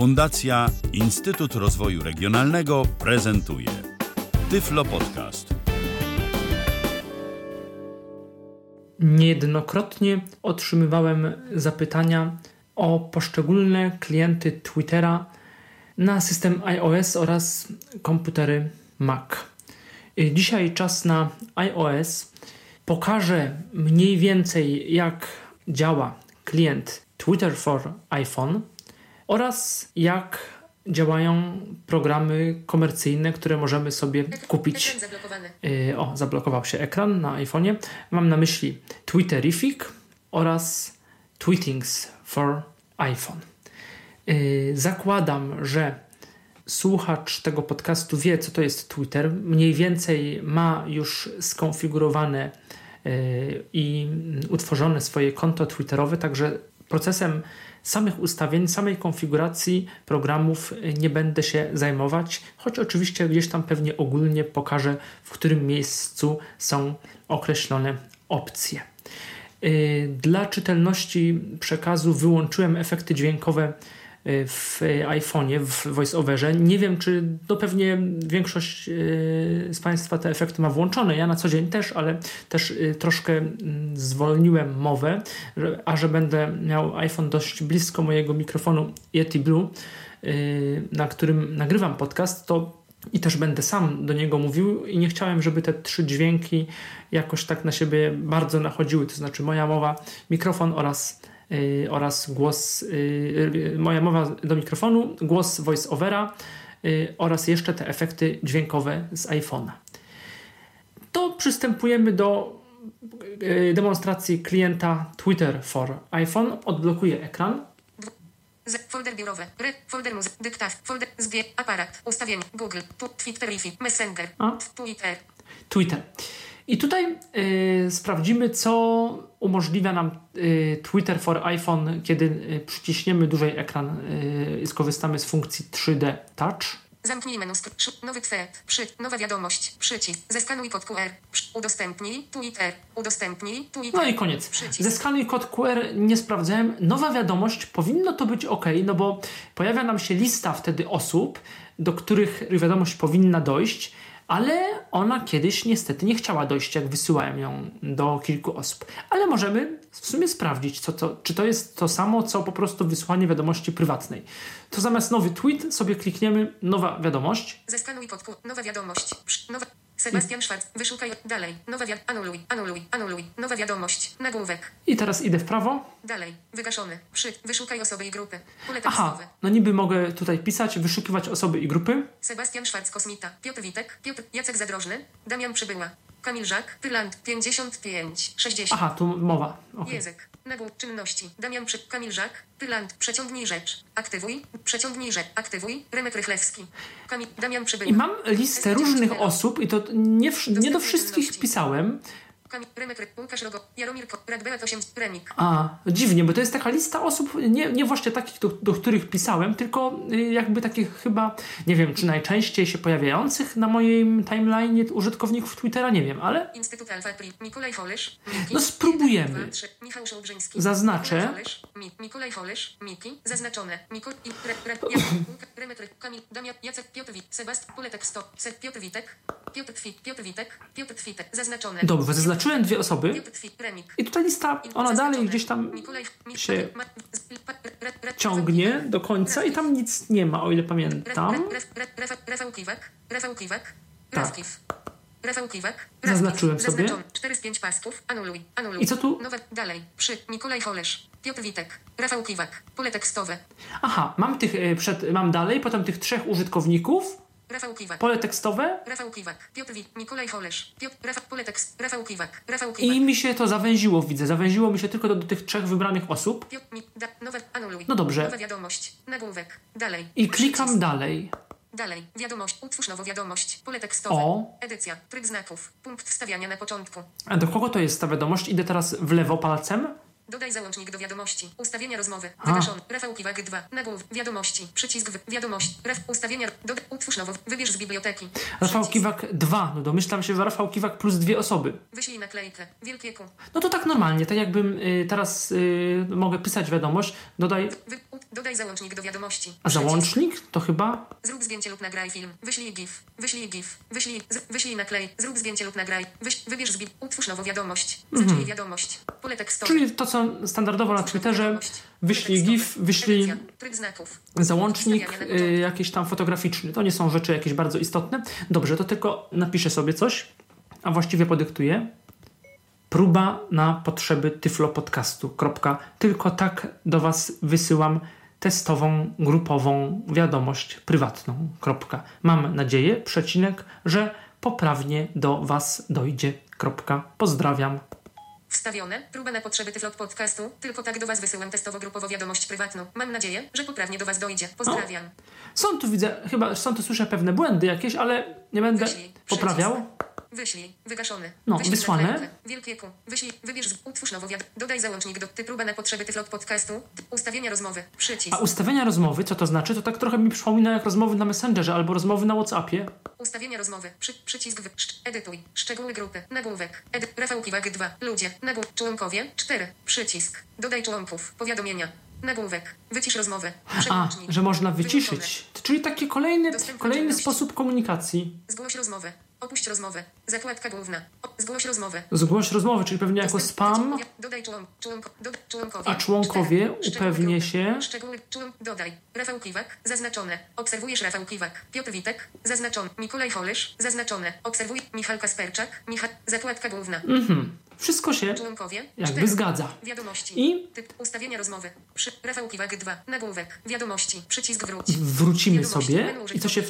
Fundacja Instytut Rozwoju Regionalnego prezentuje Tyflo Podcast. Niejednokrotnie otrzymywałem zapytania o poszczególne klienty Twittera na system iOS oraz komputery Mac. Dzisiaj czas na iOS. Pokażę mniej więcej, jak działa klient Twitter for iPhone oraz jak działają programy komercyjne, które możemy sobie kupić. Yy, o, zablokował się ekran na iPhone'ie. Mam na myśli Twitterific oraz Tweetings for iPhone. Yy, zakładam, że słuchacz tego podcastu wie, co to jest Twitter. Mniej więcej ma już skonfigurowane yy, i utworzone swoje konto Twitterowe, także procesem samych ustawień, samej konfiguracji programów nie będę się zajmować, choć oczywiście gdzieś tam pewnie ogólnie pokażę, w którym miejscu są określone opcje. Yy, dla czytelności przekazu wyłączyłem efekty dźwiękowe Y, w iPhone'ie, w VoiceOverze. Nie wiem, czy no pewnie większość y, z Państwa te efekty ma włączone. Ja na co dzień też, ale też y, troszkę mm, zwolniłem mowę, a że będę miał iPhone dość blisko mojego mikrofonu Yeti Blue, na którym nagrywam podcast, to i też będę sam do niego mówił i nie chciałem, żeby te trzy dźwięki jakoś tak na siebie bardzo nachodziły, to znaczy moja mowa, mikrofon oraz Y, oraz głos, y, moja mowa do mikrofonu, głos voice-overa y, oraz jeszcze te efekty dźwiękowe z iPhone'a. To przystępujemy do demonstracji klienta Twitter for iPhone. Odblokuję ekran. Folder biurowy, ry, folder muzyk, dyktat, folder, zbieg, aparat, ustawienie, Google, Twitter, Messenger, A? Twitter. Twitter. I tutaj y, sprawdzimy, co umożliwia nam y, Twitter for iPhone, kiedy y, przyciśniemy dłużej ekran i skorzystamy z funkcji 3D Touch. Zamknij menu, nowy tweet, przy, nowa wiadomość, przycisk, zeskanuj kod QR, udostępnij, Twitter, udostępnij, Twitter. No i koniec. Przycisk. Zeskanuj kod QR nie sprawdzałem. Nowa wiadomość, powinno to być ok, no bo pojawia nam się lista wtedy osób, do których wiadomość powinna dojść ale ona kiedyś niestety nie chciała dojść, jak wysyłałem ją do kilku osób. Ale możemy w sumie sprawdzić, co to, czy to jest to samo, co po prostu wysłanie wiadomości prywatnej. To zamiast nowy tweet sobie klikniemy nowa wiadomość. Nowa wiadomość, nowa, Sebastian Schwarz, wyszukaj dalej. Nowa wiadomość. Anuluj, anuluj, anuluj. Nowa wiadomość. Nagłówek. I teraz idę w prawo. Dalej. Wygaszony. Przy. Wyszukaj osoby i grupy. Pole Aha, no niby mogę tutaj pisać, wyszukiwać osoby i grupy. Sebastian Schwarz, Kosmita. Piotr Witek. Piotr Jacek Zadrożny. Damian Przybyła. Kamil Żak. Pylant 55 60. Aha, tu mowa. Okay. Język. Nagłówek czynności. Damian Przy... Kamil Żak. Pylant. Przeciągnij rzecz. Aktywuj. Przeciągnij rzecz. Aktywuj. Remek Rychlewski. Kamil... Damian Przybyła. I mam listę różnych osób i to nie, nie do wszystkich wpisałem. Łukasz Rogo, Jaromir Radbeat 8, Remik. A, dziwnie, bo to jest taka lista osób, nie, nie właśnie takich, do, do których pisałem, tylko y, jakby takich chyba, nie wiem, czy najczęściej się pojawiających na moim timeline użytkowników Twittera, nie wiem, ale... Instytut Alfa Nikolaj Holesz, No spróbujemy. Michał Szołbrzyński. Zaznaczę. Mikolaj Holesz, Miki, zaznaczone. Remek, Kamil, Damian, Jacek, Piotr Wit, Sebastian, Poletek, Stop, Piotr Witek, Piotr Witek, Piotr Twitek, zaznaczone. Dobrze, zaznaczone zaznaczyłem dwie osoby i tutaj lista, ona dalej gdzieś tam się ciągnie do końca i tam nic nie ma, o ile pamiętam. Tak. Rafał Kiwak, Zaznaczyłem sobie. 4 z 5 pasków, anuluj, anuluj. I co tu? Nowe, dalej, przy, Nikolaj Holesz, Piotr Witek, Rafał Kiwak, pole tekstowe. Aha, mam tych, e, przed, mam dalej, potem tych trzech użytkowników, Rafał Kiwak. Pole tekstowe. Rafał Kiwak. Piotr Wit. Nikolaj Holesz. Piotr, Rafał, pole tekst. Rafał Kiwak. Rafał Kiwak. I mi się to zawęziło, widzę. Zawęziło mi się tylko do, do tych trzech wybranych osób. Piotr, mi, da, nowe, anuluj. No dobrze. Nowa wiadomość. Nagłówek. Dalej. I klikam Przycisk. dalej. Dalej. Wiadomość. Utwórz nową wiadomość. Pole tekstowe. O. Edycja. Tryb znaków. Punkt wstawiania na początku. A do kogo to jest ta wiadomość? Idę teraz w lewo palcem. Dodaj załącznik do wiadomości. Ustawienia rozmowy. Wygaszony. Rafał Kiwak 2. Nagłów. Wiadomości. Przycisk. W. Wiadomość. Ref. Ustawienia. Dodaj. Utwórz nowo. Wybierz z biblioteki. Rafał Przycisk. Kiwak 2. No domyślam się, że Rafał Kiwak plus dwie osoby. Wyślij naklejkę. Wielkie Q. No to tak normalnie, tak jakbym y, teraz y, mogę pisać wiadomość, dodaj. Wy, dodaj załącznik do wiadomości. A załącznik to chyba. Zrób zdjęcie lub nagraj film. Wyślij GIF. Wyślij GIF. Wyślij, z, wyślij naklej. Zrób zdjęcie lub nagraj. Wyś, wybierz z. Utwórz nową wiadomość. Zacznij wiadomość. Pole tekstowe. Mhm. Czyli to, co standardowo na Twitterze. Wyślij. GIF, wyślij załącznik y, jakiś tam fotograficzny. To nie są rzeczy jakieś bardzo istotne. Dobrze, to tylko napiszę sobie coś, a właściwie podyktuję. Próba na potrzeby Tyflo Podcastu. Kropka. Tylko tak do Was wysyłam testową, grupową wiadomość prywatną. Kropka. Mam nadzieję, przecinek, że poprawnie do Was dojdzie. Kropka. Pozdrawiam. Wstawione. Próba na potrzeby Tyflop Podcastu. Tylko tak do Was wysyłam testowo-grupowo wiadomość prywatną. Mam nadzieję, że poprawnie do Was dojdzie. Pozdrawiam. Są tu widzę, chyba są tu słyszę pewne błędy jakieś, ale nie będę Wyślij. poprawiał. Przycisk. Wyślij. Wygaszony. No, Wyślij wysłane. Wielkie Q. Wyślij. Wybierz z... Utwórz nowo wiad... Dodaj załącznik do... Ty próba na potrzeby Tyflop Podcastu. Ustawienia rozmowy. Przycisk. A ustawienia rozmowy, co to znaczy? To tak trochę mi przypomina jak rozmowy na Messengerze albo rozmowy na Whatsappie. Ustawienia rozmowy. Przy, przycisk wy, szcz, edytuj. Szczegóły grupy. Nagłówek. Edy, Rafał Kiwak 2. Ludzie. Nagłów. Członkowie. 4. Przycisk. Dodaj członków. Powiadomienia. Nagłówek. Wycisz rozmowę. A, że można wyciszyć. Czyli taki kolejny, kolejny czynności. sposób komunikacji. Zgłoś rozmowę. Opuść rozmowę. Zakładka główna. Zgłoś rozmowę. Zgłoś rozmowy, czyli pewnie jako spam. Dodaj człon, członko, dodaj członkowie. A członkowie upewnię się- Szczegóły człon, dodaj. Rafał Kiwak, zaznaczone. Obserwujesz Rafał Kiwak. Piotr Witek, zaznaczony. Mikołaj Holysz, zaznaczone. Obserwuj Michał Kasperczak. Michał, zakładka główna. Mhm. Wszystko się Członkowie. jakby zgadza. Wiadomości. I Typ ustawienia rozmowy. Przy, Rafał Kiwak 2. Nagłówek. Wiadomości. Przycisk wróć. wrócimy sobie i co się...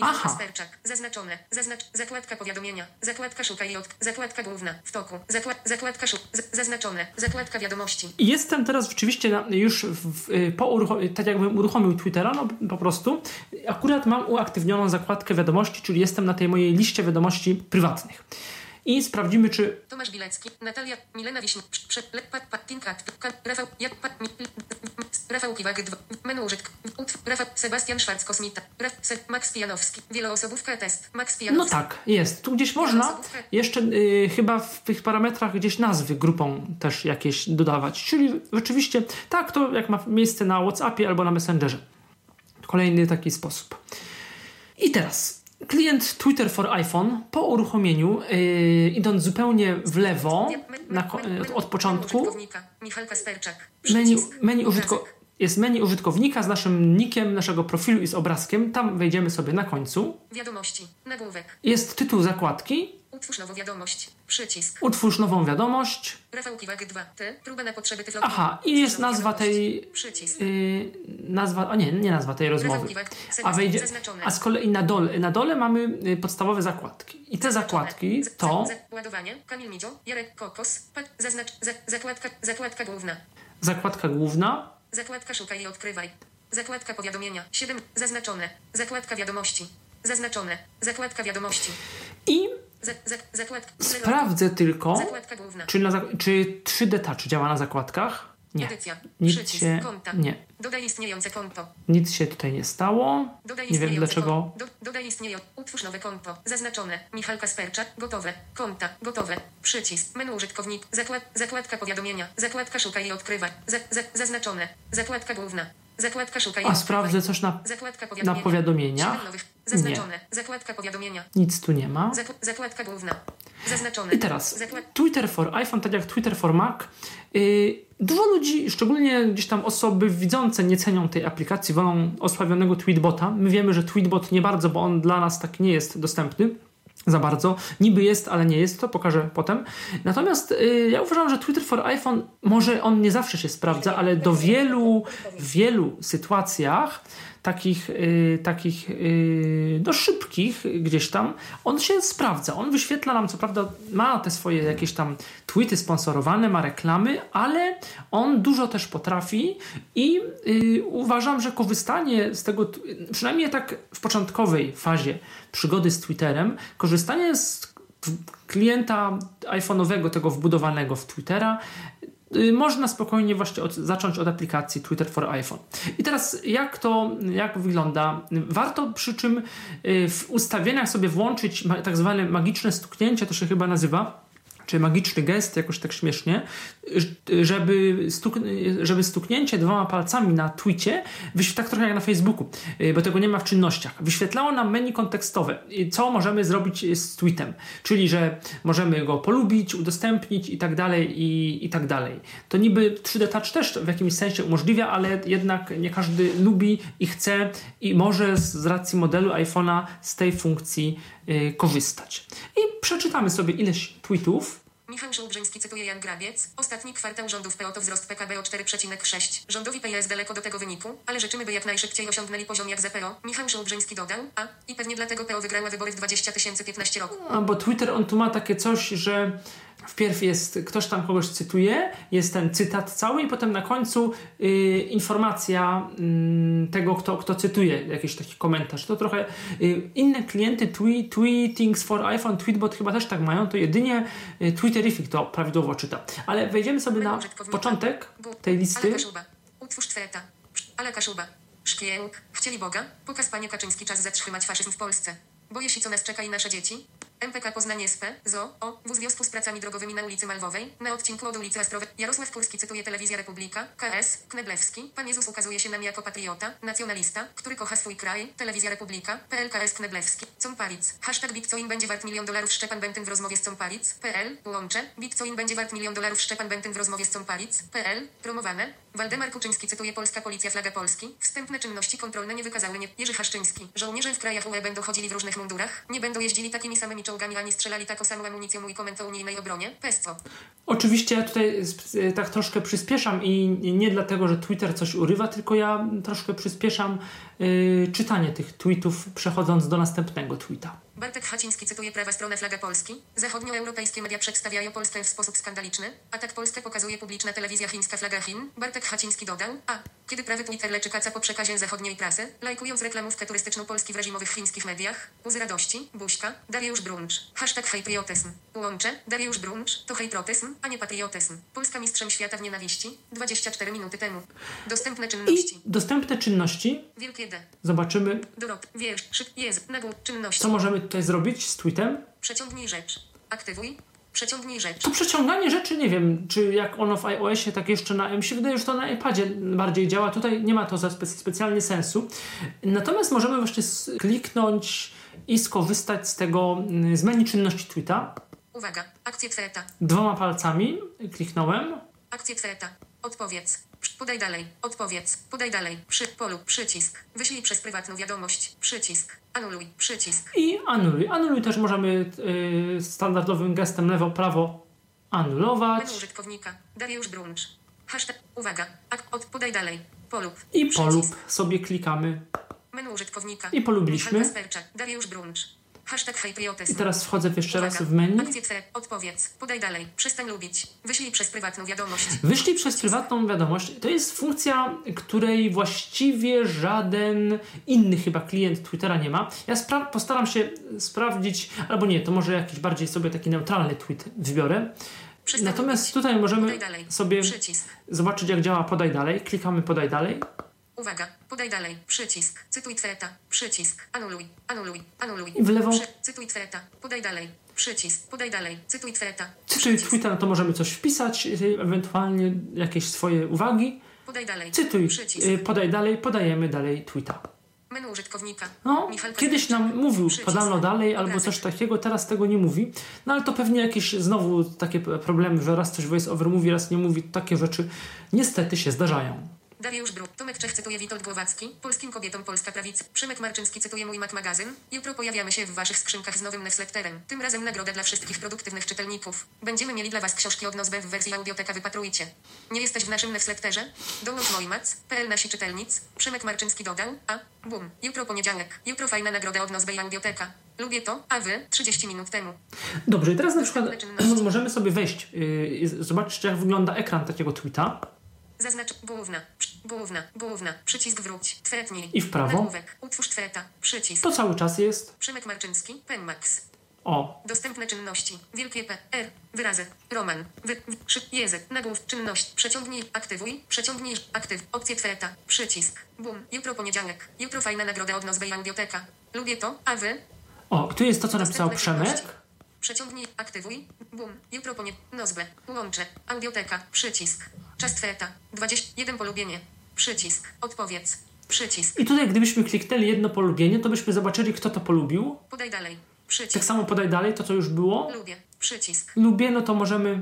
Aha, Kasperczak. Zaznaczone. Zaznacz. Zakładka powiadomienia. Zakładka szukaj i od. Zakładka główna. W toku. Zakład, zakładka szuk. Zaznaczone. Zakładka wiadomości. I jestem teraz rzeczywiście na, już w, y, po urucho- tak jakbym uruchomił Twittera, no po prostu. Akurat mam uaktywnioną zakładkę wiadomości, czyli jestem na tej mojej liście wiadomości prywatnych. I sprawdzimy, czy Tomasz Bilecki. Natalia. Milena Rafał. Jak, Rafał Kiwak 2. Menu użytk. Utw. Rafał. Sebastian Szwarc-Kosmita. Max Pijanowski. Wieloosobówka test. Max No tak, jest. Tu gdzieś można jeszcze y, chyba w tych parametrach gdzieś nazwy grupą też jakieś dodawać. Czyli rzeczywiście tak, to jak ma miejsce na WhatsAppie albo na Messengerze. Kolejny taki sposób. I teraz klient Twitter for iPhone po uruchomieniu, y, idąc zupełnie w lewo na, me- od, początku, menu, menu użytko, jest menu użytkownika z naszym nickiem naszego profilu i z obrazkiem. Tam wejdziemy sobie na końcu. Wiadomości. Nagłówek. Jest tytuł zakładki. Utwórz nową wiadomość. Przycisk. Utwórz nową wiadomość. Rafał Kiwak 2. Ty. Próbę na potrzeby. Aha, i jest nazwa tej. Przycisk. Yy, nazwa, a nie, nie nazwa tej rozmowy. A wejdzie. A z kolei na dole, na dole mamy y, podstawowe zakładki. I te zakładki to ładowanie. Kamil Midzio. Jarek Kokos. Zaznacz. Za, zakładka. Zakładka główna. zakładka główna. Zakładka szukaj i odkrywaj. Zakładka powiadomienia. 7. Zaznaczone. Zakładka wiadomości. Zaznaczone. Zakładka wiadomości. I sprawdzę tylko, czy, na, czy 3D Touch działa na zakładkach. Nie. Edycja. Nic Przycisk. się, Konta. nie. Dodaj istniejące konto. Nic się tutaj nie stało. Dodaj Nie wiem dlaczego. Do, dodaj istniejące. Utwórz nowe konto. Zaznaczone. Michał Kasperczak. Gotowe. Konta. Gotowe. Przycisk. Menu użytkownik. Zakład, zakładka powiadomienia. Zakładka szukaj i odkrywaj. Za, za, zaznaczone. Zakładka główna. Zakładka szukaj i A sprawdzę coś na. Na powiadomienia. Zaznaczone. Zakładka powiadomienia. Nic tu nie ma. Zakł- zakładka główna. Zaznaczone. I teraz Twitter for iPhone, tak jak Twitter for Mac. Yy, dużo ludzi, szczególnie gdzieś tam osoby widzące, nie cenią tej aplikacji, wolą osławionego Tweetbota. My wiemy, że Tweetbot nie bardzo, bo on dla nas tak nie jest dostępny za bardzo. Niby jest, ale nie jest, to pokażę potem. Natomiast yy, ja uważam, że Twitter for iPhone, może on nie zawsze się sprawdza, ale do wielu, wielu sytuacjach takich, yy, takich yy, no szybkich gdzieś tam, on się sprawdza. On wyświetla nam, co prawda ma te swoje jakieś tam tweety sponsorowane, ma reklamy, ale on dużo też potrafi i yy, uważam, że korzystanie z tego, przynajmniej tak w początkowej fazie przygody z Twitterem, korzystanie z klienta iPhone'owego, tego wbudowanego w Twittera, y, można spokojnie właśnie od, zacząć od aplikacji Twitter for iPhone. I teraz jak to, jak wygląda? Warto przy czym y, w ustawieniach sobie włączyć tak zwane magiczne stuknięcie, to się chyba nazywa, czy magiczny gest, jakoś tak śmiesznie, żeby, stuk żeby stuknięcie dwoma palcami na Twicie, tak trochę jak na Facebooku, y, bo tego nie ma w czynnościach, wyświetlało nam menu kontekstowe, co możemy zrobić z tweetem, czyli że możemy go polubić, udostępnić i tak dalej, i, i tak dalej. To niby 3D Touch też w jakimś sensie umożliwia, ale jednak nie każdy lubi i chce i może z racji modelu iPhone'a z tej funkcji y, korzystać. I przeczytamy sobie ileś tweetów, Michał Żółbrzyński cytuje Jan Grabiec. Ostatni kwartał rządów PO to wzrost PKB o 4,6. Rządowi PO jest daleko do tego wyniku, ale życzymy, by jak najszybciej osiągnęli poziom jak za PO. Michał Żółbrzyński dodał, a i pewnie dlatego PO wygrała wybory w 20 015 roku. A, bo Twitter on tu ma takie coś, że wpierw jest, ktoś tam kogoś cytuje, jest ten cytat cały i potem na końcu y, informacja y, tego, kto, kto cytuje, jakiś taki komentarz. To trochę y, inne klienty tweet, Tweetings for iPhone, Tweetbot chyba też tak mają, to jedynie y, Twitterific to prawidłowo czyta. Ale wejdziemy sobie na początek tej listy. Utwórz tweta. Ale Kaszuba. Szkiełk. Chcieli Boga. Pokaz panie Kaczyński czas zatrzymać faszyzm w Polsce. Boję się, co nas czeka i nasze dzieci. MPK Poznań SP, ZO, O, w związku z pracami drogowymi na ulicy Malwowej, na odcinku od ulicy Astrowej. Jarosław Kurski cytuje Telewizja Republika, KS, Kneblewski. Pan Jezus ukazuje się nam jako patriota, nacjonalista, który kocha swój kraj. Telewizja Republika, PLKS Kneblewski. Comparic. Hashtag Bitcoin będzie wart milion dolarów. Szczepan Bentyn w rozmowie z Comparic. PL. Łącze. Bitcoin będzie wart milion dolarów. Szczepan Bentyn w rozmowie z Comparic. PL. Promowane. Waldemar Kuczyński cytuje Polska Policja Flaga Polski. Wstępne czynności kontrolne nie wykazały nie. Jerzy Haszczyński. Żołnierze w krajach UE będą chodzili w różnych mundurach. Nie będą jeździli takimi samymi czołgami ani strzelali taką samą amunicją i komentą unijnej obronie. Pestwo. Oczywiście ja tutaj tak troszkę przyspieszam i nie dlatego, że Twitter coś urywa, tylko ja troszkę przyspieszam yy, czytanie tych tweetów, przechodząc do następnego tweeta. Bartek Haciński cytuje prawa stronę Flaga Polski. Zachodnioeuropejskie media przedstawiają Polskę w sposób skandaliczny, a tak Polskę pokazuje publiczna telewizja chińska Flaga Chin. Bartek Haciński dodał, a kiedy prawy Twitter leczy kaca po przekazie zachodniej prasy, lajkując reklamówkę turystyczną Polski w reżimowych chińskich mediach, łzy radości, buźka, Dariusz Bruncz, hashtag hejpriotyzm, łącze, Dariusz Bruncz, to hejprotyzm, a nie patriotyzm. Polska mistrzem świata w nienawiści, 24 minuty temu. Dostępne czynności. I dostępne czynności. Wielkie D. Zobaczymy. Dorot, wiersz, szyk, jest, nagłód, czynności. Co możemy tutaj zrobić z tweetem? Przeciągnij rzecz. Aktywuj. Przeciągnij rzecz. To przeciąganie rzeczy, nie wiem, czy jak ono w iOSie, tak jeszcze na... Mi się wydaje, że to na iPadzie bardziej działa. Tutaj nie ma to za spe specjalnie sensu. Natomiast możemy właśnie kliknąć i skorzystać z tego, z menu czynności tweeta. Uwaga, akcje tweta. Dwoma palcami kliknąłem. Akcje tweta. Odpowiedz. Podaj dalej. Odpowiedz. Podaj dalej. Przy polu. Przycisk. Wyślij przez prywatną wiadomość. Przycisk. Anuluj. Przycisk. I anuluj. Anuluj też możemy yy, standardowym gestem lewo-prawo anulować. Menu użytkownika. Dariusz Bruncz. Hashtag. Uwaga. Ak od, podaj dalej. Polub. I polub sobie klikamy. Menu użytkownika. I polubiliśmy. Dariusz Bruncz. Hashtag I teraz wchodzę jeszcze raz w menu. Akcje odpowiedz, podaj dalej, przestań lubić, wyślij przez prywatną wiadomość. Wyślij przez prywatną wiadomość. To jest funkcja, której właściwie żaden inny chyba klient Twittera nie ma. Ja postaram się sprawdzić, albo nie, to może jakiś bardziej sobie taki neutralny tweet wybiorę. Przestań Natomiast lubić. tutaj możemy sobie Przycisk. zobaczyć jak działa podaj dalej. Klikamy podaj dalej. Uwaga, podaj dalej, przycisk, cytuj tweta, przycisk, anuluj, anuluj, anuluj. I w. Przy, cytuj tweta, podaj dalej, przycisk, podaj dalej, cytuj tweta. Cytuj tweeta, no to możemy coś wpisać, y, ewentualnie jakieś swoje uwagi. Podaj dalej, cytuj, przycisk. Y, podaj dalej, podajemy dalej tweeta. Menu użytkownika. No, kiedyś nam mówił, podano dalej albo coś takiego, teraz tego nie mówi. No ale to pewnie jakieś znowu takie problemy, że raz coś voice-over mówi, raz nie mówi. Takie rzeczy niestety się zdarzają. Dariusz Bruk, Tomek Czech cytuje Witold Głowacki, polskim kobietom Polska Prawica. Przymek Marczyński cytuje Mój Mac Magazyn. Jutro pojawiamy się w waszych skrzynkach z nowym newsletterem. Tym razem nagroda dla wszystkich produktywnych czytelników. Będziemy mieli dla was książki od Nozbe w wersji audioteka wypatrujcie. Nie jesteś w naszym newsletterze? Dołącz Mój Mac, PL nasi czytelnic. Przymek Marczyński dodał, a, bum, jutro poniedziałek. Jutro fajna nagroda od Nozbe i audioteka. Lubię to, a wy 30 minut temu. Dobrze, teraz na przykład możemy sobie wejść yy, zobaczyć, jak wygląda ekran takiego tweeta. Zaznacz główna, główna, główna, przycisk wróć, twetnij. I w prawo. Nagłówek, utwórz tweta, przycisk. To cały czas jest. Przemek Marczyński, Penmax. O, Dostępne czynności. Wielkie P, R, wyrazy, Roman, wy, szy, język, nagłów, czynność, przeciągnij, aktywuj, przeciągnij, aktyw, opcje tweta, przycisk, bum, jutro poniedziałek, jutro fajna nagroda od Nozbe i Audioteka. Lubię to, a wy? o, tu jest to, co napisał Przemek. Przeciągnij, aktywuj, bum, jutro ponie, Nozbe, łącze, Audioteka, przycisk, czas tweta, 21 polubienie, przycisk, odpowiedz, przycisk, I tutaj, gdybyśmy kliknęli jedno polubienie, to byśmy zobaczyli, kto to polubił. podaj dalej, Tak przycisk, samo podaj dalej, to co już było. lubię, przycisk. Lubię, no to możemy.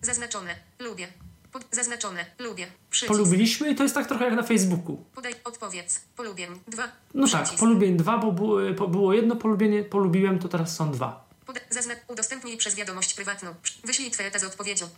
Zaznaczone. Lubię. Pod, zaznaczone. Lubię. Przycisk. Polubiliśmy i to jest tak trochę jak na Facebooku. Podaj odpowiedz. Polubień. Dwa. No tak, Przycisk. polubień dwa, bo było jedno polubienie, polubiłem, to teraz są dwa. Poda- zazna- udostępnij przez wiadomość prywatną. Wyślij tweta z odpowiedzią.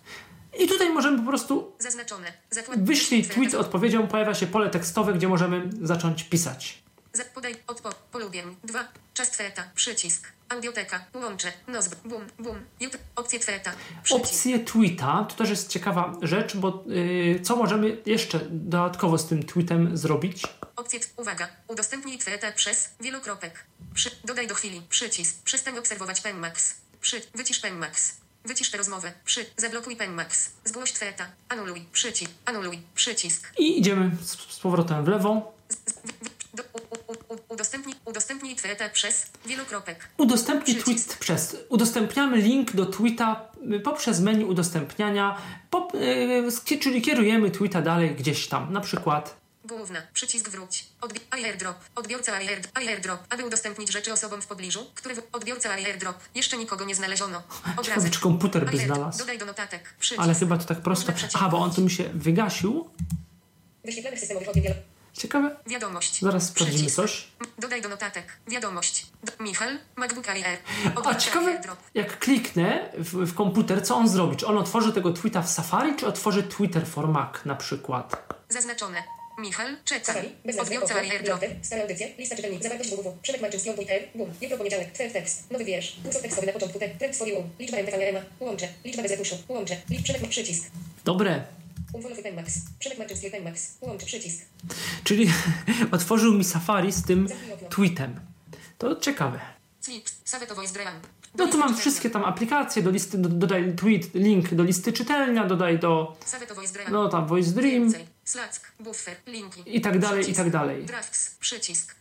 I tutaj możemy po prostu Zaznaczone. Zakład. wyślij tweet z- odpowiedzią, pojawia się pole tekstowe, gdzie możemy zacząć pisać. Za- podaj odpo. Polubień. Dwa. Czas tweta. Przycisk. Audioteka. Łącze. Nozb. Bum. Bum. Jutro. Opcje tweta. Przycisk. Opcje tweeta, to też jest ciekawa rzecz, bo yy, co możemy jeszcze dodatkowo z tym tweetem zrobić? Opcje. Uwaga. Udostępnij tweta przez wielokropek. Przy, dodaj do chwili. Przycisk. Przestań obserwować Penmax. Przy, wycisz Penmax. Wycisz tę rozmowę. Przy, zablokuj Penmax. Zgłoś tweta. Anuluj. Przycisk. Anuluj. Przycisk. I idziemy z, z powrotem w lewo. U, u, udostępnij, udostępnij tweta przez wielokropek. Udostępnij Przycisk. tweet przez. Udostępniamy link do tweeta y, poprzez menu udostępniania, pop, yy, czyli kierujemy tweeta dalej gdzieś tam. Na przykład Główna. Przycisk wróć. Odbi airdrop. Odbiorca airdrop. airdrop. Aby udostępnić rzeczy osobom w pobliżu, które w odbiorca airdrop. Jeszcze nikogo nie znaleziono. Obrazek. czy komputer by znalazł. Dodaj do notatek. Przycisk. Ale chyba to tak prosto. Aha, bo on tu mi się wygasił. Okien wielo... Ciekawe. Wiadomość. Zaraz sprawdzimy Przycisk. coś. Dodaj do notatek. Wiadomość. D- Michal. MacBook Air. A ciekawe, jak kliknę w, w komputer, co on zrobi? Czy on otworzy tego tweeta w Safari, czy otworzy Twitter for Mac na przykład? Zaznaczone. Michal. Nazwy, Odbiorca airdrop. stare audycje, lista czytelnik, zawartość www, Przemek Marczyński, odbój R, boom, jutro poniedziałek, trend tekst, nowy wiersz, kursor tekstowy na początku, te, trend for you, liczba MTV EMA, łącze, liczba bez retuszu, łącze, licz, Przemek, przycisk, Dobre. Czyli otworzył mi Safari z tym tweetem. To ciekawe. No tu mam wszystkie tam aplikacje, do listy, do, dodaj tweet, link do listy czytelnia, dodaj do, no tam Voice Dream. I tak dalej, i tak dalej. Drafts, przycisk.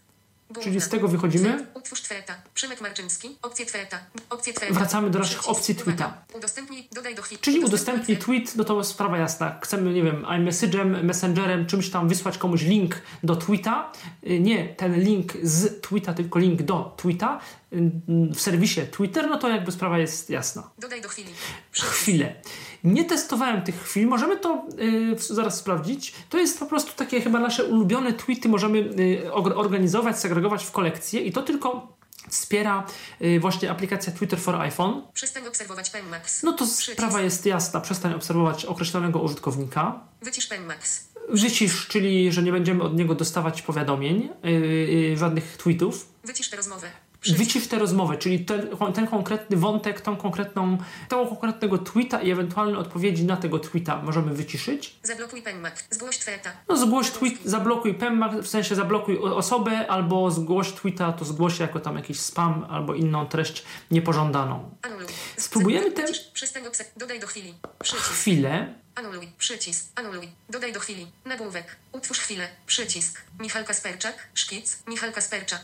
Czyli z tego wychodzimy? Utwórz tweta. Przemek Marczynski. Opcje tweta. Opcje tweta. Wracamy do naszych opcji tweeta. Udostępnij, dodaj do chwili. Czyli udostępnij tweet, no to sprawa jasna. Chcemy, nie wiem, iMessage'em, Messengerem, czymś tam wysłać komuś link do tweeta. Y, Nie ten link z tweeta, tylko link do tweeta y, w serwisie Twitter, no to jakby sprawa jest jasna. Dodaj do chwili. Chwilę. Nie testowałem tych chwil, możemy to y, zaraz sprawdzić. To jest po prostu takie chyba nasze ulubione tweety, możemy y, organizować, segregować w kolekcje i to tylko wspiera y, właśnie aplikacja Twitter for iPhone. Przestań obserwować Penmax. No to sprawa jest jasna, przestań obserwować określonego użytkownika. Wycisz Penmax. Wycisz, czyli że nie będziemy od niego dostawać powiadomień, yy, yy, żadnych tweetów. Wycisz tę rozmowę. Wycisz tę rozmowę, czyli ten, ten konkretny wątek, tą konkretną, tego konkretnego tweeta i ewentualne odpowiedzi na tego tweeta możemy wyciszyć. Zablokuj Penmax. Zgłoś tweta. No zgłoś tweet, zablokuj PEMMAC, w sensie zablokuj osobę, albo zgłoś tweeta, to zgłoś jako tam jakiś spam albo inną treść niepożądaną. Anuluj. Spróbujemy. Przestań obserwować. Dodaj do chwili. Przycisk. Chwilę. Anuluj. Przycisk. Anuluj. Dodaj do chwili. Nagłówek. Utwórz chwilę. Przycisk. Michał Kasperczak. Szkic. Michał Kasperczak.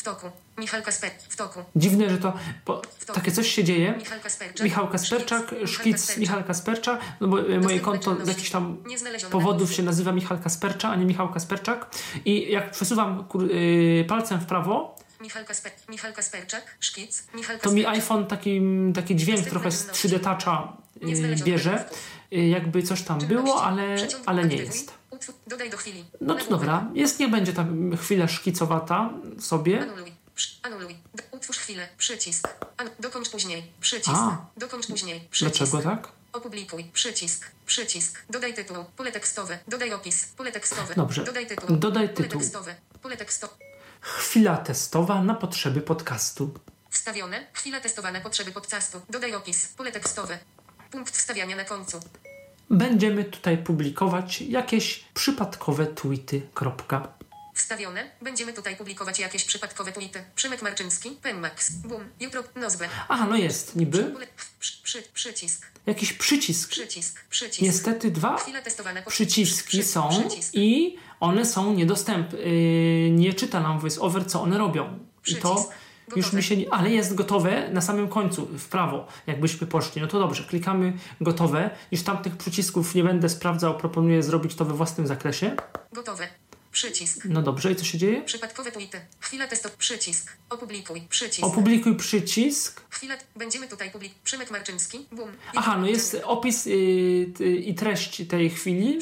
W toku. Michał Kasper. W toku. Dziwne, że to po, takie coś się dzieje. Michał Kasperczak. Michał Kasperczak, Szkic. Michał Kasperczak, no bo e, moje konto z jakichś tam powodów się nazywa Michał Kaspercza, a nie Michał Kasperczak. I jak przesuwam y, palcem w prawo, Michał, Kasper, Michał Kasperczak, szkic, Michał to mi Kasperczak. iPhone taki, taki dźwięk trochę z 3D Toucha znaleziono bierze. Jakby coś tam było, ale, ale nie jest. Dodaj do chwili. No to dobra, jest, niech będzie tam chwilę szkicowata sobie. Anuluj. Anuluj. Utwórz chwilę. Przycisk. An, dokończ później. Przycisk. A. Dokończ później. Przycisk. Dlaczego tak? Opublikuj. Przycisk. Przycisk. Dodaj tytuł. Pole tekstowe. Dodaj opis. Pole tekstowe. Dobrze. Dodaj tytuł. Dodaj Pole tytuł. tekstowe. Pole tekstowe. Chwila testowa na potrzeby podcastu. Wstawione. Chwila testowana potrzeby podcastu. Dodaj opis. Pole tekstowe. Punkt wstawiania na końcu. Będziemy tutaj publikować jakieś przypadkowe tweety. Kropka. Wstawione. Będziemy tutaj publikować jakieś przypadkowe tweety. Przymek Marczyński. Pemmax. Boom. Jutro. Nozbe. Aha, no jest, niby. Pole- Przy, przy, przycisk. Jakiś przycisk. Przycisk. Przycisk. Niestety dwa przyciski przy- są Przycisk. i one są niedostępne. Yy, nie czyta nam VoiceOver, co one robią. I to Już mi się nie... Ale jest gotowe na samym końcu, w prawo, jakbyśmy poszli. No to dobrze, klikamy gotowe. Już tamtych przycisków nie będę sprawdzał, proponuję zrobić to we własnym zakresie. Gotowe. Przycisk. No dobrze, i co się dzieje? Przypadkowe tweety. Chwila testo. Przycisk. Opublikuj. Przycisk. Opublikuj przycisk. Chwila. Będziemy tutaj publik. Przymek Marczyński. Boom. Aha, no jest opis yy, ty- i treść tej chwili.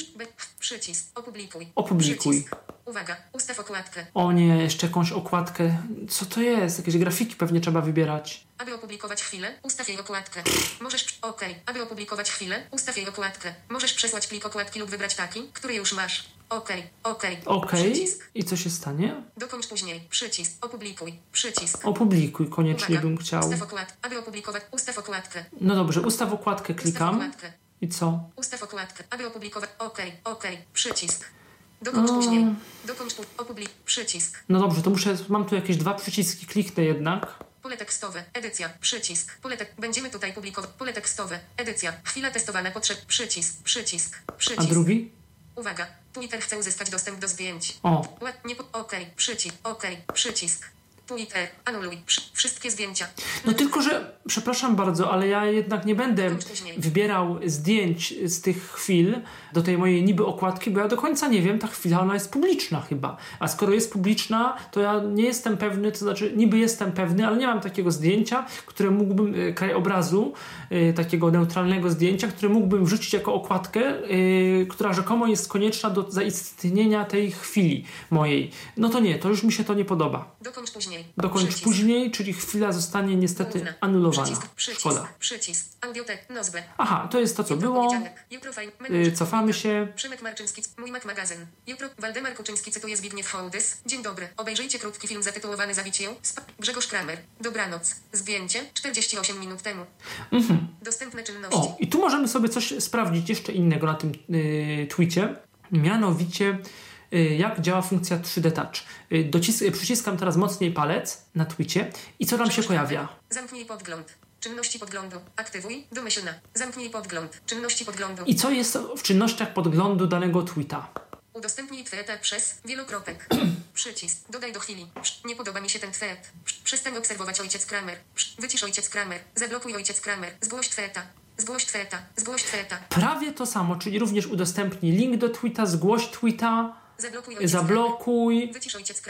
Przycisk. Opublikuj. Opublikuj. Przycisk. Uwaga. Ustaw okładkę. O nie, jeszcze jakąś okładkę. Co to jest? Jakieś grafiki pewnie trzeba wybierać. Aby opublikować chwilę, ustaw jej okładkę. Możesz. OK. Aby opublikować chwilę, ustaw jej okładkę. Możesz przesłać plik okładki lub wybrać taki, który już masz. OK. OK. OK. Przycisk. I co się stanie? Dokończ później. Przycisk. Opublikuj. Przycisk. Opublikuj, koniecznie Uwaga. bym chciał. Ustaw okładkę. Aby opublikować. Ustaw okładkę. No dobrze, ustaw okładkę, Ustaw klikam. okładkę. I co? Ustaw okładkę. Aby opublikować. OK. OK. Przycisk. Dokończ O. później. Dokończ pu- opublik. Przycisk. No dobrze, to muszę, mam tu jakieś dwa przyciski, kliknę jednak. Pole tekstowe. Edycja. Przycisk. Pole tek- Będziemy tutaj publikować. Pole tekstowe. Edycja. Chwila testowana potrzeb. Przycisk. Przycisk. A Przycisk. drugi? Uwaga. Twitter chce uzyskać dostęp do zdjęć. O. Ładnie. Po- OK. Przycisk. OK. Przycisk. Twitter. Anuluj. Wszystkie zdjęcia. No tylko, że przepraszam bardzo, ale ja jednak nie będę wybierał zdjęć z tych chwil do tej mojej niby okładki, bo ja do końca nie wiem, ta chwila ona jest publiczna chyba. A skoro jest publiczna, to ja nie jestem pewny, to znaczy niby jestem pewny, ale nie mam takiego zdjęcia, które mógłbym, e, krajobrazu, e, takiego neutralnego zdjęcia, które mógłbym wrzucić jako okładkę, e, która rzekomo jest konieczna do zaistnienia tej chwili mojej. No to nie, to już mi się to nie podoba. Dokończ później. Dokończ Przycisk. później, czyli chwila zostanie niestety Główna. anulowana. Przycisk. Przycisk. Szkoda. Przycisk. Audiotek. Nozbe. Aha, to jest to, co Jutro było. Jutro fajn. Y, Cofamy się. Przymek Marczyński, mój Mac magazyn. Jutro Waldemar Kuczyński cytuje Zbigniew Hołdys. Dzień dobry. Obejrzyjcie krótki film zatytułowany Zabicie ją. Sp- Grzegorz Kramer. Dobranoc. Zdjęcie 48 minut temu. Dostępne czynności. Mhm. O, i tu możemy sobie coś sprawdzić jeszcze innego na tym y, tweetie. Mianowicie, jak działa funkcja 3D Touch. Y, docis- y, przyciskam teraz mocniej palec na tweetie i co tam się pojawia? Zamknij podgląd. Czynności podglądu. Aktywuj. Domyślna. Zamknij podgląd. Czynności podglądu. I co jest w czynnościach podglądu danego tweeta? Udostępnij tweeta przez wielokropek. Przycisk. Dodaj do chwili. Nie podoba mi się ten tweet. Przestań obserwować ojciec Kramer. Wycisz ojciec Kramer. Zablokuj ojciec Kramer. Zgłoś tweeta. Zgłoś tweeta. Zgłoś tweeta. Prawie to samo, czyli również udostępnij link do tweeta, zgłoś tweeta, Zablokuj zablokuj.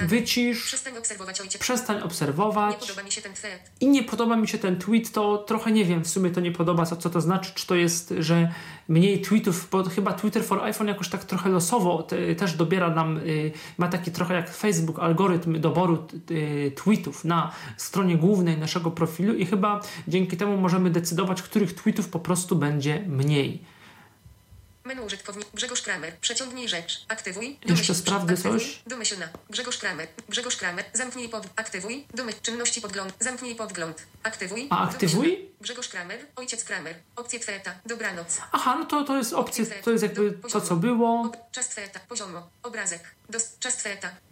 Wycisz Przestań obserwować przestań Nie obserwować. podoba mi się ten tweet. i nie podoba mi się ten tweet, to trochę nie wiem, w sumie to nie podoba, co, co to znaczy, czy to jest, że mniej tweetów, bo chyba Twitter for iPhone jakoś tak trochę losowo te, też dobiera nam, y, ma taki trochę jak Facebook algorytm doboru y, tweetów na stronie głównej naszego profilu i chyba dzięki temu możemy decydować, których tweetów po prostu będzie mniej. Menu użytkownik Grzegorz Kramer. Przeciągnij rzecz. Aktywuj. Jeszcze sprawdzę coś. Domyślna. Grzegorz Kramer. Grzegorz Kramer. Zamknij pod. Aktywuj. Domy. Czynności podgląd. Zamknij podgląd. Aktywuj. A aktywuj? Grzegorz Kramer. Ojciec Kramer. Opcje tweta. Dobranoc. Aha, no to, to jest opcja, Opcje to jest jakby to, co było. Czas tweta. Poziomo. Obrazek. Dos- czas.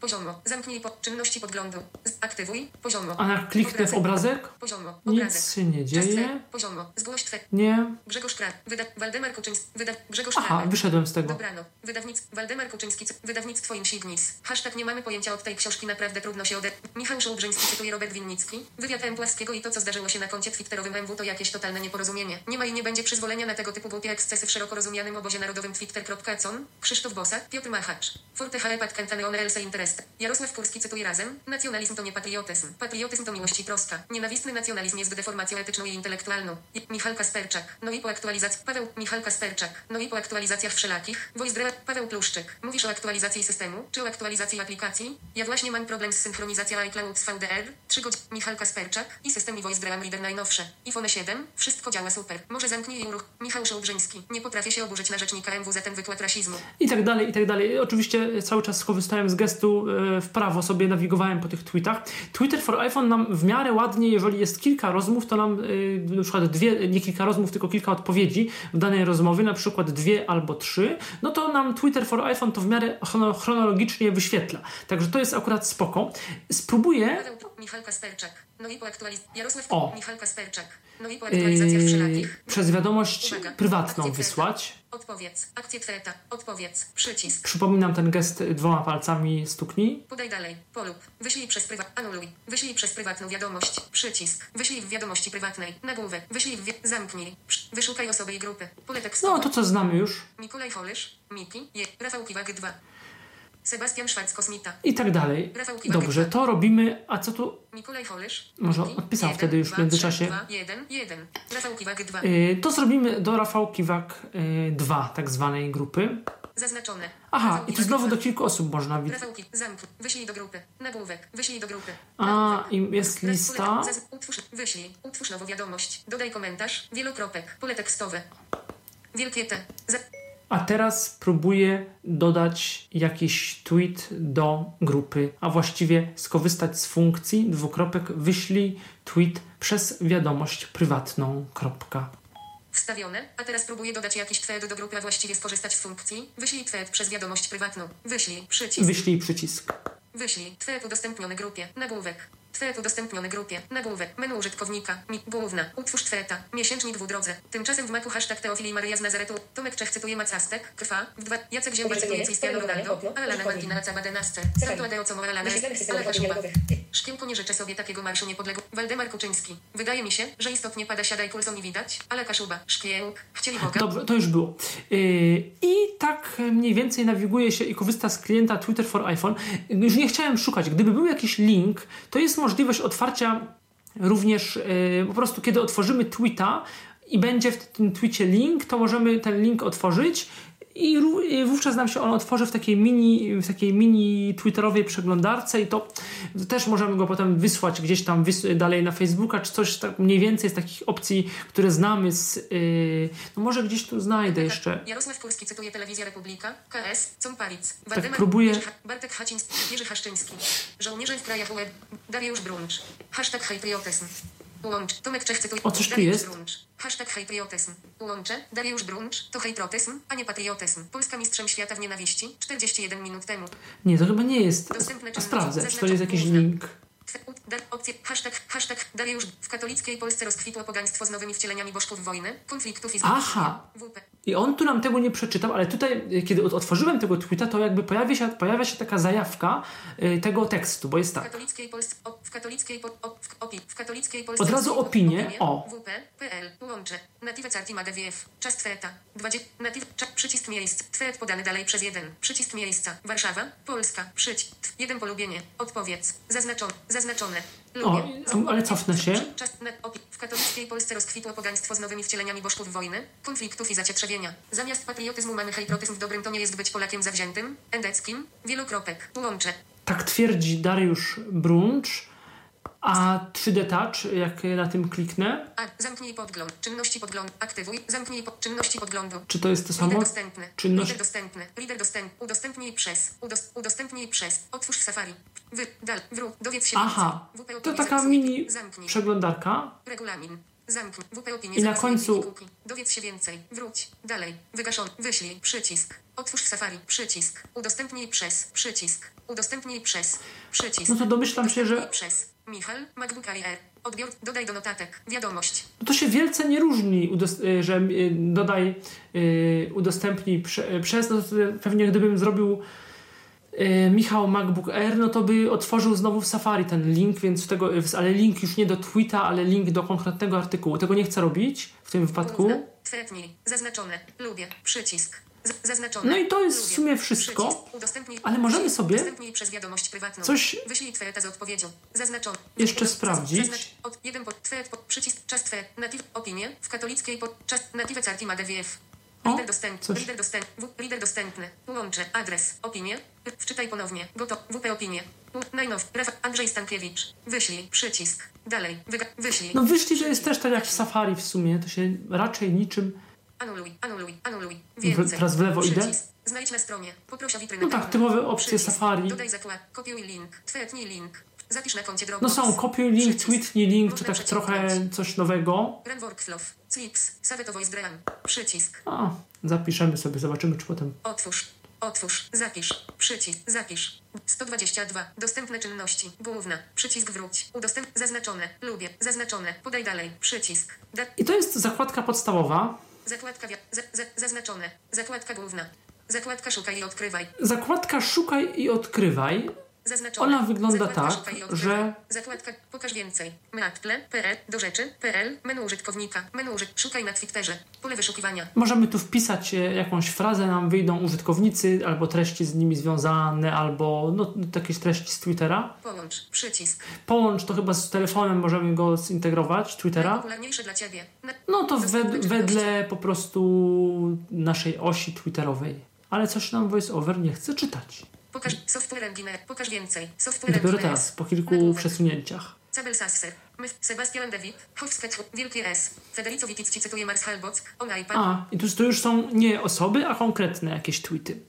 Poziomo. Zamknij pod. Czynności podglądu. Aktywuj. Poziomo. A jak kliknę w obrazek? Poziomo. Nic się nie dzieje. Poziomo. Zgłoś. Nie. Grzegorz. Wyda. Waldemar Kuczyński. Wyda. Grzegorz Aha, wyszedłem z tego. Dobrano. Wydawnictwo Waldemar Kuczyński. Wydawnictwo Insignis. Hashtag nie mamy pojęcia od tej książki naprawdę trudno się ode... Michał Szołbrzyński cytuje Robert Winnicki. Wywiad M. Płaskiego i to co zdarzyło się na koncie twitterowym MW to jakieś totalne nieporozumienie. Nie ma i nie będzie przyzwolenia na tego typu głupie ekscesy w szeroko rozumianym obozie narodowym twitter.com. Krzysztof Bosak. Piotr Machacz. Forte HE Patkantaneone Else Interest. Jarosław Kurski cytuje razem. Nacjonalizm to nie patriotyzm. Patriotyzm to miłość i troska. Nienawistny nacjonalizm jest deformacją etyczną i intelektualną. Michał Kasperczak. No i po aktualizacji... Paweł Michał Kasperczak. No i po aktualizacjach wszelakich. Voice Paweł Pluszczyk. Mówisz o aktualizacji systemu, czy o aktualizacji aplikacji? Ja właśnie mam problem z synchronizacją iCloud z VDR. 3 godziny. Michał Kasperczak. I system i Voice Reader najnowsze. iPhone 7. Wszystko działa super. Może zamknij i uruch. Michał Szołbrzyński. Nie potrafię się oburzyć na rzecznika MW za ten wykład rasizmu. I tak dalej, i tak dalej. Oczywiście cały czas skorzystałem z gestu e, w prawo, sobie nawigowałem po tych tweetach. Twitter for iPhone nam w miarę ładnie, jeżeli jest kilka rozmów, to nam e, na przykład dwie, nie kilka rozmów, tylko kilka odpowiedzi w danej rozmowie, na przykład dwie albo trzy, no to nam Twitter for iPhone to w miarę chrono- chronologicznie wyświetla. Także to jest akurat spoko. Spróbuję Michał Kasperczak. No i po aktualizacji. Jarosław O. Michał Kasperczak. No i po aktualizacjach yy, wszelakich. przez wiadomość Uwaga. prywatną wysłać. Odpowiedz. Akcję Tweta. Odpowiedz. Przycisk. Przypominam ten gest dwoma palcami stuknij. Podaj dalej. Polub. Wyślij przez prywat. Anuluj. Wyślij przez prywatną wiadomość. Przycisk. Wyślij w wiadomości prywatnej. Nagłówek. Wyślij w wi- Zamknij. Przy- Wyszukaj osoby i grupy. Pole tekstowe. No to co znamy już. Mikołaj Holysz. Miki. Je. Rafał Kiwak 2. Sebastian Kosmita. I tak dalej. Dobrze, to robimy. A co tu? Może odpisał jeden, wtedy już w dwa, międzyczasie. trzy, dwa, jeden, jeden. Rafał Kiwak 2. Yy, to zrobimy do Rafał Kiwak 2, tak zwanej grupy. Zaznaczone. Aha, Rafał i tu znowu do kilku osób można widzieć. Zamknij. Wyślij do grupy. Nagłówek. Wyślij do grupy. A, i jest lista. Utwórz, wyślij, utwórz nową wiadomość. Dodaj komentarz, wielokropek, pole tekstowe. Wielkie T. A teraz próbuję dodać jakiś tweet do grupy, a właściwie skorzystać z funkcji dwukropek wyślij tweet przez wiadomość prywatną. Kropka. Wstawione, a teraz próbuję dodać jakiś thread do grupy, a właściwie skorzystać z funkcji. Wyślij thread przez wiadomość prywatną. Wyślij, przycisk. Wyślij przycisk. Wyślij, thread udostępniony grupie, nagłówek. Thread udostępniony grupie, nagłówek, menu użytkownika, mi, główna, utwórz threada, miesięcznik w drodze. Tymczasem w maku hashtag Teofilii Maryja z Nazaretu, Tomek Czech cytuje Macastek, krwa, w dwa, Jacek Zięba cytuje Cristiano Ronaldo, Alana Martina na Cabadenasce, Santo Adeo Ale dochodów Kaszuba. miarowych. Szkiełko nie życzę sobie takiego marszu niepodległego. Waldemar Kuczyński. Wydaje mi się, że istotnie pada siadaj pulsą nie widać, ale Kaszuba. Szkiełk. Chcieli Boga. Dobrze, to już było. Yy, I tak mniej więcej nawiguje się i korzysta z klienta Twitter for iPhone. Już nie chciałem szukać. Gdyby był jakiś link, to jest możliwość otwarcia również yy, po prostu, kiedy otworzymy tweeta i będzie w tym tweetie link, to możemy ten link otworzyć i i wówczas nam się on otworzy w takiej mini, w takiej mini twitterowej przeglądarce i to też możemy go potem wysłać gdzieś tam dalej na Facebooka, czy coś tak mniej więcej z takich opcji, które znamy z... Yy, no może gdzieś tu znajdę jeszcze. Jarosław Kurski cytuje Telewizja Republika, KS, Comparic, Waldemar, próbuję- Bartek Haciński, Jerzy Haszczyński, Żołnierze w krajach UE, Dariusz Bruncz, hashtag hejpriotyzm, Łącz, Tomek Czech cytuje, O, coś tu jest? Hashtag hejpriotyzm, Łącze, Dariusz Bruncz, to hejprotyzm, a nie patriotyzm, Polska mistrzem świata w nienawiści, 41 minut temu, Nie, to chyba nie jest. Dostępne A sprawdzę, czy to jest jakiś link. Opcje, hashtag, hashtag, Dariusz, w katolickiej Polsce rozkwitło pogaństwo z nowymi wcieleniami bożków wojny, konfliktów i Aha. WP. I on tu nam tego nie przeczytał, ale tutaj, y, kiedy otworzyłem tego tweeta, to jakby pojawia się, pojawia się taka zajawka y, tego tekstu, bo jest W tak. katolickiej Polsce, o, w katolickiej, po, o, w, opi, w katolickiej Polsce... Od razu opinie, o. WP, PL, łącze, native cartima DWF, czas tweta, 20, native, cza, przycisk miejsc, twet podany dalej przez jeden, przycisk miejsca, Warszawa, Polska, przyć, jeden polubienie, odpowiedz, zaznaczone, zaznaczone, lubię. O, ale cofnę się. W katolickiej Polsce rozkwitło pogaństwo z nowymi wcieleniami bożków wojny, konfliktów i zacietrzewienia. Zamiast patriotyzmu mamy hejprotyzm w dobrym tonie jest być Polakiem zawziętym, endeckim, wielokropek, łącze. Tak twierdzi Dariusz Bruncz, a 3D Touch, jak na tym kliknę, A, zamknij podgląd. Czynności podgląd. Aktywuj. Zamknij po, czynności podglądu. czy to jest to Lider samo? dostępny. Czynność- Lider dostępny. Lider dostępny. Udostępnij przez. Udos, udostępnij przez. Otwórz Safari. Wy, dal, wróć. Dowiedz się Aha, to taka mini Zamknij. przeglądarka. Regulamin. Zamknij. WP opinie I na końcu-. Dowiedz się więcej. Wróć. Dalej. Wygaszony. Wyślij. Przycisk. Otwórz Safari. Przycisk. Udostępnij przez. Przycisk. Udostępnij przez. Przycisk. No to domyślam się, że przez. Michal. MacBook Air. Odbiór. Dodaj do notatek. Wiadomość. no to się wielce nie różni, y, że y, dodaj, y, udostępnij prze- przez, no pewnie gdybym zrobił Michał MacBook Air, no to by otworzył znowu w Safari ten link, więc tego, ale link już nie do tweeta, ale link do konkretnego artykułu. Tego nie chcę robić w tym wypadku. Tretnij. Zaznaczone. Lubię. Przycisk. Zaznaczone. No i to jest w sumie wszystko. Ale możemy sobie coś jeszcze sprawdzić. Od jeden pod twet pod przycisk czas. Native opinie. W katolickiej pod czas native DWF. Lider dostępny. coś. Lider dostępny. W, lider dostępny. Łącze. Adres. Opinie. Wczytaj ponownie. Goto. WP opinie. U- Najnow. Raf. Andrzej Stankiewicz. Wyślij. Przycisk. Dalej. Wyga- wyślij. No wyszli, że jest też tak jak w Safari w sumie, to się raczej niczym Anuluj, anuluj, anuluj. W- Więcej. teraz w lewo idę? Przycisk. Znajdź na stronie. Poproś o witrynę. No tak, typowe opcje Przycisk. Safari. Dodaj zakład. Kopiuj link. Twittnij link. No są kopiuj link, tweetnij link, czy tak trochę coś nowego. Przycisk. A, zapiszemy sobie, zobaczymy, czy potem. Otwórz. Otwórz. Zapisz. Przycisk. Zapisz. 122. Dostępne czynności. Główna. Przycisk wróć. Udostęp. Zaznaczone. Lubię. Zaznaczone. Podaj dalej. Przycisk. Da- I to jest zakładka podstawowa. zakładka za- za- zaznaczone. Zakładka główna. Zakładka szukaj i odkrywaj. Zakładka szukaj i odkrywaj. Zaznaczone. Ona wygląda Zakładka tak, że- Zakładka pokaż więcej. Matle, PL, do rzeczy, PL, menu użytkownika, menu użyt, szukaj na Twitterze, pole wyszukiwania. Możemy tu wpisać e, jakąś frazę, nam wyjdą użytkownicy, albo treści z nimi związane, albo no, jakieś treści z Twittera. Połącz, przycisk. Połącz to chyba z telefonem, możemy go zintegrować, Twittera. Najpopularniejsze dla Ciebie. Na- No to wed, wedle po prostu naszej osi Twitterowej. Ale coś nam VoiceOver nie chce czytać. Pokaż software engine, pokaż więcej. Software Dopiero teraz, po kilku przesunięciach. Cabel Sasser, Sebastian David, Hofsketch, Wielki S, Federico Witicki cytuje Mars Halbock, on iPad, A, i tu, to już są nie osoby, a konkretne jakieś tweety.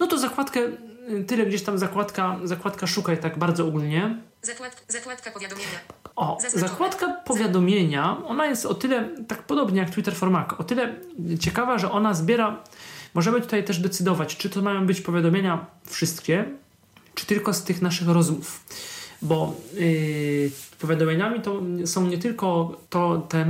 No to zakładkę, y, tyle gdzieś tam zakładka, zakładka szukaj tak bardzo ogólnie. zakład, zakładka powiadomienia. O, Zaznaczone. zakładka powiadomienia, ona jest o tyle, tak podobnie jak Twitter for Mac, o tyle ciekawa, że ona zbiera, możemy tutaj też decydować, czy to mają być powiadomienia wszystkie, czy tylko z tych naszych rozmów. Bo yy, powiadomieniami to są nie tylko to te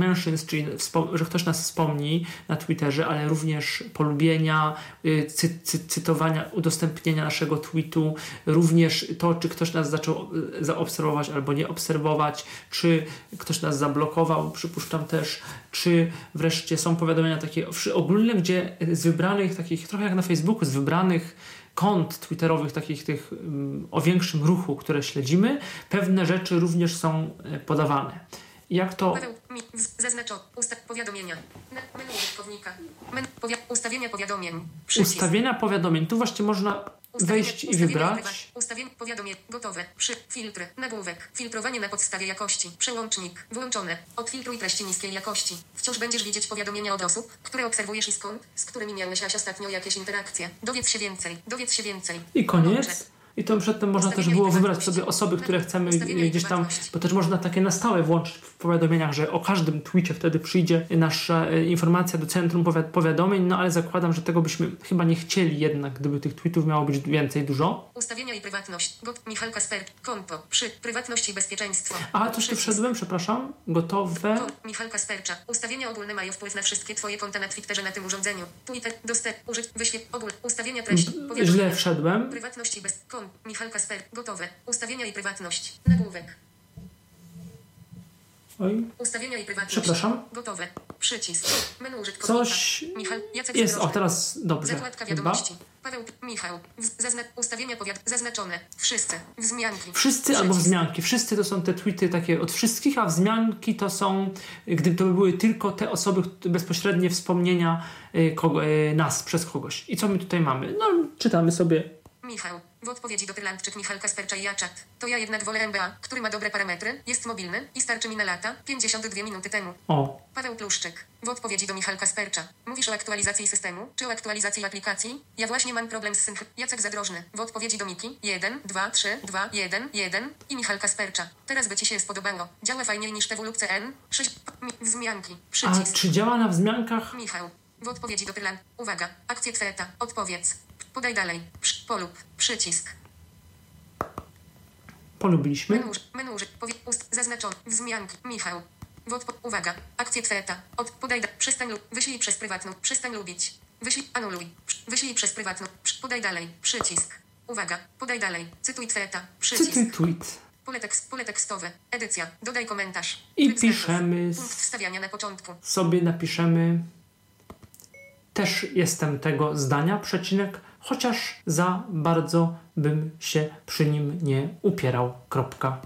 czyli że ktoś nas wspomni na Twitterze, ale również polubienia, yy, cy- cy- cytowania, udostępnienia naszego tweetu, również to, czy ktoś nas zaczął yy, zaobserwować albo nie obserwować, czy ktoś nas zablokował, przypuszczam też, czy wreszcie są powiadomienia takie ogólne, gdzie z wybranych takich, trochę jak na Facebooku, z wybranych kont twitterowych, takich tych mm, o większym ruchu, które śledzimy, pewne rzeczy również są e, podawane. Jak to zaznaczo, usta, powiadomienia. Menu użytkownika. Men, powia, ustawienia powiadomień. Przycisk. ustawienia powiadomień, tu właśnie można wejść i wybrać. Ustawień, powiadomień, gotowe, przy, filtry, nagłówek, filtrowanie na podstawie jakości, przełącznik, włączone, odfiltruj treści niskiej jakości. Wciąż będziesz widzieć powiadomienia od osób, które obserwujesz i skąd, z którymi miałeś ostatnio jakieś interakcje. Dowiedz się więcej, dowiedz się więcej. I koniec. I to przedtem można też było wybrać prywatności. sobie osoby, które chcemy gdzieś tam, prywatności. bo też można takie na stałe włączyć w powiadomieniach, że o każdym tweetie wtedy przyjdzie nasza e, informacja do centrum powi- powiadomień, no ale zakładam, że tego byśmy chyba nie chcieli jednak, gdyby tych tweetów miało być więcej, dużo. Ustawienia i prywatność. Got Michal Kasper. Konto. Przy. Prywatność i bezpieczeństwo. A, coś tu wszedłem, przepraszam. Gotowe. Kon. Michal Kaspercza. Ustawienia ogólne mają wpływ na wszystkie Twoje konta na Twitterze na tym urządzeniu. Twitter. Dostęp. Użyć. Wyświet. Ogól. Ustawienia treści. Źle wszedłem. Prywatność i bez. Kon. Michal Kasper. Gotowe. Ustawienia i prywatność. Nagłówek. Oj, Ustawienia i prywatność. Przepraszam? Gotowe. Przycisk. Menu użytkownika. coś Michal. Jacek jest. O, teraz dobrze. Zakładka Chyba. wiadomości. Paweł. Michał. Zazna- ustawienia powiad. Zaznaczone. Wszyscy. Wzmianki. Wszyscy albo Przycisk. wzmianki. Wszyscy to są te tweety takie od wszystkich, a wzmianki to są, gdyby to były tylko te osoby, bezpośrednie wspomnienia y, kogo, y, nas przez kogoś. I co my tutaj mamy? No, czytamy sobie. Michał. W odpowiedzi do Tyrlandczyk Michal Kaspercza i Jaczat. To ja jednak wolę MBA, który ma dobre parametry, jest mobilny i starczy mi na lata, 52 minuty temu. O, Paweł Pluszczyk. W odpowiedzi do Michal Kaspercza. Mówisz o aktualizacji systemu, czy o aktualizacji aplikacji? Ja właśnie mam problem z synch... Jacek Zadrożny. W odpowiedzi do Miki. 1, 2, 3, 2, 1, 1 i Michal Kaspercza. Teraz by Ci się spodobało. Działa fajniej niż TWLUCN. 6. Mi... Wzmianki. a Przycisk. czy działa na wzmiankach? Michał. W odpowiedzi do Tylan. Uwaga. Akcje Tweta. Odpowiedz. Podaj dalej. Polub. Przycisk. Polubiliśmy. Menu, menu, powie, ust, zaznaczony, wzmianki, Michał. W odpo- uwaga, akcje Tweta. Od, podaj, da, przystań lub, wyślij przez prywatną, przystań lubić. Wyślij, anuluj, wyślij przez prywatną, podaj dalej, przycisk. Uwaga, podaj dalej, cytuj Tweta, przycisk. Cytuj tweet. Pole, tekst, pole tekstowe, edycja, dodaj komentarz. I piszemy Punkt wstawiania na początku. sobie napiszemy też jestem tego zdania, przecinek, chociaż za bardzo bym się przy nim nie upierał. Kropka.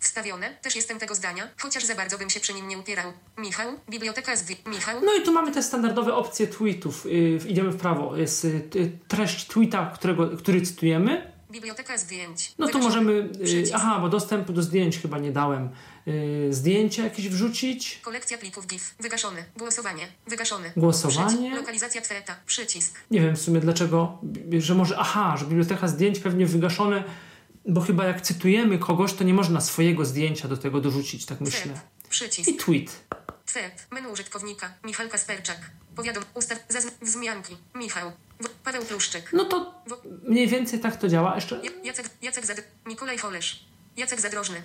Wstawione, też jestem tego zdania, chociaż za bardzo bym się przy nim nie upierał. Michał, biblioteka z... Michał, No i tu mamy te standardowe opcje tweetów. Yy, idziemy w prawo. Jest yy, treść tweeta, którego, który cytujemy. Biblioteka zdjęć. No tu możemy. y, Przycisk. aha, bo dostępu do zdjęć chyba nie dałem. Y, zdjęcia jakieś wrzucić. Kolekcja plików GIF. Wygaszony. Głosowanie. Wygaszony. Głosowanie. Lokalizacja tweta. Przycisk. Nie wiem w sumie dlaczego, że może. Aha, że biblioteka zdjęć pewnie wygaszone, bo chyba jak cytujemy kogoś, to nie można swojego zdjęcia do tego dorzucić, tak myślę. Twet. Przycisk. I tweet. Twet. Menu użytkownika. Michał Kasperczak. Powiadom. Ustaw. Zazn- wzmianki. Michał. Paweł Pluszczyk. No to mniej więcej tak to działa. Jeszcze. Ja- Jacek, Jacek Zad... Mikolaj Holesz. Jacek Zadrożny.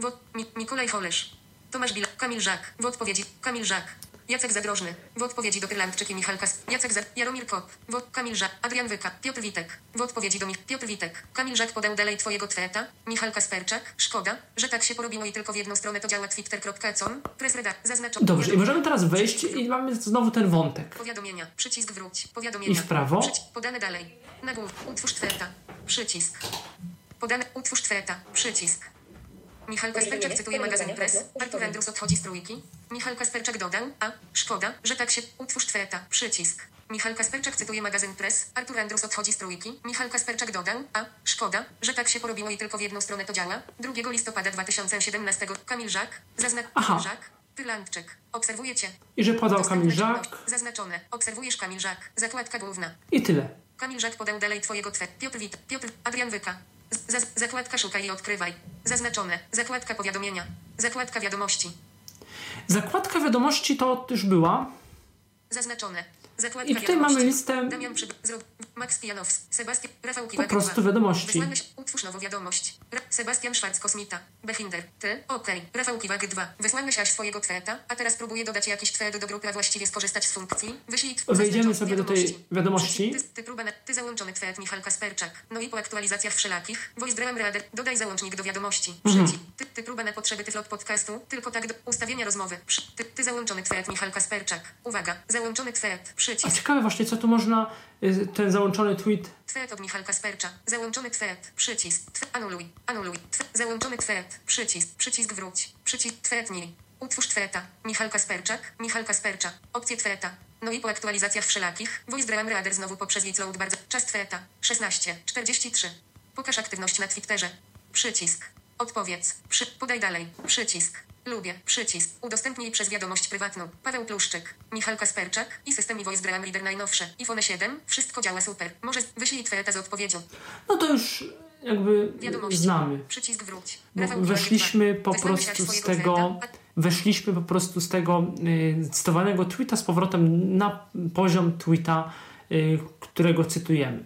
Wo... Mi... Mikolaj Holesz. Tomasz Bil... Kamil Żak. W odpowiedzi... Kamil Żak. Jacek Zadrożny. W odpowiedzi do Pyrlandczyk i Michał Kas... Jacek Zad... Jaromir Kop. W... Kamil Żak. Adrian Wyka. Piotr Witek. W odpowiedzi do Mich... Piotr Witek. Kamil Żak podał dalej twojego tweta. Michał Kasperczak. Szkoda, że tak się porobiło i tylko w jedną stronę to działa twitter.com. Press reda... Zaznaczony. Dobrze, i możemy teraz wejść i mamy znowu ten wątek. Powiadomienia. Przycisk wróć. Powiadomienia. I w prawo? Przyci- podane dalej. Nagłów. Utwórz tweta. Przycisk. Podane. Utwórz tweta. Przycisk. Michał Kasperczak cytuje magazyn Press. Artur Andrus odchodzi z trójki. Michał Kasperczak dodał. A. Szkoda, że tak się. Utwórz tweta. Przycisk. Michał Kasperczak cytuje magazyn Press. Artur Andrus odchodzi z trójki. Michał Kasperczak dodał. A. Szkoda, że tak się porobiło i tylko w jedną stronę to działa. 2 listopada 2017. Kamil Żak. Zaznacz. Aha. Żak. Pyrlandczyk. Obserwujecie. I że podał Kamil Żak czynność. Zaznaczone. Obserwujesz Kamil Żak. Zakładka główna. i tyle. Kamil Żak podał dalej twojego twe. Piotr Wit. Piotr. Adrian Wyka. Zaz- zakładka szukaj i odkrywaj. Zaznaczone. Zakładka powiadomienia. Zakładka wiadomości. Zakładka wiadomości to już była. Zaznaczone. I tutaj wiadomości. mamy listę po prostu wiadomości. Utwórz nową wiadomość. Sebastian Szwarc Kosmita. Behinder. Ty. Okej. Rafał Kiwak 2. Wysłane się aż swojego tweta, a teraz próbuję dodać jakiś twet do grupy, a właściwie skorzystać z funkcji. Wyślij... Wejdziemy sobie do tej wiadomości. Ty, ty próba na... Ty załączony twet Michał Kasperczak. No i po aktualizacjach wszelakich. Voice Dream Reader. Dodaj załącznik do wiadomości. Mhm. Przycisk. Ty, ty próba na potrzeby tyflop podcastu. Tylko tak do ustawienia rozmowy. Przy... Ty, ty załączony twet Michał Kasperczak. Uwaga. Załączony twet. A Przycisk. ciekawe właśnie, co tu można, y, ten załączony tweet. Twet od Michał Kaspercza. Załączony twet. Przycisk. Twe, anuluj. Anuluj. Twe, załączony twet. Przycisk. Przycisk wróć. Przycisk twetnij. Utwórz tweta. Michał Kasperczak. Michał Kaspercza. Opcje tweta. No i po aktualizacjach wszelakich. Voice Dream Reader znowu poprzez Load bardzo. Czas tweta. 16.43. Pokaż aktywność na Twitterze. Przycisk. Odpowiedz. Przy, podaj dalej. Przycisk. Lubię. Przycisk. Udostępnij przez wiadomość prywatną. Paweł Pluszczyk. Michał Kasperczak. I system i Voice Dream Reader najnowsze. iPhone 7. Wszystko działa super. Może wyślij tweta z odpowiedzią. No to już jakby Wiadomości. znamy. Przycisk wróć. Bo Kiwak weszliśmy po prostu z tego, tweta. weszliśmy po prostu z tego y, cytowanego tweeta z powrotem na poziom tweeta, y, którego cytujemy.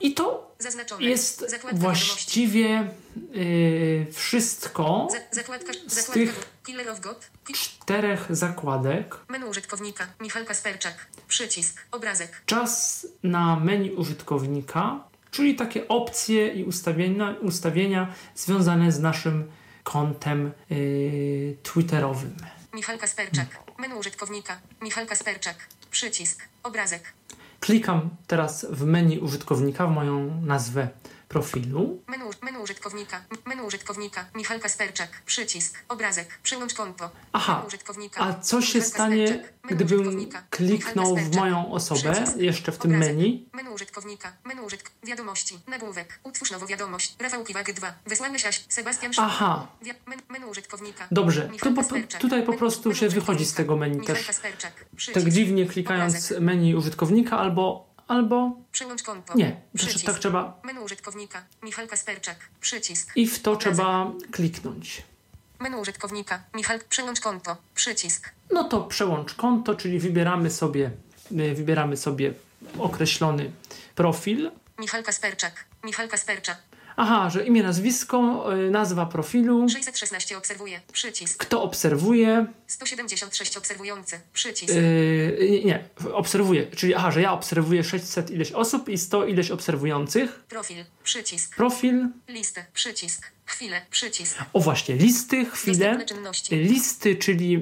I to Zaznaczone. jest Zakładka właściwie y, wszystko Za, zakładka, z zakładka tych- czterech zakładek. Menu użytkownika. Michał Kasperczak. Przycisk. Obrazek. Czas na menu użytkownika, czyli takie opcje i ustawienia, ustawienia związane z naszym kontem y, twitterowym. Michał Kasperczak. Menu użytkownika. Michał Kasperczak. Przycisk. Obrazek. Klikam teraz w menu użytkownika, w moją nazwę profilu. Menu, menu użytkownika. Menu użytkownika. Michał Kasperczak. Przycisk. Obrazek. Przełącz konto. Aha, a co się Michał stanie, gdybym kliknął w moją osobę Przycisk. jeszcze w tym Obrazek. menu? Menu użytkownika. Menu użytk. Wiadomości. Nagłówek. Utwórz nową wiadomość. Rafał Kiwak 2. Wysłany Siaś. Sebastian Sz- Aha, men, menu użytkownika. Dobrze, tu po- tutaj po prostu menu się wychodzi z tego menu Michał też. Tak dziwnie klikając Obrazek. menu użytkownika albo, albo Przełącz konto. nie, Przycisk. tak trzeba Menu użytkownika. Michał Kasperczak. Przycisk. i w to Obrazek. trzeba kliknąć. Menu użytkownika. Michał. Konto. Przycisk. No to przełącz konto, czyli wybieramy sobie, y, wybieramy sobie określony profil. Michał Kasperczak. Michał Kasperczak. Aha, że imię, nazwisko, y, nazwa profilu, 616 obserwuje. Przycisk. kto obserwuje, 176 obserwujący. Przycisk. yy, nie, obserwuje, czyli aha, że ja obserwuję 600 ileś osób i 100 ileś obserwujących. Profil. Przycisk. Profil, Listę. Przycisk. Chwilę. Przycisk. o właśnie, listy, czynności. Listy, czyli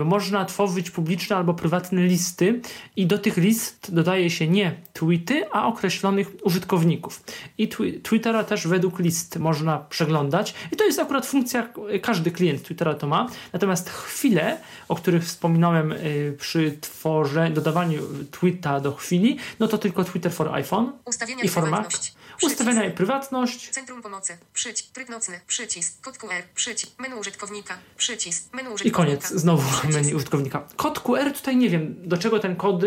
y, można tworzyć publiczne albo prywatne listy i do tych list dodaje się nie tweety, a określonych użytkowników. I twi- Twittera też według list można przeglądać i to jest akurat funkcja, y, każdy klient Twittera to ma. Natomiast chwile, o których wspominałem y, przy tworze, dodawaniu tweeta do chwili, no to tylko Twitter for iPhone Ustawienia i i for Mac. Ustawienia i prywatność. Centrum pomocy. Przycisk. Tryb nocny. Przycisk. Kod QR. Przycisk. Menu użytkownika. Przycisk. Menu I użytkownika. koniec, znowu Przycisk. menu użytkownika. Kod QR tutaj nie wiem, do czego ten kod,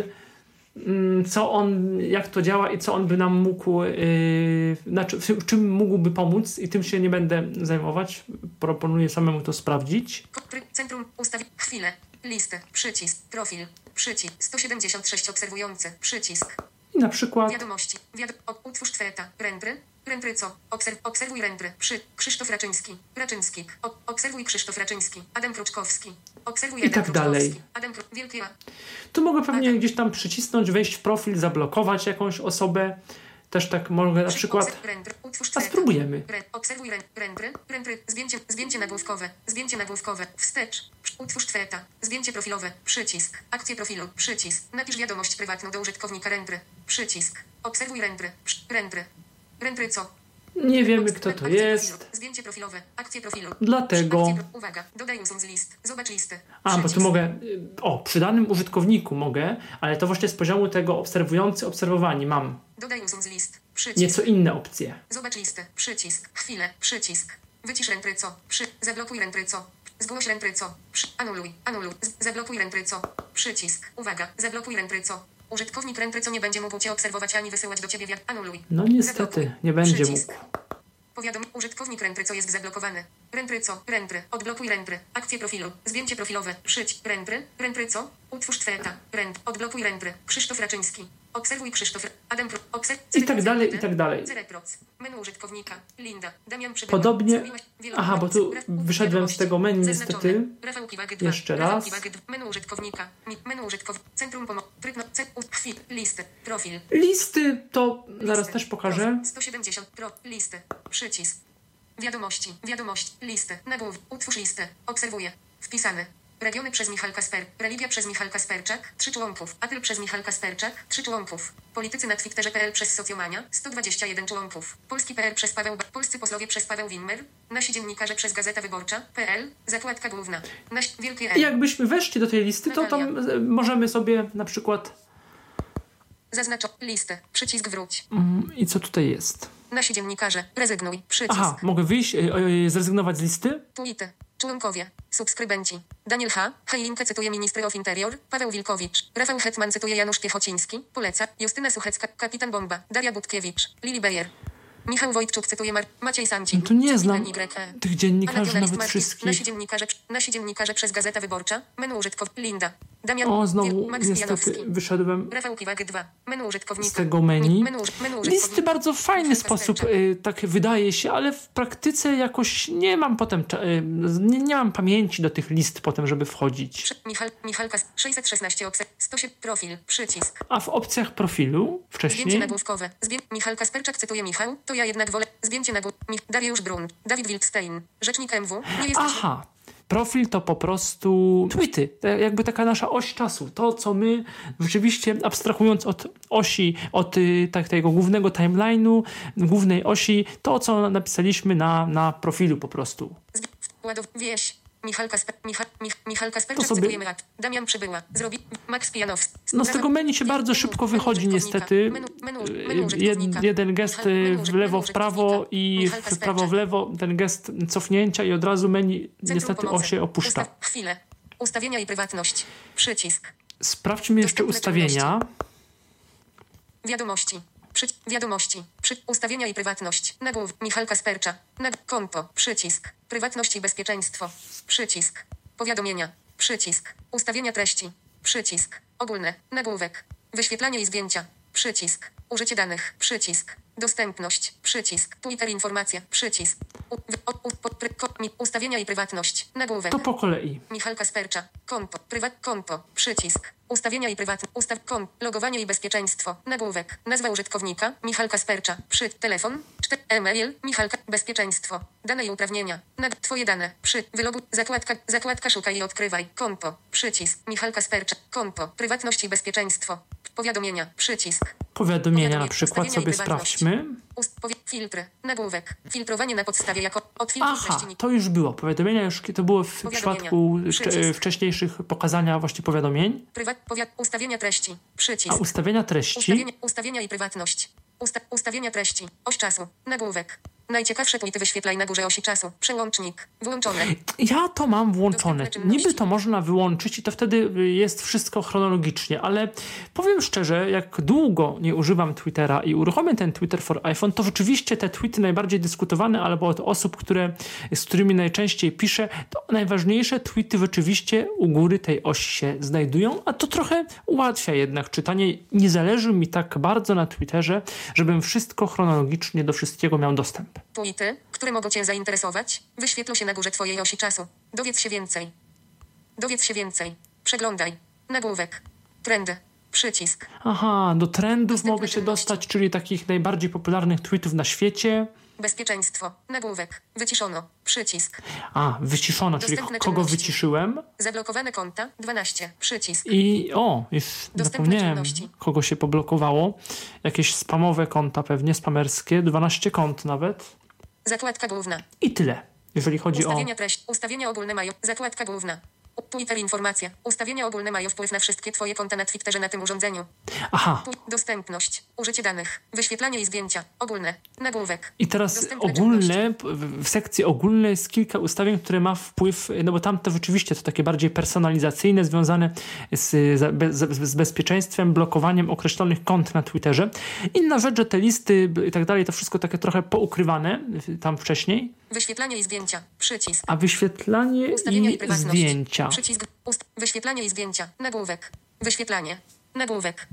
mm, co on, jak to działa i co on by nam mógł, yy, znaczy, w czym mógłby pomóc i tym się nie będę zajmować. Proponuję samemu to sprawdzić. Centrum ustawić. Chwilę. Listę. Przycisk. Profil. Przycisk. 176 obserwujący. Przycisk. I na przykład Wiadomości. Wiad utwórz tweta. Rendry. Rendry co? Obserw obserwuj rendry. Przy. Krzysztof Raczyński. Raczyński. O, obserwuj Krzysztof Raczyński. Adam Kruczkowski. Obserwuj I Adam tak dalej. Adam Kru... Wielkie tu mogę pewnie gdzieś tam przycisnąć, wejść w profil, zablokować jakąś osobę. Też tak mogę na przykład. A spróbujemy. Obserwuj zdjęcie, zdjęcie nagłówkowe, zdjęcie nagłówkowe, wstecz, utwórz tweta, zdjęcie profilowe, przycisk, akcje profilu, przycisk, napisz wiadomość prywatną do użytkownika rendry, przycisk, obserwuj rendry, Psz- rendry, rendry co? Nie wiemy, kto to jest. Zdjęcie profilowe, akcje profilu. Dlatego- uwaga, dodaj usuń z list, zobacz listę. A, bo tu mogę. y, O, przy danym użytkowniku mogę, ale to właśnie z poziomu tego obserwujący, obserwowani mam Dodaj usuń z list, przycisk. nieco inne opcje. Zobacz listę. Przycisk. Chwilę. Przycisk. Wycisz rentryco. Przy. Zablokuj rentryco. Zgłoś rentryco. Przy. Anuluj. Anuluj. Z. Zablokuj rentryco. Przycisk. Uwaga. Zablokuj rentryco. Użytkownik rentryco nie będzie mógł Cię obserwować ani wysyłać do Ciebie wiad... Anuluj. No niestety, nie będzie Przycisk. mógł. Powiadom. Użytkownik rentryco jest zablokowany. Rentryco. Rentry. Odblokuj rentry. Akcje profilu. Zdjęcie profilowe. Przyć. Rentry. Rentryco. Utwórz tweta. Rent. Odblokuj rentry. Krzysztof Raczyński. Obserwuj Krzysztof. Adam. Obserw... I tak dalej, i tak dalej. Menu użytkownika. Linda. Damian Przybyła. Podobnie- Aha, bo tu wyszedłem z wiadomości. tego menu niestety. Jeszcze raz. Menu użytkownika. Menu użytkownika. Centrum pomocy. Listy. Profil. Listy to zaraz też pokażę. Profil. 170. Pro. Listy. Przycisk. Wiadomości. Wiadomość. Listy. Nagłów. Utwórz listę. Obserwuję. Wpisany. Regiony przez Michał Kasper. Religia przez Michał Kasperczak. 3 członków. Apple przez Michał Kasperczak. 3 członków. Politycy na Twitterze.pl przez Socjomania. 121 członków. Polski PR przez Paweł ba- Polscy posłowie przez Paweł Wimmer. Nasi dziennikarze przez Gazeta Wyborcza.pl. Zakładka główna. Naś Wielkie I N. jakbyśmy weszli do tej listy, to tam e, możemy sobie na przykład. Zaznaczo. Listę. Przycisk wróć. Mm, I co tutaj jest? Nasi dziennikarze. Rezygnuj. Przycisk. Aha, mogę wyjść, e, e, zrezygnować z listy? Tweety. Członkowie. Subskrybenci. Daniel H. Hajlinkę cytuje Ministry of Interior. Paweł Wilkowicz. Rafał Hetman cytuje Janusz Piechociński. Poleca. Justyna Suchecka. Kapitan Bomba. Daria Budkiewicz. Lili Beyer. Michał Wojtczuk cytuje Mar- Maciej Samci. No to nie znam tych dziennikarzy nawet Markis. wszystkich. Nasi dziennikarze, nasi dziennikarze przez Gazeta Wyborcza. Menu użytkownik. Linda. Damian. O, znowu Max niestety wyszedłem Rafał Kiwagi 2. Menu użytkownika. z tego menu. Menu, menu Listy użytkownika. bardzo fajny sposób, y, tak wydaje się, ale w praktyce jakoś nie mam potem, y, nie, nie mam pamięci do tych list potem, żeby wchodzić. Michal, Michalka 616 obser. 107 profil. Przycisk. A w opcjach profilu Zdjęcie wcześniej nagłówkowe. Zdję... Michał Kasperczak cytuje Michał. To ja jednak wolę. Zdjęcie nagłów... Mi... Dariusz Brun. Dawid Wildstein. Rzecznik MW. Nie jesteś... Aha. Profil to po prostu tweety, te- jakby taka nasza oś czasu. To, co my rzeczywiście abstrahując od osi, od y, tak, tego głównego timeline'u, głównej osi, to, co napisaliśmy na, na profilu po prostu. Ładow... Wieś. Michal Kasper... Michal... Sobie- Rak. Damian Przybyła. Zrobi... Max Pijanowski. No z tego menu się bardzo szybko wychodzi niestety. Jed, jeden gest w lewo, w prawo i w prawo, w lewo, ten gest cofnięcia i od razu menu niestety o się opuszcza. Chwilę. Ustawienia i prywatność. Przycisk. Sprawdźmy jeszcze ustawienia. Wiadomości. Przy... Wiadomości. Przy... Ustawienia i prywatność. Nagłów. Michal Kaspercza. Nag... Konto. Przycisk. Prywatność i bezpieczeństwo. Przycisk. Powiadomienia. Przycisk. Ustawienia treści. Przycisk. Ogólne. Nagłówek. Wyświetlanie i zdjęcia. Przycisk. Użycie danych. Przycisk. Dostępność. Przycisk. Twitter informacja. Przycisk. U... U... Ustawienia i prywatność. Nagłówek. To po kolei. Michal Kaspercza. Konto. Prywat. Konto. Przycisk. Ustawienia i prywatne. Ustaw. Kon. Logowanie i bezpieczeństwo. Nagłówek. Nazwa użytkownika. Michal Kaspercza. Przy. Telefon. 4. E-mail. Michalka. Bezpieczeństwo. Dane i uprawnienia. Nad. Twoje dane. Przy. Wylogu. Zakładka. Zakładka szukaj i odkrywaj. Konto. Przycisk. Michal Kaspercza. Konto. Prywatność i bezpieczeństwo. Powiadomienia. Przycisk. Powiadomienia na przykład sobie sprawdźmy. Ust. Powie. Filtry. Nagłówek. Filtrowanie na podstawie jako. Aha, to już było. Powiadomienia już to było w przypadku wcze- wcześniejszych pokazania właśnie powiadomień. Prywat. Powiat. Ustawienia treści. Przycisk. A ustawienia treści Ustawienia, ustawienia i prywatność. Usta ustawienia treści. Oś czasu. Nagłówek. Najciekawsze tweety wyświetlaj na górze osi czasu. Przełącznik. Włączone. Ja to mam włączone. Niby to można wyłączyć i to wtedy jest wszystko chronologicznie, ale powiem szczerze, jak długo nie używam Twittera i uruchomię ten Twitter for iPhone, to rzeczywiście te tweety najbardziej dyskutowane albo od osób, które, z którymi najczęściej piszę, to najważniejsze tweety rzeczywiście u góry tej osi się znajdują, a to trochę ułatwia jednak czytanie. Nie zależy mi tak bardzo na Twitterze, żebym wszystko chronologicznie do wszystkiego miał dostęp. Tweety, które mogą Cię zainteresować, wyświetlą się na górze Twojej osi czasu. Dowiedz się więcej. Dowiedz się więcej. Przeglądaj. Nagłówek. Trendy. Przycisk. Aha, do trendów Dostępne mogę się czynności. dostać, czyli takich najbardziej popularnych tweetów na świecie. Bezpieczeństwo. Nagłówek. Wyciszono. Przycisk. A, wyciszono, czyli Dostępne kogo czynności. wyciszyłem. Zablokowane konta. 12. Przycisk. I o, już Dostępne zapomniałem, czynności. kogo się poblokowało. Jakieś spamowe konta pewnie, spamerskie, 12 kont nawet. Zakładka główna. I tyle, jeżeli chodzi o... Ustawienia treści. Ustawienia ogólne mają. Zakładka główna. Twitter informacja. Ustawienia ogólne mają wpływ na wszystkie Twoje konta na Twitterze na tym urządzeniu. Aha, Dostępność. Użycie danych. Wyświetlanie i zdjęcia. Ogólne. Nagłówek. i teraz Dostępne ogólne, w sekcji ogólnej jest kilka ustawień, które ma wpływ, no bo tam to rzeczywiście to takie bardziej personalizacyjne, związane z, z, z bezpieczeństwem, blokowaniem określonych kont na Twitterze. Inna rzecz, że te listy i tak dalej, to wszystko takie trochę poukrywane y, tam wcześniej, Wyświetlanie i zdjęcia. Przycisk. a wyświetlanie i, i zdjęcia. Przycisk. Ust. Wyświetlanie i zdjęcia. Nagłówek. Wyświetlanie. Nagłówek.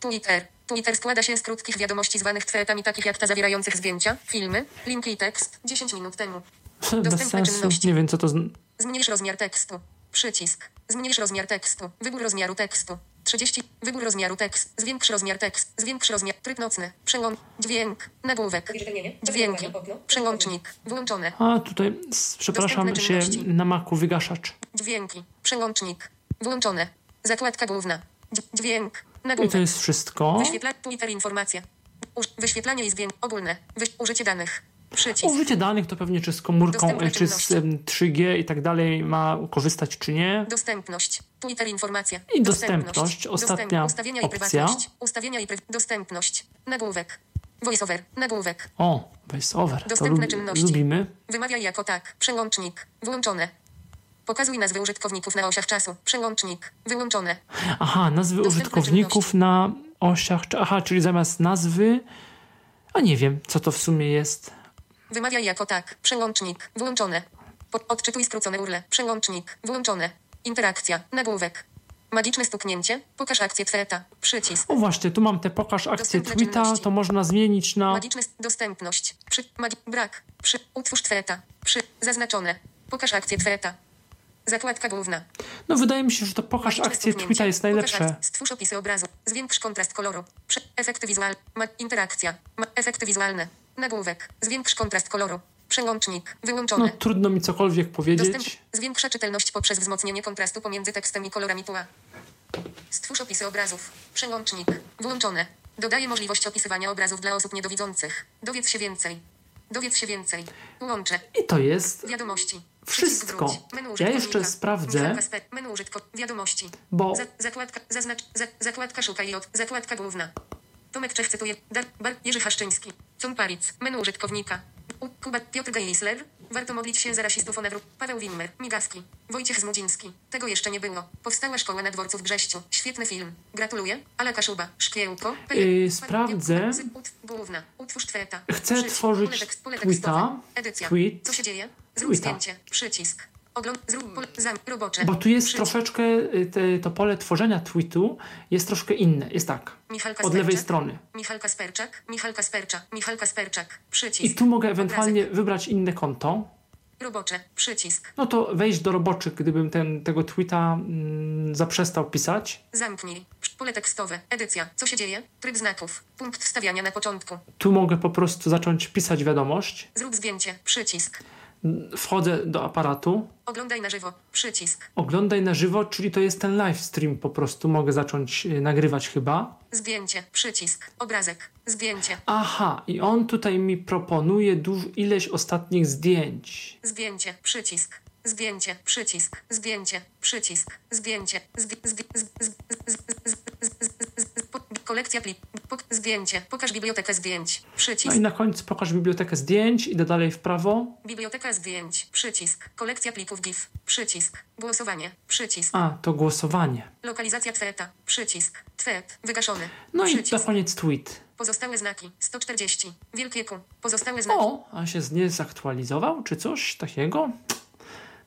Twitter. Twitter składa się z krótkich wiadomości zwanych tweetami takich jak ta zawierających zdjęcia, filmy, linki i tekst. 10 minut temu. Dostępne czynności. nie wiem co to... z- Zmniejsz rozmiar tekstu. Przycisk. Zmniejsz rozmiar tekstu. Wybór rozmiaru tekstu. 30. Wybór rozmiaru tekst. Zwiększ rozmiar tekst. Zwiększ rozmiar. Tryb nocny. Przełącz. Dźwięk. Nagłówek. Okno. Przełącznik. Włączone. A, tutaj, przepraszam, się na maku wygaszacz. Dźwięki. Przełącznik. Włączone. Zakładka główna. Dź- Dźwięk. I to Nagłówek. jest wszystko. Wyświetla Twitter informacja. Uż, wyświetlanie i zdjęć ogólne. Wy, użycie danych. Przycisk. Użycie danych to pewnie czy z komórką, Dostępne e, czy z czynności. em, 3G i tak dalej ma korzystać, czy nie. Dostępność. Twitter informacja. I dostępność. Ostatnia Ustawienia i opcja. prywatność. Ustawienia i pry... Dostępność. Nagłówek. Voiceover. Nagłówek. O, voiceover. To Dostępne lub, czynności. lubimy. Wymawiaj jako tak. Przełącznik. Włączone. Pokazuj nazwy użytkowników na osiach czasu. Przełącznik. Wyłączone. Aha, nazwy Dostępne użytkowników na osiach. Aha, czyli zamiast nazwy. A nie wiem, co to w sumie jest. Wymawiaj jako tak. Przełącznik. Włączone. Po, odczytuj skrócone urle. Przełącznik. Włączone. Interakcja. Nagłówek. Magiczne stuknięcie. Pokaż akcję tweta. Przycisk. O właśnie, tu mam te pokaż akcję czynności. to można zmienić na... Magiczne dostępność. Przy, magi, brak. Przy, utwórz tweta. Przy, zaznaczone. Pokaż akcję tweta. Zakładka główna. No wydaje mi się, że to pokaż Magiczne akcję tweeta jest najlepsze. akcję. Stwórz opisy obrazu. Zwiększ kontrast koloru. Prze, efekty wizualne. Ma, interakcja. Ma, efekty wizualne. Nagłówek. Zwiększ kontrast koloru. Przełącznik. Wyłączone. No trudno mi cokolwiek powiedzieć. Dostęp zwiększa czytelność poprzez wzmocnienie kontrastu pomiędzy tekstem i kolorami tła. Stwórz opisy obrazów. Przełącznik. Włączone. Dodaje możliwość opisywania obrazów dla osób niedowidzących. Dowiedz się więcej. Dowiedz się więcej. Łącze. I to jest Wiadomości. Wszystko. Ja jeszcze sprawdzę. Menu użytko. Wiadomości. Bo- Za, zakładka. Zaznacz. Za, zakładka szukaj od. Zakładka główna. Tomek Czech cytuje. Dar, bar, Jerzy Haszczyński. Cumparic. Menu użytkownika. U, Kuba Piotr Geisler. Warto modlić się za rasistów Onewru. Paweł Wimmer. Migaski. Wojciech Zmudziński. Tego jeszcze nie było. Powstała szkoła na dworcu w Brześciu. Świetny film. Gratuluję. Ale Kaszuba. Szkiełko. Yy, sprawdzę. Główna. Utwórz tweta. Chcę tworzyć tweeta. Edycja. Tweet. Co się dzieje? Zrób zdjęcie. Przycisk. Ogląd. Zrób pole. Zam. Robocze. Bo tu jest troszeczkę, y, te, to pole tworzenia tweetu jest troszkę inne. Jest tak, Michal od lewej strony. Michal Kasperczak. Michal Kasperczak. Michal Kasperczak. I Przycisk. tu mogę ewentualnie wybrać inne konto. Robocze. Przycisk. No to wejść do roboczych, gdybym ten, tego tweeta mm, zaprzestał pisać. Zamknij. Pole tekstowe. Edycja. Co się dzieje? Tryb znaków. Punkt wstawiania na początku. Tu mogę po prostu zacząć pisać wiadomość. Zrób zdjęcie. Przycisk wchodzę do aparatu. Oglądaj na żywo, przycisk. Oglądaj na żywo, czyli to jest ten live stream po prostu. Mogę zacząć nagrywać chyba. Zdjęcie, przycisk, obrazek, zdjęcie. Aha, i on tutaj mi proponuje duż, ileś ostatnich zdjęć. Zdjęcie, przycisk. Zdjęcie, przycisk, zdjęcie, przycisk, zdjęcie, zdjęcie, kolekcja klip, Pok- zdjęcie. Pokaż bibliotekę zdjęć. No Przycisk. i na końcu pokaż bibliotekę zdjęć, idę dalej w prawo. Biblioteka zdjęć. Przycisk. Kolekcja plików GIF. Przycisk. Głosowanie. Przycisk. A, to głosowanie. Lokalizacja tweta. Przycisk. Twet. Wygaszony. No i Przycisk. na koniec tweet. Pozostałe znaki. 140. Wielkie Q. Pozostałe znaki. O, a się nie zaktualizował, czy coś takiego?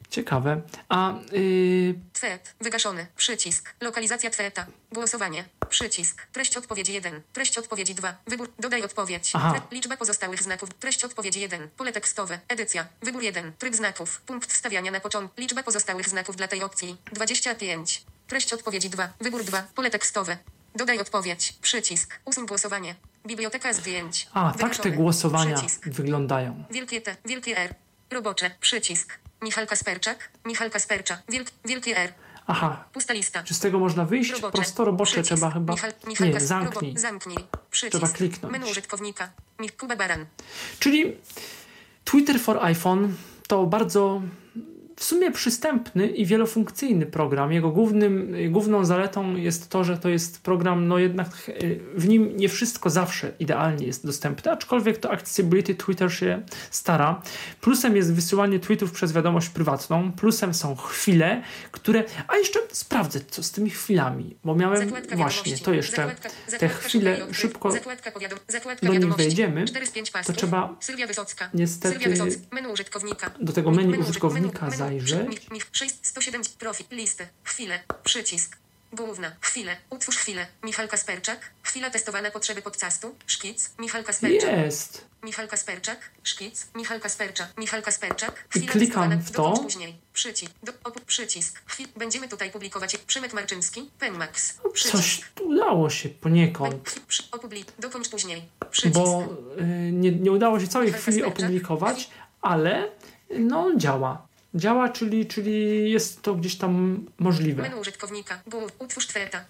Ciekawe. A yy, Twet. Wygaszony. Przycisk. Lokalizacja tweta. Głosowanie. Przycisk. Treść odpowiedzi 1. Treść odpowiedzi 2. Wybór. Dodaj odpowiedź. Tre- liczba pozostałych znaków. Treść odpowiedzi 1. Pole tekstowe. Edycja. Wybór 1. Tryb znaków. Punkt wstawiania na początku. Liczba pozostałych znaków dla tej opcji. 25. Treść odpowiedzi 2. Wybór 2. Pole tekstowe. Dodaj odpowiedź. Przycisk. Usuń głosowanie. Biblioteka zdjęć. a, tak te głosowania Przycisk. wyglądają. Wielkie T, wielkie R. Robocze, przycisk. Michal Kasperczak, Michal Kaspercza, wielk, wielkie R. Aha, Pusta lista. czy z tego można wyjść? Robocze. Prosto robocze przycisk. trzeba chyba. Michal, Michal Nie, zamknij. Robo, zamknij. Przycisk. Trzeba kliknąć. Menu użytkownika. Kuba Baran. Czyli Twitter for iPhone to bardzo w sumie przystępny i wielofunkcyjny program. Jego głównym, główną zaletą jest to, że to jest program, no jednak y, w nim nie wszystko zawsze idealnie jest dostępne, aczkolwiek to accessibility Twitter się stara. Plusem jest wysyłanie tweetów przez wiadomość prywatną, plusem są chwile, które... A jeszcze sprawdzę, co z tymi chwilami, bo miałem Zakładka właśnie, to jeszcze Zakładka, te zakładka chwile i odkryj. szybko Zakładka, powiadom, zakładka do nich wejdziemy, 4 z 5 to trzeba Sylwia Wysocka. niestety do tego menu uży- użytkownika zajrzeć. Mich, mich, 6, 107, profil, listy, chwile, przycisk. Główna, chwilę, utwórz chwilę. Michal Kasperczak, chwila testowana potrzeby podcastu, szkic, Michal Kasperczak. Jest. Michal Kasperczak, szkic, Michal Kasperczak, Michal Kasperczak, I chwila klikam testowana, w to. później, przycisk, do, opu, przycisk, chwil, będziemy tutaj publikować, Przemek Marczynski, Penmax, Coś przycisk, tu udało się poniekąd, opublik, dokończ później, przycisk, bo y, nie, nie udało się całej Michał chwili opublikować, ale no działa. Działa, czyli, czyli jest to gdzieś tam możliwe. menu użytkownika, gór, utwórz tweta,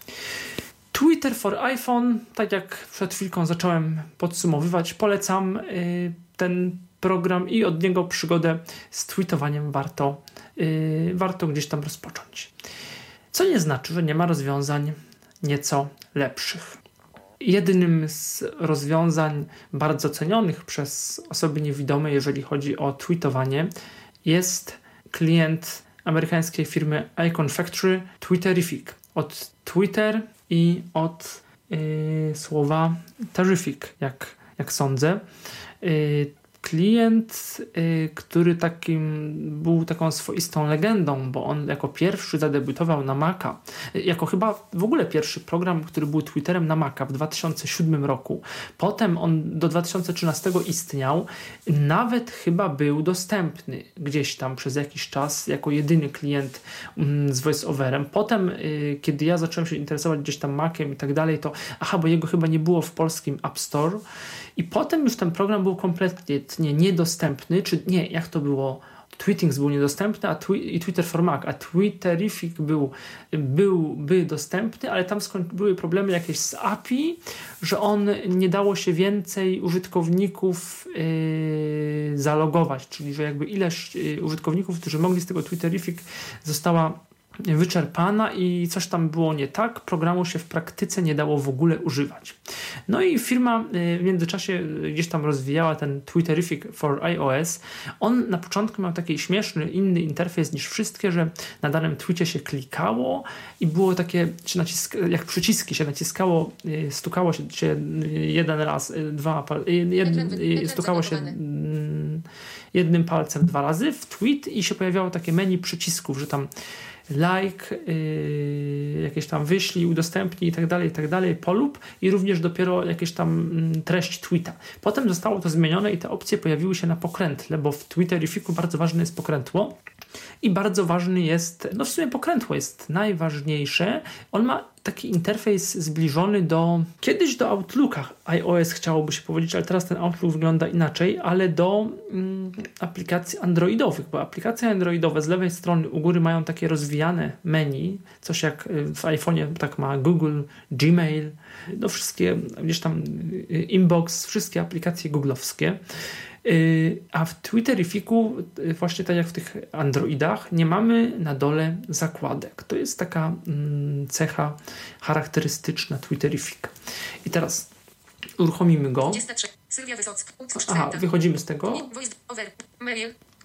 Twitter for iPhone, tak jak przed chwilką zacząłem podsumowywać, polecam y, ten program i od niego przygodę z tweetowaniem warto, y, warto gdzieś tam rozpocząć. Co nie znaczy, że nie ma rozwiązań nieco lepszych. Jednym z rozwiązań bardzo cenionych przez osoby niewidome, jeżeli chodzi o tweetowanie, jest klient amerykańskiej firmy Icon Factory Twitterific. Od Twitter i od yy, słowa terrific, jak, jak sądzę. Yy, klient, yy, który takim był taką swoistą legendą, bo on jako pierwszy zadebiutował na Maca, yy, jako chyba w ogóle pierwszy program, który był Twitterem na Maca w 2007 roku. Potem on do 2013 istniał, nawet chyba był dostępny gdzieś tam przez jakiś czas jako jedyny klient mm, z voiceoverem. Potem, y, kiedy ja zacząłem się interesować gdzieś tam Maciem i tak dalej, to aha, bo jego chyba nie było w polskim App Store i potem już ten program był kompletnie nie, niedostępny, czy nie, jak to było? Tweetings był niedostępny a twi- i Twitter for Mac, a Twitterific był, byłby dostępny, ale tam skoń- były problemy jakieś z API, że on nie dało się więcej użytkowników yy, zalogować, czyli że jakby ilość yy, użytkowników, którzy mogli z tego Twitterific została wyczerpana i coś tam było nie tak, programu się w praktyce nie dało w ogóle używać. No i firma y, w międzyczasie y, gdzieś tam rozwijała ten Twitterific for iOS. On na początku miał taki śmieszny, inny interfejs niż wszystkie, że na danym tweetie się klikało i było takie, się naciska, jak przyciski się naciskało, y, stukało się, się jeden raz, dwa, pal- jed, Ekran wy- ekran stukało się mm, jednym palcem dwa razy w tweet i się pojawiało takie menu przycisków, że tam like, yy, jakieś tam wyślij, udostępnij i tak dalej, i tak dalej, polub i również dopiero jakieś tam mm, treść tweeta. Potem zostało to zmienione i te opcje pojawiły się na pokrętle, bo w Twitterifiku bardzo ważne jest pokrętło i bardzo ważny jest, no w sumie pokrętło jest najważniejsze. On ma taki interfejs zbliżony do, kiedyś do Outlooka iOS chciałoby się powiedzieć, ale teraz ten Outlook wygląda inaczej, ale do mm, aplikacji androidowych, bo aplikacje androidowe z lewej strony u góry mają takie rozwijane menu, coś jak y, w iPhone'ie tak ma Google, Gmail, no wszystkie, gdzieś tam y, Inbox, wszystkie aplikacje googlowskie. A w Twitterifiku, yy, właśnie tak jak w tych Androidach, nie mamy na dole zakładek. To jest taka mm, cecha charakterystyczna Twitterifika. I teraz Uruchomimy go. 23. Sylwia Wysocka. Utwórz Aha, wychodzimy z tego.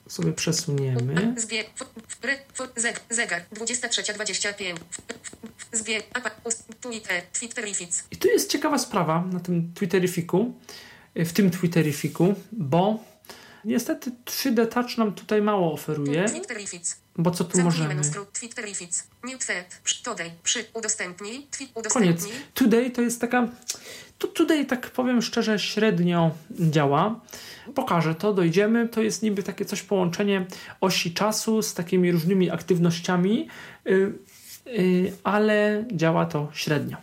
Sobie przesuniemy. Zegar. 23.25. Zbieg. Apa, ust, Twitter. Twitterific. I tu jest ciekawa sprawa na tym Twitterifiku, y, w tym Twitterifiku, bo niestety 3D Touch nam tutaj mało oferuje, bo co tu możemy? Koniec. Today to jest taka. Tu, today, tak powiem szczerze, średnio działa. Pokażę to, dojdziemy. To jest niby takie coś połączenie osi czasu z takimi różnymi aktywnościami, y, y, ale działa to średnio.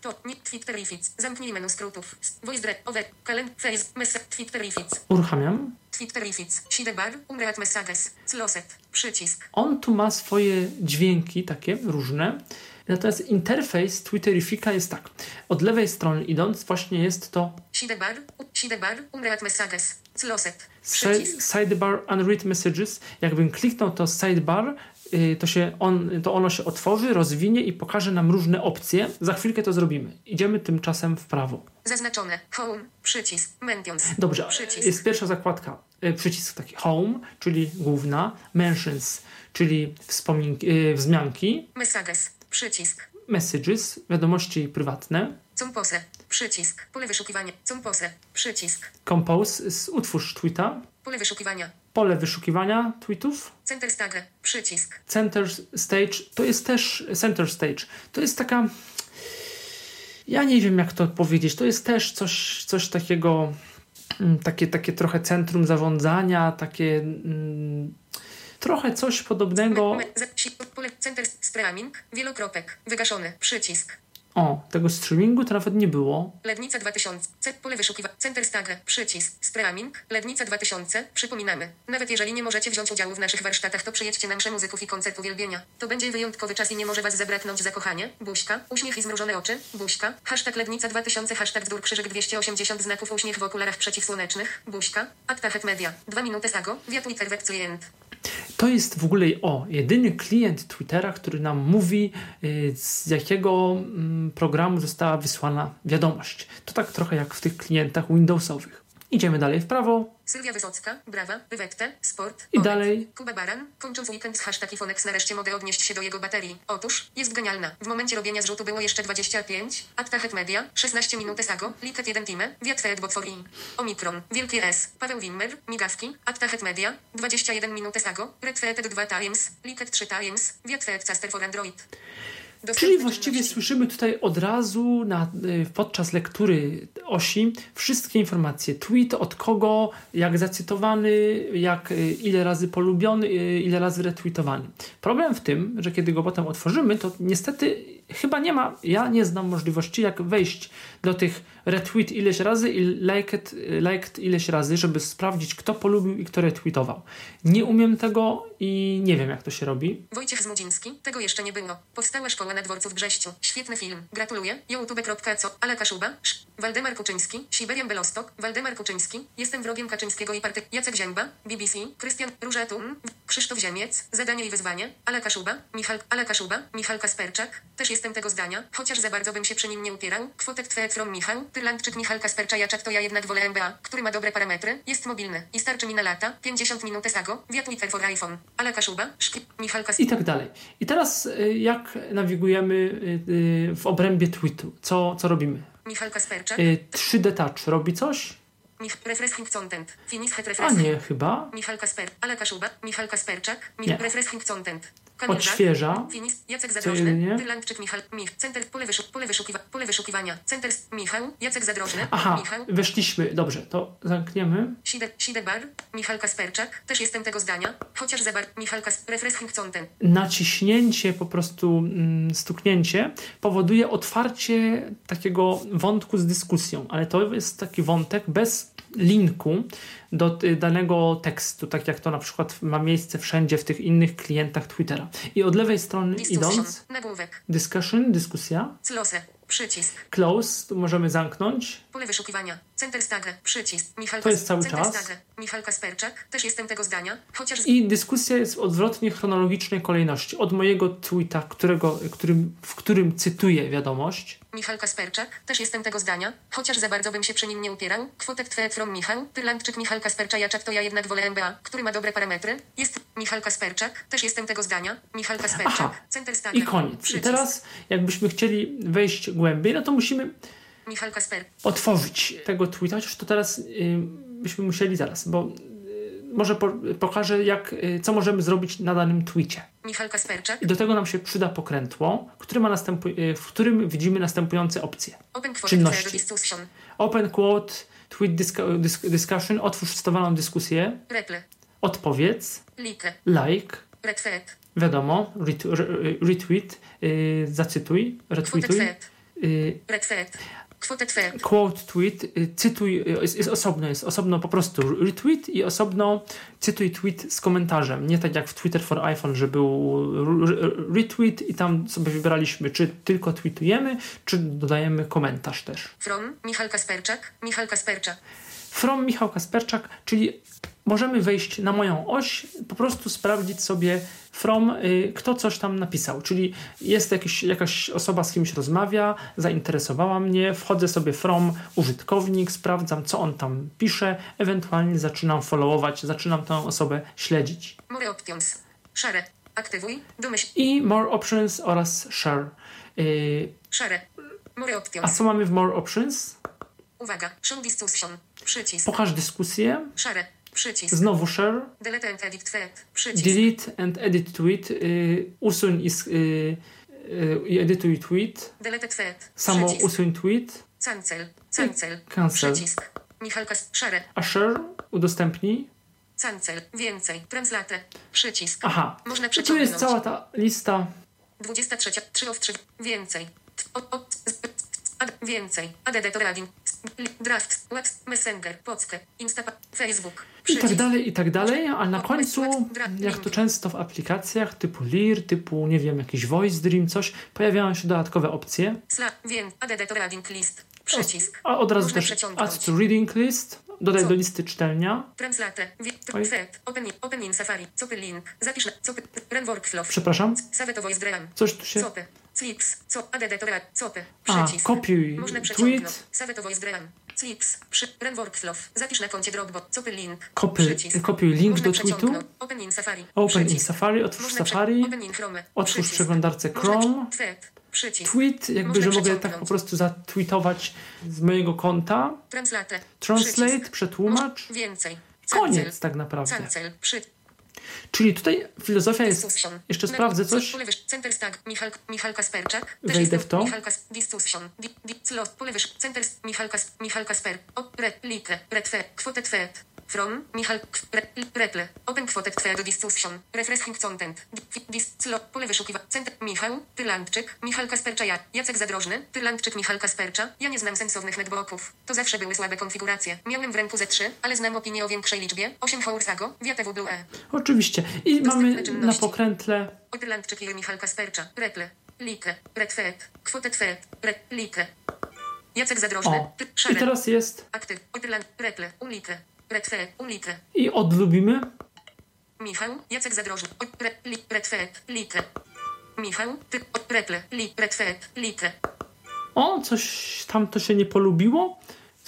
To. Nie. Twitterific. Zamknij menu skrótów. Voice dread. Over. Calend. Face. Message. Twitterific. Uruchamiam. Twitterific. Sidebar. Umreat messages. Closet. Przycisk. On tu ma swoje dźwięki takie różne. Natomiast interfejs Twitterifika jest tak. Od lewej strony idąc, właśnie jest to Sidebar. Sidebar. Umreat messages. Closet. Przycisk. sidebar unread messages. Jakbym kliknął to sidebar, to, się on, to ono się otworzy, rozwinie i pokaże nam różne opcje. Za chwilkę to zrobimy. Idziemy tymczasem w prawo. Zaznaczone. Home. Przycisk. Mentions. Dobrze, Przycisk. jest pierwsza zakładka. y, Przycisk taki home, czyli główna, mentions, czyli wspominki, y, wzmianki, Messages. Przycisk. messages, wiadomości prywatne, Compose. Przycisk. Pole wyszukiwania. Compose. Przycisk. compose, utwórz tweeta, Pole wyszukiwania. Pole wyszukiwania tweetów, Center stage. Przycisk. center stage, to jest też center stage. To jest taka, ja nie wiem jak to powiedzieć, to jest też coś, coś takiego, mm, takie, takie trochę centrum zarządzania, takie mm, trochę coś podobnego, center streaming. Wielokropek. Wygaszony. Przycisk. O, tego streamingu to nawet nie było. Lednica 2000. C, pole wyszukiwania. Center stage. Przycisk. Streaming. Lednica 2000. Przypominamy. Nawet jeżeli nie możecie wziąć udziału w naszych warsztatach, to przyjedźcie na mszę muzyków i koncert uwielbienia. To będzie wyjątkowy czas i nie może was zabraknąć zakochanie. Buźka. Uśmiech i zmrużone oczy. Buźka. Hashtag Lednica 2000. Hashtag wdór krzyżyk 280 znaków uśmiech w okularach przeciwsłonecznych. Buźka. Actachet media. Dwa minuty sago. Via Twitter web client. To jest w ogóle o jedyny klient Twittera, który nam mówi, y, z jakiego mm, programu została wysłana wiadomość. To tak trochę jak w tych klientach Windowsowych. Idziemy dalej w prawo. Sylwia Wysocka, Brawa, Wywekte, Sport, I Onet, dalej. Kuba Baran, kończąc weekend z hashtag Ifonex nareszcie mogę odnieść się do jego baterii. Otóż, jest genialna. W momencie robienia zrzutu było jeszcze 25, Actachet Media, 16 minut Sago, Liket 1 Time, Wiatfed Botfori, Omikron, Wielki S, Paweł Wimmer, Migawki, Actachet Media, 21 minut Sago, Redfed 2 Times, Liket 3 Times, Wiatfed Caster for Android. Czyli właściwie słyszymy tutaj od razu na, y, podczas lektury osi wszystkie informacje. Tweet, od kogo, jak zacytowany, jak, y, ile razy polubiony, y, ile razy retweetowany. Problem w tym, że kiedy go potem otworzymy, to niestety chyba nie ma, ja nie znam możliwości, jak wejść do tych retweet ileś razy i liked, liked ileś razy, żeby sprawdzić, kto polubił i kto retweetował. Nie umiem tego i nie wiem, jak to się robi. Wojciech Zmudziński, tego jeszcze nie było. Powstała szkoła na dworcu w Brześciu. Świetny film. Gratuluję. youtube.co, ale Kaszuba, Sz, Waldemar Kuczyński, Siberian Belostok, Waldemar Kuczyński, jestem wrogiem Kaczyńskiego i party, Jacek Zięba, BBC, Krystian Różatun, Krzysztof Ziemiec, zadanie i wyzwanie, ale Kaszuba, Michal, ale Kaszuba, Michal Kasperczak, też jestem tego zdania, chociaż za bardzo bym się przy nim nie upierał. Kwotek twe from Michał, Tyrlandczyk Michal Kasperczajaczak to ja jednak wolę MBA, który ma dobre parametry, jest mobilny i starczy mi na lata, 50 minut Sago, via Twitter for iPhone, ale Kaszuba, Szki, Michal Kas... i tak dalej. I teraz y, jak nawigujemy y, y, w obrębie tweetu? Co, co robimy? Michal Kasperczak, Y, 3D Touch robi coś? Refreshing content. Finish het A refreshing. nie, chyba. Michal Kasper, ale Kaszuba, Michal Kasperczak, Nie. Mich, refreshing content. Odświeża. Finish, Jacek Zadrożny, jedynie? Tylandczyk Michal, Mich, Center, pole, wyszu, pole, wyszukiwa, pole wyszukiwania, Center, Michał, Jacek Zadrożny, Aha, Michał, weszliśmy. Dobrze, to zamkniemy. Side, Sidebar, Michal Kasperczak, też jestem tego zdania, chociaż Zabar, Michal Kas, refreshing content. Naciśnięcie, po prostu mm, stuknięcie powoduje otwarcie takiego wątku z dyskusją, ale to jest taki wątek bez linku do danego tekstu, tak jak to na przykład ma miejsce wszędzie w tych innych klientach Twittera. I od lewej strony Discussion, idąc, nagłówek, discussion, dyskusja, close, przycisk, close, możemy zamknąć, pole wyszukiwania, Center Stage. Przycisk. Michal To jest cały Center czas. Stage. Michal Kasperczak. Też jestem tego zdania. Chociaż... I dyskusja jest w odwrotnie chronologicznej kolejności. Od mojego tweeta, którego, którym, w którym cytuję wiadomość, Michal Kasperczak. Też jestem tego zdania. Chociaż za bardzo bym się przy nim nie upierał. Kwotek tweet from Michał. Tyrlandczyk Michal Kasperczajaczak to ja jednak wolę MBA, który ma dobre parametry. Jest Michal Kasperczak. Też jestem tego zdania. Michal Kasperczak. Aha. Center Stage. i koniec. I Przycisk. teraz, jakbyśmy chcieli wejść głębiej, no to musimy Michal Kasper. otworzyć tego tweeta, chociaż to teraz y, byśmy musieli zaraz, bo y, może po, pokażę, jak, y, co możemy zrobić na danym tweetie. Michal Kasperczak. I do tego nam się przyda pokrętło, które ma następu- y, w którym widzimy następujące opcje. Open Kwotek Czynności. Open quote, tweet discussion, otwórz stosowaną dyskusję, Reple. odpowiedz, Like. like, Retweet. wiadomo, ret- re- retweet, y, zacytuj, retweetuj, tweet. y, Retweet. Quote tweet, y, cytuj, y, jest, jest osobno, jest osobno po prostu retweet i osobno cytuj tweet z komentarzem. Nie tak jak w Twitter for iPhone, że był retweet i tam sobie wybraliśmy, czy tylko tweetujemy, czy dodajemy komentarz też. From Michal Kasperczak. Michal Kasperczak. From Michał Kasperczak, czyli możemy wejść na moją oś, po prostu sprawdzić sobie from, y, kto coś tam napisał. Czyli jest jakiś, jakaś osoba z kimś rozmawia, zainteresowała mnie, wchodzę sobie from użytkownik, sprawdzam co on tam pisze, ewentualnie zaczynam followować, zaczynam tę osobę śledzić. More options. Share. Aktywuj. Domyśl. I more options oraz share. Y, Share. More a options. co mamy w more options? Uwaga. Show discussion. Przycisk. Pokaż dyskusję, Share. Przycisk. Znowu share, Delete and edit tweet. Przycisk. delete and edit tweet, y, usuń i, s- y, y, i edytuj tweet, Delete tweet. samo Przycisk. usuń tweet, Cancel. Cancel. cancel. Przycisk. Michal Kas... Share. a share udostępnij. Cancel. Więcej. Translate. Przycisk. Aha, Można I tu jest cała ta lista. 23. 3 of 3. Więcej. O, o, z- ad, więcej. Add to. Draft. WhatsApp. Messenger. Pockę. Insta. Facebook. I tak dalej, i tak dalej, a na końcu, West- jak to często w aplikacjach typu Lear, typu, nie wiem, jakiś Voice Dream, coś, pojawiają się dodatkowe opcje. Sla. Wiem. Add to rading list. Przycisk. A od razu też add to reading list, dodaj do listy czytelnia. Translate. Open, open in Safari. Copy link. Zapisz. Copy. Run workflow. Przepraszam, Save to voice dream. coś tu się... Copy. Clips. Co? Add to. Copy. A, Przycisk. kopiuj Można przeciągnąć. tweet. Save to voice dream. Clips. Przy. Workflow. Zapisz na koncie Dropbox. Copy link. Kopiuj, Przycisk. kopiuj link do tweetu. Open in Safari. Open in. Safari, otwórz Safari, Open in Chrome. otwórz Można Chrome. Przycisk. tweet, jakby, że mogę tak po prostu zatweetować z mojego konta. Translate. Translate, przetłumacz. Więcej. Koniec tak naprawdę. Cancel. Przy. Czyli tutaj filozofia jest... Discussion. Jeszcze sprawdzę co- coś. Center. Michal, Michal Kasperczak. Wejdę w to. Michal Kas, discussion. Di, di, slot. Polewisz. Center. Michal Kas, Michal Kasper. O, re, like. Retwe. Kwotę tweet. From. Michal. Reple. Open tweet do discussion. Refreshing content. Di, dis, slot. Pole wyszukiwa. Center. Michał. Tylandczyk. Michal Kaspercza. Ja. Jacek Zadrożny. Tylandczyk. Michal Kaspercza. Ja nie znam sensownych netbooków. To zawsze były słabe konfiguracje. Miałem w ręku ze 3, ale znam opinię o większej liczbie. 8 Hoursago. Blue E. Oczywiście. I mamy na pokrętle Irlandczyk i Michal Kaspercza. Reple. Like. Retweet. Kwotę tweet. Re, like. Jacek Zadrożny. O, i teraz jest Aktyw. Irland. Reple. Ulike. Retweet. Ulike. i odlubimy. Michał. Jacek Zadrożny. O, Re, li, retweet. Like. Michał. Ty. O, reple. Li, retweet. Like. O, coś tam to się nie polubiło.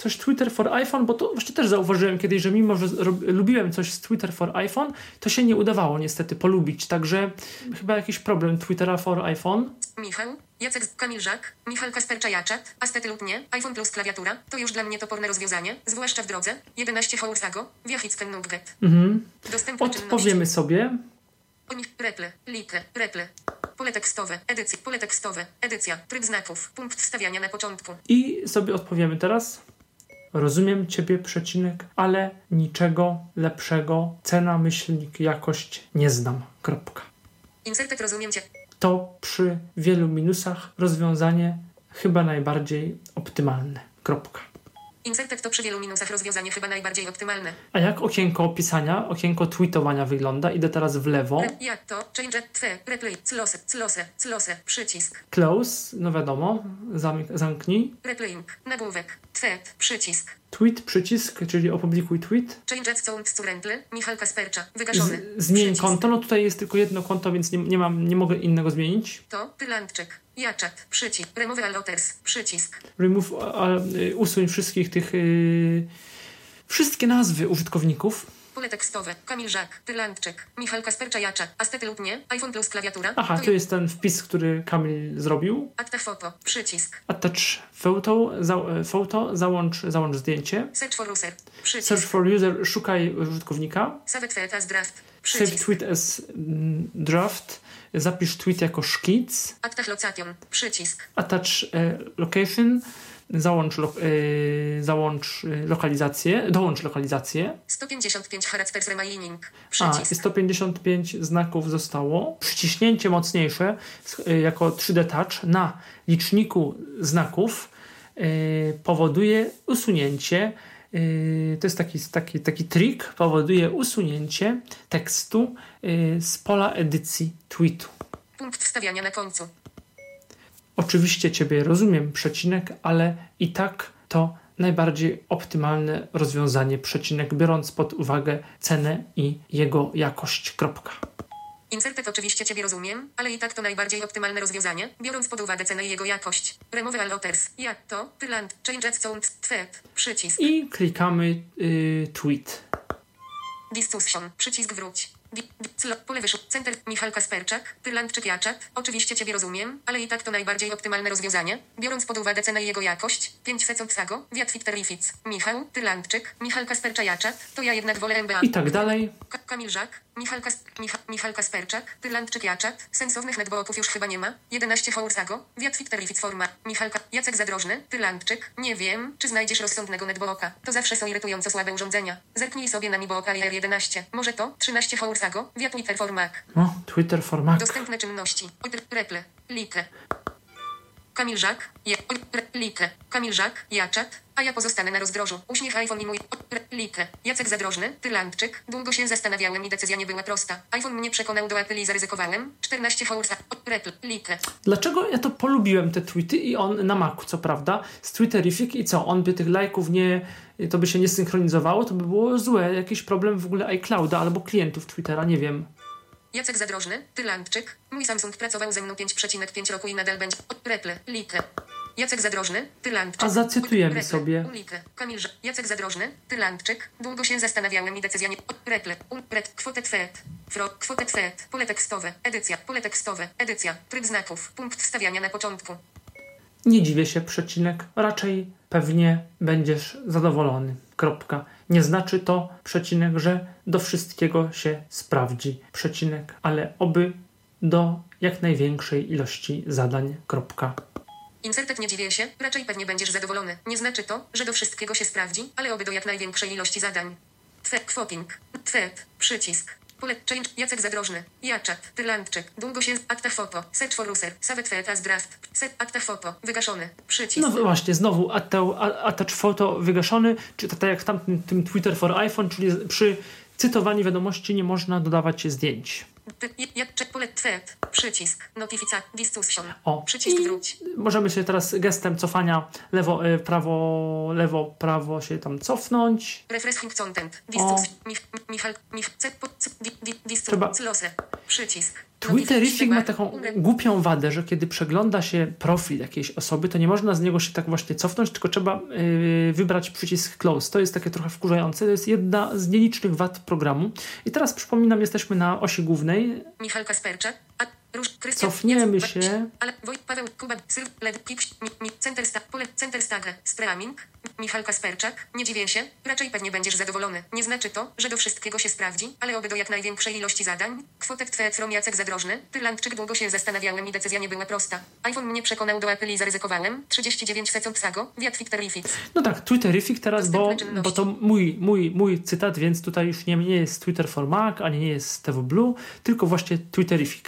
Coś Twitter for iPhone, bo to właśnie też zauważyłem kiedyś, że mimo, że lubiłem coś z Twitter for iPhone, to się nie udawało niestety polubić. Także chyba jakiś problem Twittera for iPhone. Michał. Jacek Kamil Żak. Michał Kaspercza Jaczat. Astety lub nie. iPhone plus klawiatura. To już dla mnie toporne rozwiązanie. Zwłaszcza w drodze. 11 Hoursago. Wiachicken Nugget. Mhm. Dostępne. Odpowiemy sobie. Oni, reple, like, reple. Pole tekstowe, edycja, pole tekstowe, edycja, tryb znaków, punkt wstawiania na początku. I sobie odpowiemy teraz. Rozumiem Ciebie, przecinek, ale niczego lepszego. Cena, myślnik, jakość nie znam. Kropka. Insertet rozumiem cię. To przy wielu minusach rozwiązanie chyba najbardziej optymalne. Kropka. Insertet to przy wielu minusach rozwiązanie chyba najbardziej optymalne. A jak okienko opisania, okienko tweetowania wygląda? Idę teraz w lewo. Re, jak to, change, twe, replay, close, close, close, przycisk, Close, no wiadomo, zamk- zamknij. replaying, nagłówek, tweet, przycisk, tweet, przycisk, czyli opublikuj tweet. Michal Kaspercza. Wygaszony. Z, zmień Przycisk. konto. No tutaj jest tylko jedno konto, więc nie, nie, mam, nie mogę innego zmienić. To Tylandczyk. Jaczat. Przycisk. Remove all others. Przycisk. Remove, a, y, usuń wszystkich tych, y, wszystkie nazwy użytkowników. Pole tekstowe. Kamil Żak. Tylandczyk. Michal Kaspercza Jaczat. Astety lub nie. iPhone plus klawiatura. Aha, To tu jest ten wpis, który Kamil zrobił. Akta foto. Przycisk. Attach photo, za, e, photo załącz, załącz zdjęcie. Search for user. Przycisk. Search for user, szukaj użytkownika. Save tweet as draft. Save Przycisk. tweet as mm, draft. Zapisz tweet jako szkic. Aktach location. Przycisk. Attach e, location. Załącz, lo, e, załącz e, lokalizację. Dołącz lokalizację. 155 characters remaining. A, Przycisk. i 155 znaków zostało. Przyciśnięcie mocniejsze y, jako 3D Touch na liczniku znaków y, powoduje usunięcie. y, to jest taki, taki, taki trik, powoduje usunięcie tekstu y, z pola edycji tweetu. Punkt wstawiania na końcu. Oczywiście Ciebie rozumiem, przecinek, ale i tak to najbardziej optymalne rozwiązanie, przecinek, biorąc pod uwagę cenę i jego jakość. Kropka. Insertet oczywiście Ciebie rozumiem, ale i tak to najbardziej optymalne rozwiązanie, biorąc pod uwagę cenę i jego jakość. Remove all others. Jak to? Tyland. Change sound. Tweet. Przycisk. I klikamy y, tweet. Discussion. Przycisk wróć. Pole wyszło. Center. Michal Kasperczak. Tylandczyk Jaczat. Oczywiście Ciebie rozumiem, ale i tak to najbardziej optymalne rozwiązanie, biorąc pod uwagę cenę i jego jakość. 5 sekund sago. Wiat Wiktorific. Michał. Tylandczyk. Michal Kaspercza Jaczat. To ja jednak wolę MBA. I tak dalej. Ka- Kamil Żak, Michal, Kas- Micha- Michal Kasperczak, Tylandczyk Jaczat, sensownych netbooków już chyba nie ma, 11 Hoursago, Wiat Wiktorific Forma, Michal Ka- Jacek Zadrożny, Tylandczyk, nie wiem, czy znajdziesz rozsądnego netbooka, to zawsze są irytująco słabe urządzenia. Zerknij sobie na Mibook Air 11, może to, 13 Hoursago, Wiat Twitter Formak, No, Twitter for Mac. dostępne czynności, Oj, Reple, Like. Kamil Żak, je, oj, re, Like, Kamil Żak, Jaczat, a ja pozostanę na rozdrożu. Uśmiech iPhone i mój, Like, Jacek Zadrożny, Tylandczyk, długo się zastanawiałem i decyzja nie była prosta. iPhone mnie przekonał do Apple i zaryzykowałem. 14 Hoursa, oj, Reple, Like. Dlaczego ja to polubiłem te tweety i on na Macu, co prawda, z Twitterific i co, on by tych lajków nie, to by się nie synchronizowało, to by było złe, jakiś problem w ogóle iClouda albo klientów Twittera, nie wiem. Jacek Zadrożny, Tylandczyk, mój Samsung pracował ze mną 5,5 roku i nadal będzie, Reple, Like. Jacek Zadrożny, Tylandczyk. A zacytujemy Reple, sobie. Ulike, Kamil Jacek Zadrożny, Tylandczyk. Długo się zastanawiałem i decyzja nie... Reple, Ulpret, kwotę twet. Fro, kwotę twet. Pole tekstowe, edycja, pole tekstowe, edycja, tryb znaków, punkt wstawiania na początku. Nie dziwię się, przecinek, raczej pewnie będziesz zadowolony. Kropka. Nie znaczy to, przecinek, że do wszystkiego się sprawdzi. Przecinek, ale oby do jak największej ilości zadań. Kropka. Insertet nie dziwię się, raczej pewnie będziesz zadowolony. Nie znaczy to, że do wszystkiego się sprawdzi, ale oby do jak największej ilości zadań. Twe, quoting, twet, przycisk. Pole, change, Jacek Zadrożny, Jaczat, Tylandczyk, długo się, akta foto, search for user, save as draft, set, akta foto, wygaszony, przycisk. No właśnie, znowu attach photo wygaszony, czy tak jak w tamtym tym Twitter for iPhone, czyli przy cytowaniu wiadomości nie można dodawać zdjęć. Przycisk, notifica, discussion, O, przycisk wróć. Możemy się teraz gestem cofania lewo, e, prawo, lewo, prawo się tam cofnąć. Refreshing content. Distus. Mich, Michal. Mich. C. po- c- di- di- Distus. Trzeba-. Przycisk. Twitterific ma taką głupią wadę, że kiedy przegląda się profil jakiejś osoby, to nie można z niego się tak właśnie cofnąć, tylko trzeba yy, wybrać przycisk close. To jest takie trochę wkurzające. To jest jedna z nielicznych wad programu. I teraz przypominam, jesteśmy na osi głównej. Michal Kasperczak. Cofniemy się. Ale. Wojt. Paweł. Kuba. Syl. Led. Mi. Center. Pole. Center. Stagę. Streaming. Michal Kasperczak. Nie dziwię się. Raczej pewnie będziesz zadowolony. Nie znaczy to, że do wszystkiego się sprawdzi, ale oby do jak największej ilości zadań. Kwotek twe from Jacek Zadrożny. Tylandczyk długo się zastanawiałem i decyzja nie była prosta. iPhone mnie przekonał do Apple i zaryzykowałem. 39 sekund sago. Wiat Wiktorific. No tak, Twitterific teraz, bo, bo to mój, mój, mój cytat, więc tutaj już nie, nie jest Twitter for Mac, ani nie jest TV Blue, tylko właśnie Twitterific.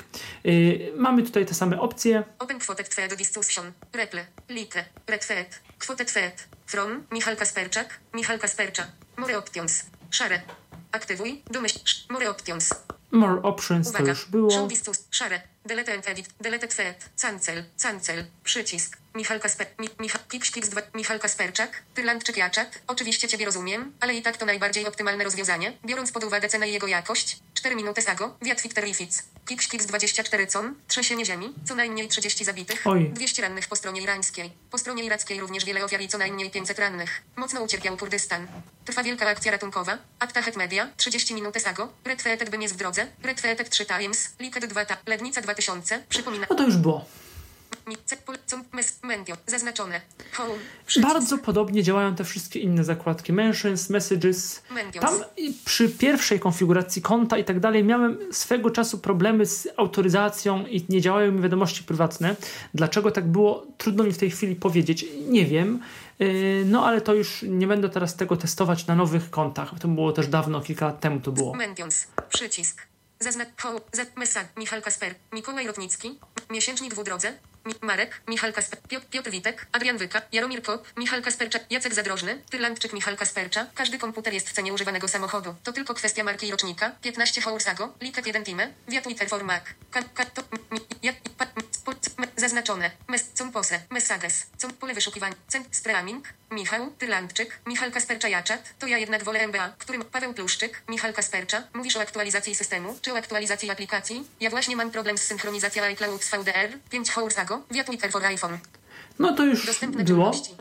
Yy, mamy tutaj te same opcje. Open twe do discussion. Reple. Like. Retweet. Kwotę twet. From. Michal Kasperczak. Michal Kasperczak. More options. Szare. Aktywuj. Domyśl. More options. More options to Uwaga. już było. Show. Szare. Delete edit. Delete thread. Cancel. Cancel. Przycisk. Michal Kasper. Mi, Michal, Kiks, Kiks 2. Michal Kasperczak. Tyrlandczyk Jaczak. Oczywiście Ciebie rozumiem, ale i tak to najbardziej optymalne rozwiązanie, biorąc pod uwagę cenę i jego jakość. 4 minuty sago. Wiatwik Terrific. Kiks, Kiks 24 con. Trzęsienie ziemi. Co najmniej 30 zabitych. Oj. 200 rannych po stronie irańskiej. Po stronie irackiej również wiele ofiar i co najmniej 500 rannych. Mocno ucierpiał Kurdystan. Trwa wielka akcja ratunkowa. Aktahet Media. 30 minuty sago. Red Feetek bym jest w drodze. Red Feetek 3 Times. Liquid 2 ta. Lednica 2000. Przypomina. No to już było. Zaznaczone. Bardzo podobnie działają te wszystkie inne zakładki. Mentions, Messages. Tam przy pierwszej konfiguracji konta i tak dalej miałem swego czasu problemy z autoryzacją i nie działają mi wiadomości prywatne. Dlaczego tak było? Trudno mi w tej chwili powiedzieć. Nie wiem. Yy, No ale to już nie będę teraz tego testować na nowych kontach. To było też dawno, kilka lat temu to było. Mentions. Przycisk. Zaznacz. Home. Z, mesa. Michal Kasper. Mikołaj Rotnicki. Miesięcznik w. Mi, Marek. Michal Kasper. Piotr, Piotr Witek. Adrian Wyka. Jaromir Kop. Michal Kasperczak. Jacek Zadrożny. Tyrlandczyk Michal Kaspercza. Każdy komputer jest w cenie używanego samochodu. To tylko kwestia marki i rocznika. 15 Hoursago. Liket 1 Time. Wiatwiter for Mac. Ka, ka, to, mi, ja, pa, m, spo, c, me, zaznaczone. Mes, com pose. Messages. Com pole wyszukiwań. Cent streaming. Michał. Tyrlandczyk. Michal Kaspercza Jaczat. To ja jednak wolę MBA. Którym Paweł Pluszczyk. Michal Kaspercza. Mówisz o aktualizacji systemu, czy o aktualizacji aplikacji? Ja właśnie mam problem z synchronizacją iCloud z VDR. 5 Hoursago. Wiatwiter for iPhone. No to już Dostępne było. czynności.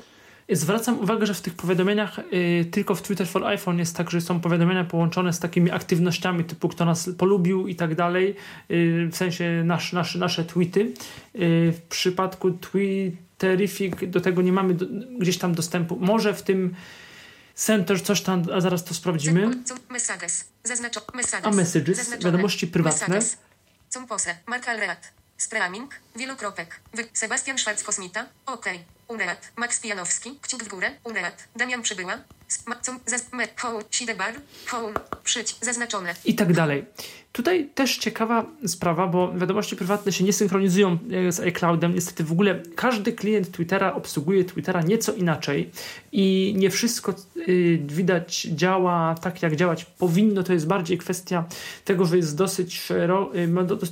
Zwracam uwagę, że w tych powiadomieniach y, tylko w Twitter for iPhone jest tak, że są powiadomienia połączone z takimi aktywnościami typu kto nas polubił i tak dalej, y, w sensie nasz, nasz, nasze tweety. Y, w przypadku Twitterific do tego nie mamy do, gdzieś tam dostępu. Może w tym Center coś tam, a zaraz to sprawdzimy. A messages, Zaznaczone. wiadomości prywatne. Messages. Compose. Mark Alreat. Streaming. Wielokropek. Sebastian Szwarc Kosmita. OK. Uneat. Max Pijanowski. Kciuk w górę. Uneat. Damian Przybyła. I tak dalej. Tutaj też ciekawa sprawa, bo wiadomości prywatne się nie synchronizują e, z iCloudem. Niestety w ogóle każdy klient Twittera obsługuje Twittera nieco inaczej i nie wszystko y, widać działa tak, jak działać powinno. To jest bardziej kwestia tego, że jest dosyć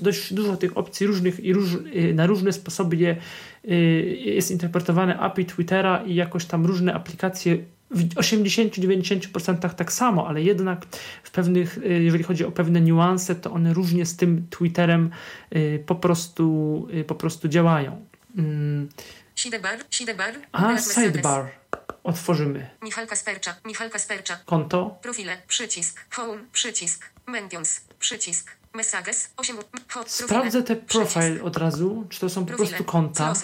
dość dużo tych opcji różnych i róż, y, na różne sposoby je, jest interpretowane API Twittera i jakoś tam różne aplikacje w 80-90% tak samo, ale jednak w pewnych, y, jeżeli chodzi o pewne niuanse, to one różnie z tym Twitterem y, po prostu, y, po prostu działają. Mm, Sidebar. Sidebar. A sidebar otworzymy. Michal Kaspercza. Michal Kaspercza. Konto. Profile. Przycisk. Home. Przycisk. Mentions. Przycisk. Messages. 8. Ho, Sprawdzę te profile od razu, czy to są po prostu konta.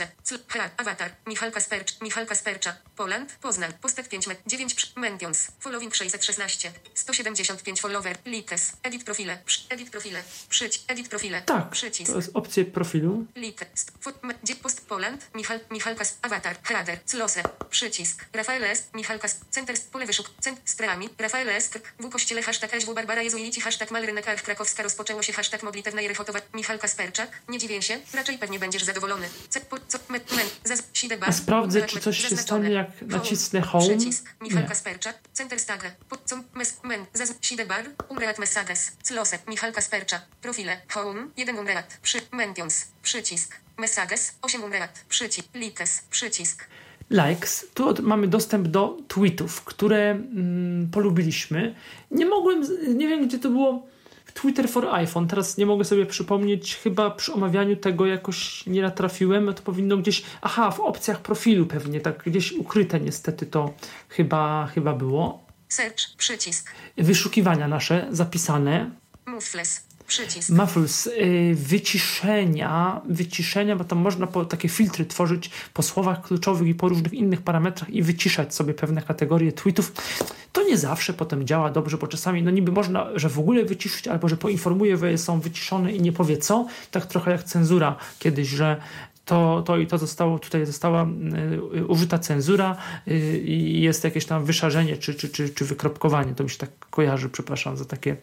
Awatar. Michal Kaspercz. Michal Kaspercza. Poland. Poznań. Postek 5 met. 9 przy, Mentions. Following 616. 175 follower. Likes. Edit profile. Edit profile. Przyć. Edit profile. Tak, Przycisk. to jest opcja profilu. Gdzie post Poland. Michal, Michal Kas, awatar. Header. Close. Przycisk. Rafael S. Michal Kas, Center, pole wyszuk. Cent, streami. Rafael S. W kościele hashtag SW Barbara Jezuici hashtag Malrynek Krakowska rozpoczęło się hashtag modlitewna i refotowa. Michal Kasperczak. Nie dziwię się. Raczej pewnie będziesz zadowolony. C, po, co, me, men, zaz, sidebar. Sprawdzę, czy coś się stanie, jak nacisnę home. Przycisk. Michal Nie. Kasperczak. Center stagę. Po, co, mes, men, zaz, sidebar. Unreat messages. Close. Michal Kasperczak. Profile. Home. 1 unreat. Przy, mentions. Przycisk. Messages. 8 unreat. Przycisk. Likes. Przycisk. likes. Tu mamy dostęp do tweetów, które mm, polubiliśmy. Nie mogłem, nie wiem gdzie to było. Twitter for iPhone. Teraz nie mogę sobie przypomnieć, chyba przy omawianiu tego jakoś nie natrafiłem. To powinno gdzieś. Aha, w opcjach profilu pewnie, tak gdzieś ukryte niestety to chyba, chyba było. Search. Przycisk. Wyszukiwania nasze zapisane. Moveless. Przycisk. Muffles, y, wyciszenia, wyciszenia, bo tam można po, takie filtry tworzyć po słowach kluczowych i po różnych innych parametrach i wyciszać sobie pewne kategorie tweetów. To nie zawsze potem działa dobrze, bo czasami no niby można, że w ogóle wyciszyć, albo że poinformuje, że są wyciszone i nie powie co. Tak trochę jak cenzura kiedyś, że to, to i to zostało, tutaj została y, użyta cenzura y, i jest jakieś tam wyszarzenie czy, czy, czy, czy wykropkowanie. To mi się tak kojarzy, przepraszam za takie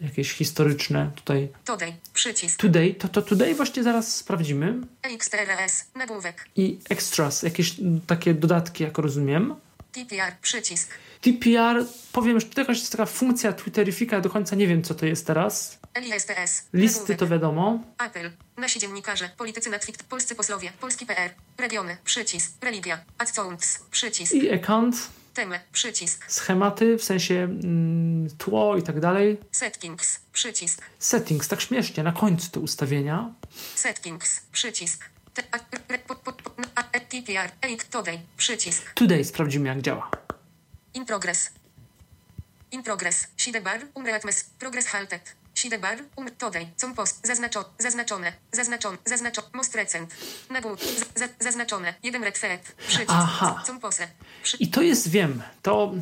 jakieś historyczne tutaj. Today. Przycisk. Today, to, to today właśnie zaraz sprawdzimy. XTRS. Nagłówek. I extras, jakieś takie dodatki, jak rozumiem. TPR. Przycisk. TPR, powiem, że to jakaś jest taka funkcja Twitterifika, do końca nie wiem, co to jest teraz. LISTS. Listy to wiadomo. Apple. Nasi dziennikarze. Politycy na Twitter. Polscy posłowie. Polski PR. Regiony. Przycisk. Religia. Accounts. Przycisk. I account, Temy. Przycisk. schematy, w sensie mm, tło i tak dalej. Settings. Przycisk. Settings, tak śmiesznie, na końcu te ustawienia. Settings. Przycisk. TPR. Today. Przycisk. Today sprawdzimy, jak działa. In progress. In progress. Sidebar. Umreatmes. Progress halted. Sidebar. Um. Today. Com post. Zaznaczo, zaznaczone. Zaznaczone. Zaznaczone. Most recent. Nagłód. Za, zaznaczone. Jeden thread. Przycisk. Aha. Com pose. Przy, I to jest, wiem, to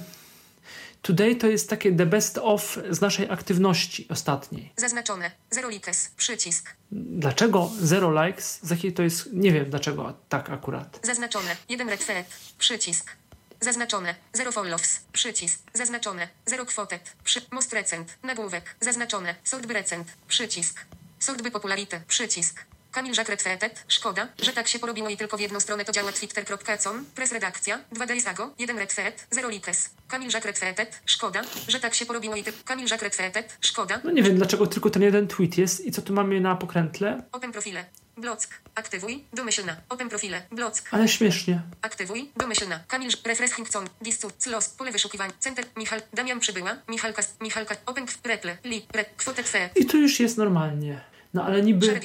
today to jest takie the best of z naszej aktywności ostatniej. zaznaczone. Zero likes. Przycisk. Dlaczego zero likes? Z jakiej to jest, nie wiem dlaczego tak akurat. Zaznaczone. Jeden red thread. Przycisk. Zaznaczone. Zero follows. Przycisk. Zaznaczone. Zero quoted. Przy... Most recent. Nagłówek. Zaznaczone. Sort by recent. Przycisk. Sort by popularity. Przycisk. Kamil Żak retweeted. Szkoda, że tak się porobiło i tylko w jedną stronę to działa twitter.com. Press redakcja. 2 days ago. 1 retweet. 0 likes. Kamil Żak retweeted. Szkoda, że tak się porobiło i tylko... Kamil Żak retweeted. Szkoda. No nie wiem dlaczego tylko ten jeden tweet jest i co tu mamy na pokrętle, Open profile. Block. Aktywuj. Domyślna. Open profile. Block. ale śmiesznie. Aktywuj. Domyślna. Kamil Refresh Hinkson. Distu. Clos. Pole wyszukiwań. Center. Michal. Damian Przybyła. Michalka. Michalka. Open. kw- Reple. Li. Re. Kwotę twe. I tu już jest normalnie. No ale niby.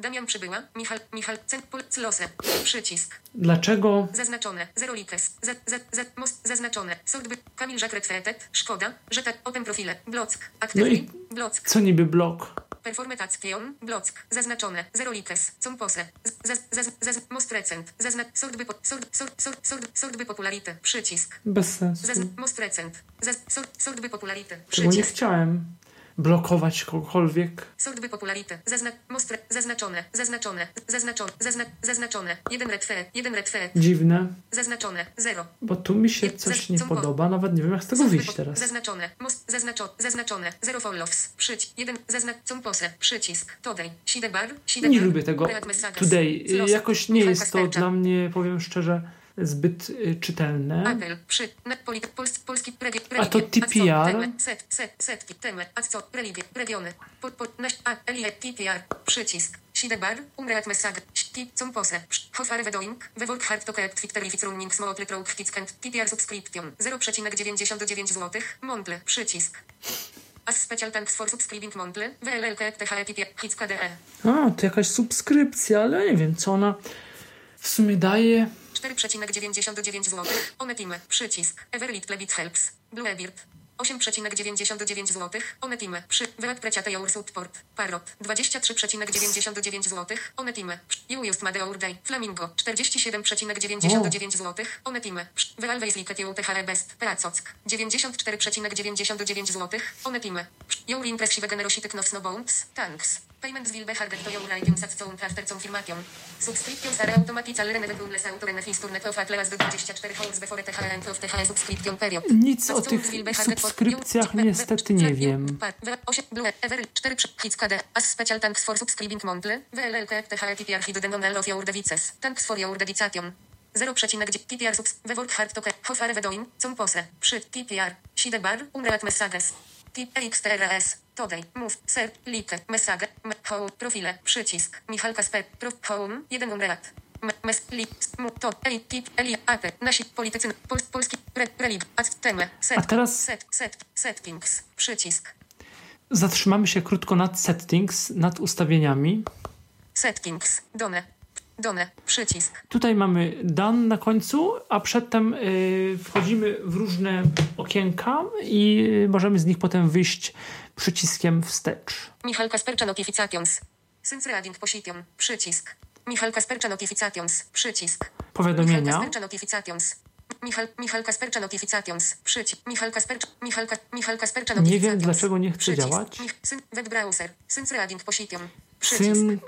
Damian Przybyła. Michal. Michal. Close. Przycisk. dlaczego Zaznaczone. Zero likes. Za, za, za, most. Zaznaczone. Sort by. Kamil. Szkoda, że tak. Open profile. Block. Aktywuj. Block. co niby blok? Performation. Block. Zaznaczone. Zero likes. Com pose. Zaz, zaz, zaz, most recent. Zazna, sort by, sort, sort, sort, sort, sort by popularity. Przycisk. Bez sensu. Zaz, most recent. Zaz, sort, sort by popularity. Czego nie Przycisk. chciałem blokować kogokolwiek. Sort by popularity. Zazna, most re, zaznaczone. Zaznaczone. Zaznaczone. Zazna, zaznaczone. Jeden red fe. Jeden red fe. Dziwne, Zaznaczone. Zero. bo tu mi się coś nie podoba, nawet nie wiem jak z tego wyjść teraz. Zaznaczone. Most. Zaznaczo, zaznaczone. Zero follows. Przyć. Jeden. Zazna, com pose. Przycisk. Today. Sidebar. Sidebar. Nie lubię tego today. Jakoś nie jest to dla mnie, powiem szczerze, zbyt y, czytelne. A to TPR? Przycisk, sidebar, umreat message, sti, com pose, hofare wedoing, wework hard to correct fit terrific running proud hitscant, TPR subscription, 0,99 zł, montle, przycisk. As special thanks for subscribing montle, WLLK, THE, TPR, hits KDE. A, to jakaś subskrypcja, ale nie wiem, co ona w sumie daje. 4,99 zł. Onetime. Przycisk. Everlit Plebit Helps. Bluebeard. 8,99 zł. Onetime. Przy. Wyrak Preciate Your Support. Parrot. 23,99 zł. Onetime. You Just Made Our Day. Flamingo. 47,99 zł. Onetime. Wyalways Liket You THE Best. Pracock. 94,99 zł. Onetime. Your Impressive Generosity No Bones. Thanks. Payments will be harder to your items at sound after confirmation. Subscriptions are automatically renewed unless auto benefits turned off at last 24 hours before the end of the subscription period. Nic o tych subskrypcjach niestety nie wiem. 8 Blue Ever 4 Hits KD As special thanks for subscribing monthly WLLK THE TPR Hid the of your devices Thanks for your dedication 0,9 TPR subs Wework hard to Hofare wedoin Com pose Przy TPR Sidebar Umreat messages Tip XTRS Today Move Ser Like Message me, Home Profile Przycisk Michal Kasper Pro Home 1 Umreat Me- Mes li mu to eli tip eli ape nasi politycy pol, polski re, relig at teme set A teraz- set set settings przycisk. Zatrzymamy się krótko nad settings, nad ustawieniami. settings done done przycisk. Tutaj mamy done na końcu, a przedtem y, wchodzimy w różne okienka i y, możemy z nich potem wyjść przyciskiem wstecz. Michal Kaspercza notifications Since reading position przycisk. Michal Kaspercza notifications przycisk Michal Powiadomienia. Kaspercza notifications Michal, Michal Kaspercza notifications przycisk Michal Kaspercza Michal, Michal Kaspercza Nie notifications wiem, dlaczego nie chce przycisk. działać. Mich, syn, web browser. Since reading position Sync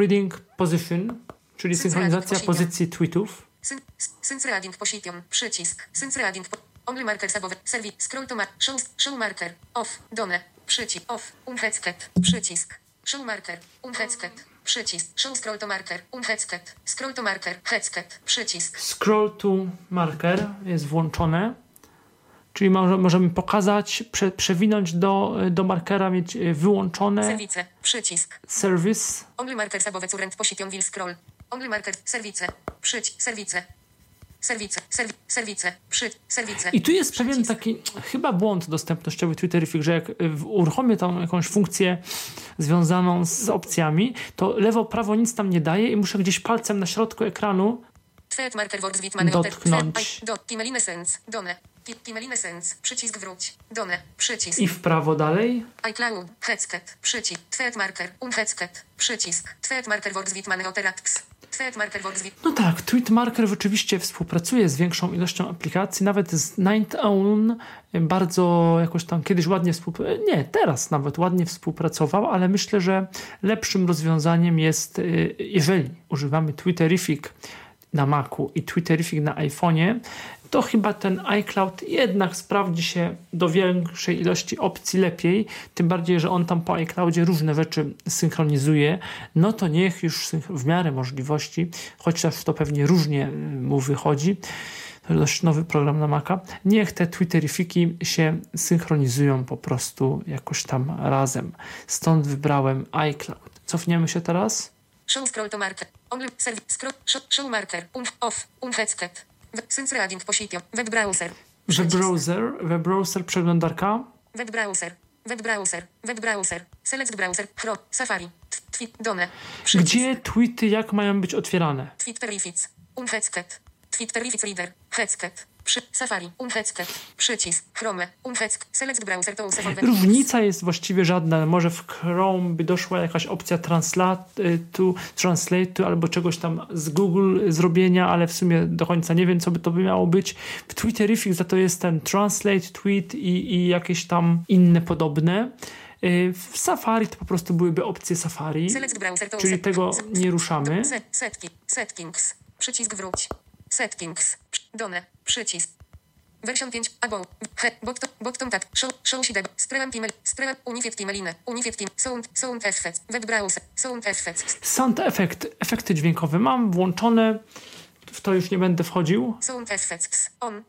reading position, czyli synchronizacja pozycji tweetów. Syn, sync reading position przycisk. Sync reading Only marker sabowe serwi Scroll to show, show marker Off. Done. Przycisk. Off. Unheadsket Przycisk. Show marker Unheadsket Przycisk. Show scroll to marker. Unheadsket Scroll to marker. Headsket Przycisk. Scroll to marker jest włączone. Czyli może, możemy pokazać, prze, przewinąć do, do markera, mieć e, wyłączone Serwice. Przycisk. service. Only marker sabowe current position will scroll. Only marker. Serwice. Przyć. Serwice. Serwice. Serwi, serwice. Przy. Serwice. I tu jest pewien taki chyba błąd dostępnościowy Twitterific, że jak y, uruchomię tą jakąś funkcję związaną z opcjami, to lewo, prawo nic tam nie daje i muszę gdzieś palcem na środku ekranu Dotknąć. Przycisk wróć. Done. Przycisk. i w prawo dalej. iCloud. Headset. Przycisk. Tweet marker. Unheadset. Przycisk. Tweet marker words with Maneoteracts. No tak, Tweetmarker oczywiście współpracuje z większą ilością aplikacji, nawet z Owl bardzo jakoś tam kiedyś ładnie współpracował, nie, teraz nawet ładnie współpracował, ale myślę, że lepszym rozwiązaniem jest, y, jeżeli używamy Twitterific na Macu i Twitterific na iPhone'ie, to chyba ten iCloud jednak sprawdzi się do większej ilości opcji lepiej, tym bardziej, że on tam po iCloudzie różne rzeczy synchronizuje, no to niech już w miarę możliwości, chociaż to pewnie różnie y, mu wychodzi, to dość nowy program na Maca, niech te Twitterifiki się synchronizują po prostu jakoś tam razem. Stąd wybrałem iCloud. Cofniemy się teraz. Show scroll to marker. Only serv scroll show, marker. Un off. Unheadset. Web- Sync reading position. Web browser. Web browser, web browser, przeglądarka. Web browser. Web browser. Web browser. Select browser. Chrome. Safari. Tweet. Done. Przycisk. Gdzie tweety jak mają być otwierane? Twitterific. Unheadset. Twitterific reader. Headset. Przy Safari. Unheadset. Przycisk. Chrome. Unheadset. Select browser to. Różnica jest właściwie żadna. Może w Chrome by doszła jakaś opcja translate to, translate to, albo czegoś tam z Google zrobienia, ale w sumie do końca nie wiem, co by to by miało być. W Twitterific za to jest ten translate, tweet i, i jakieś tam inne podobne. Y, W Safari to po prostu byłyby opcje Safari, czyli tego nie ruszamy. Settings. Przycisk wróć. Settings. Done. Przycisk. Version 5. About. He. Bottom. Bottom tak. Show. Show sideb. Stream kimel. Stream. Unified kimeline. Unified. Sound. Sound effects. Web browser. Sound effects. Sound effect, efekty dźwiękowe mam włączone. W to już nie będę wchodził. Sound effects. On.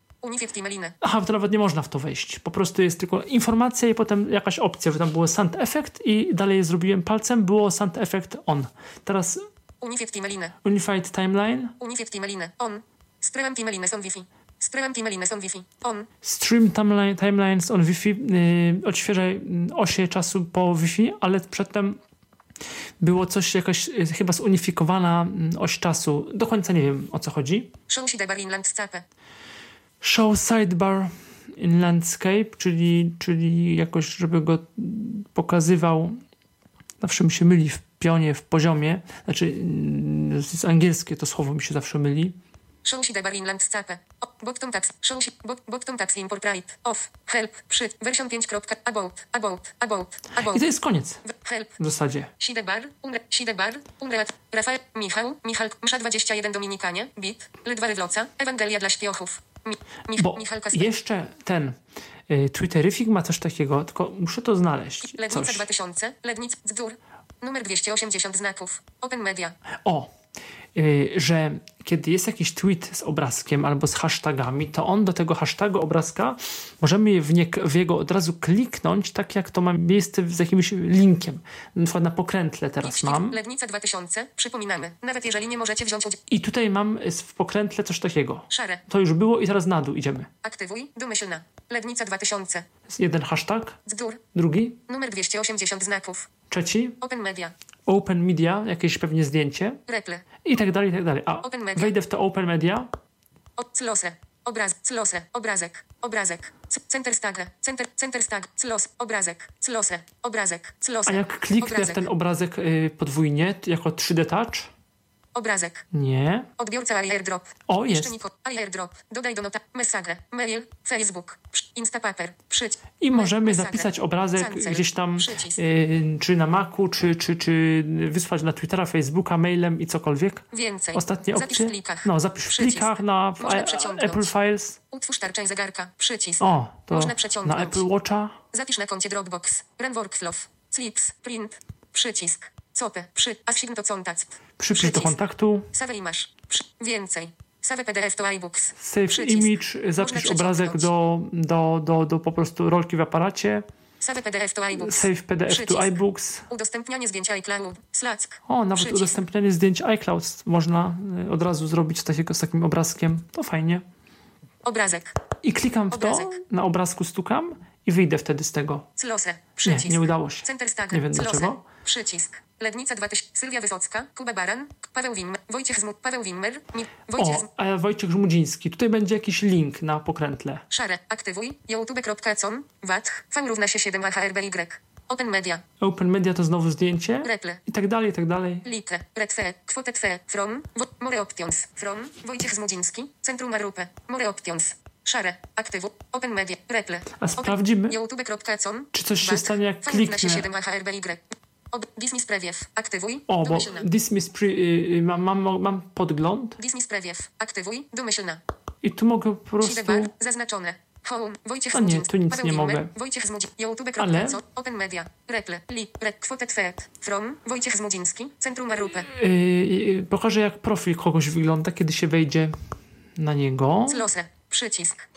Aha, to nawet nie można w to wejść. Po prostu jest tylko informacja i potem jakaś opcja, że tam było sound effect i dalej zrobiłem palcem, było sound effect on. Teraz Unified kimeline. Unified Timeline, Unified kimeline. On. Stream kimeline są Wi-Fi. Stream kimeline są Wi-Fi. On. Stream timeline, Timelines on Wi-Fi, yy, odświeżaj yy, osie czasu po Wi-Fi, ale przedtem było coś jakaś yy, chyba zunifikowana yy, oś czasu. Do końca nie wiem o co chodzi. Show sidebar inland scape. Show sidebar in landscape, czyli, czyli jakoś, żeby go pokazywał. Zawsze mi się myli w pionie, w poziomie. Znaczy, jest angielskie to słowo mi się zawsze myli. Show sidebar inland scape. Bottom tax. Show bot, Bottom tax import right. Off. Help. Przy. Version 5. About. About. About. About. I to jest koniec Help. w zasadzie. Sidebar, Unre, Sidebar, Unreat, Rafael, Michał, Michał, Msza 21 Dominikanie, Bit, Ledwa Rywloca, Ewangelia dla śpiochów. Mi, Mich, Bo jeszcze ten y, Twitterific ma coś takiego, tylko muszę to znaleźć. Lednica Coś. 2000, Lednic, Dzdur, numer 280 znaków, Open Media, O, y, że kiedy jest jakiś tweet z obrazkiem albo z hashtagami, to on do tego hashtagu obrazka możemy w, nie, w jego od razu kliknąć, tak jak to ma miejsce z jakimś linkiem. Na przykład na pokrętle teraz mam. Lednica 2000, przypominamy, nawet jeżeli nie możecie wziąć udziału, I tutaj mam w pokrętle coś takiego. szare, To już było i teraz na dół idziemy. aktywuj, domyślna, Lednica 2000, Jest jeden hashtag, Dzdur, drugi, numer 280 znaków, trzeci, Open Media, open media, jakieś pewnie zdjęcie. Reple, i tak dalej, i tak dalej. A Media. wejdę w to open media, Close, obraz, Close, obrazek, obrazek, Center stag, center, center stag, Close, obrazek, Close, obrazek, Close, a jak kliknę w obrazek, ten obrazek y, podwójnie, jako 3D touch, obrazek, nie. Odbiorca airdrop. O, jest. Jeszcze airdrop. Dodaj do nota. Message. Mail. Facebook. Instapaper. Przyć. I możemy message. zapisać obrazek Cancel. gdzieś tam, y, czy na Macu, czy, czy, czy wysłać na Twittera, Facebooka, mailem i cokolwiek. Więcej. Ostatnie Zapisz opcje. w plikach. No, zapisz w plikach na w a- przeciągnąć. Apple Files. Utwórz tarczę zegarka. Przycisk. O, to Można na przeciągnąć. Apple Watcha. Zapisz na koncie Dropbox. Run workflow. Slips. Print. Przycisk. Copy. Przy. Asign to contact. Przypisz do Przycisk. kontaktu. Save masz. Więcej. Save PDF to iBooks. Save Przycisk. image, Można zapisz obrazek do, do, do, do po prostu rolki w aparacie. Save PDF to iBooks. Save PDF to Przycisk. iBooks. Udostępnianie zdjęcia iCloud. Slack. O, nawet Przycisk. udostępnianie zdjęć iCloud można y, od razu zrobić z, takiego, z takim obrazkiem. To fajnie. Obrazek. I klikam w to, Obrazek. na obrazku stukam i wyjdę wtedy z tego. Close. Nie, Przycisk. nie udało się. Center Stag. Nie wiem Close. dlaczego. Przycisk. Lednica 2000. Sylwia Wysocka. Kuba Baran. Paweł Wimmer. Wojciech Zmu. Paweł Wimmer. Mi, Wojciech O, a Wojciech Żmudziński. Tutaj będzie jakiś link na pokrętle. Szare. Aktywuj. youtube.com. Wat. V równa się 7 HRBY. Open Media. Open Media to znowu zdjęcie. Reple. I tak dalej, i tak dalej. Like. Retwe. Kwotę twe. From. Wo, more options. From. Wojciech Zmudziński. Centrum Arupę. More options. Szare. Aktywu. Open Media. Reple. A sprawdzimy, youtube.com. czy coś się stanie, jak kliknę. 7 HRBY. Ob, dismiss preview. Aktywuj. O, bo dismiss pre, y, y, mam, mam, mam podgląd Dismiss preview. Aktywuj. Domyślna. i tu mogę po prostu... Sidebar. Zaznaczone. Home. Wojciech A nie, tu nic Paweł nie Wimmer, mogę. Wojciech Zmudziński. Ale- youtube.com. Open Media. Reple. Li. Re, kwotę twet. From. Wojciech Zmudziński. Centrum Arupę. Y, y, pokażę, jak profil kogoś wygląda, kiedy się wejdzie na niego. Close. Przycisk.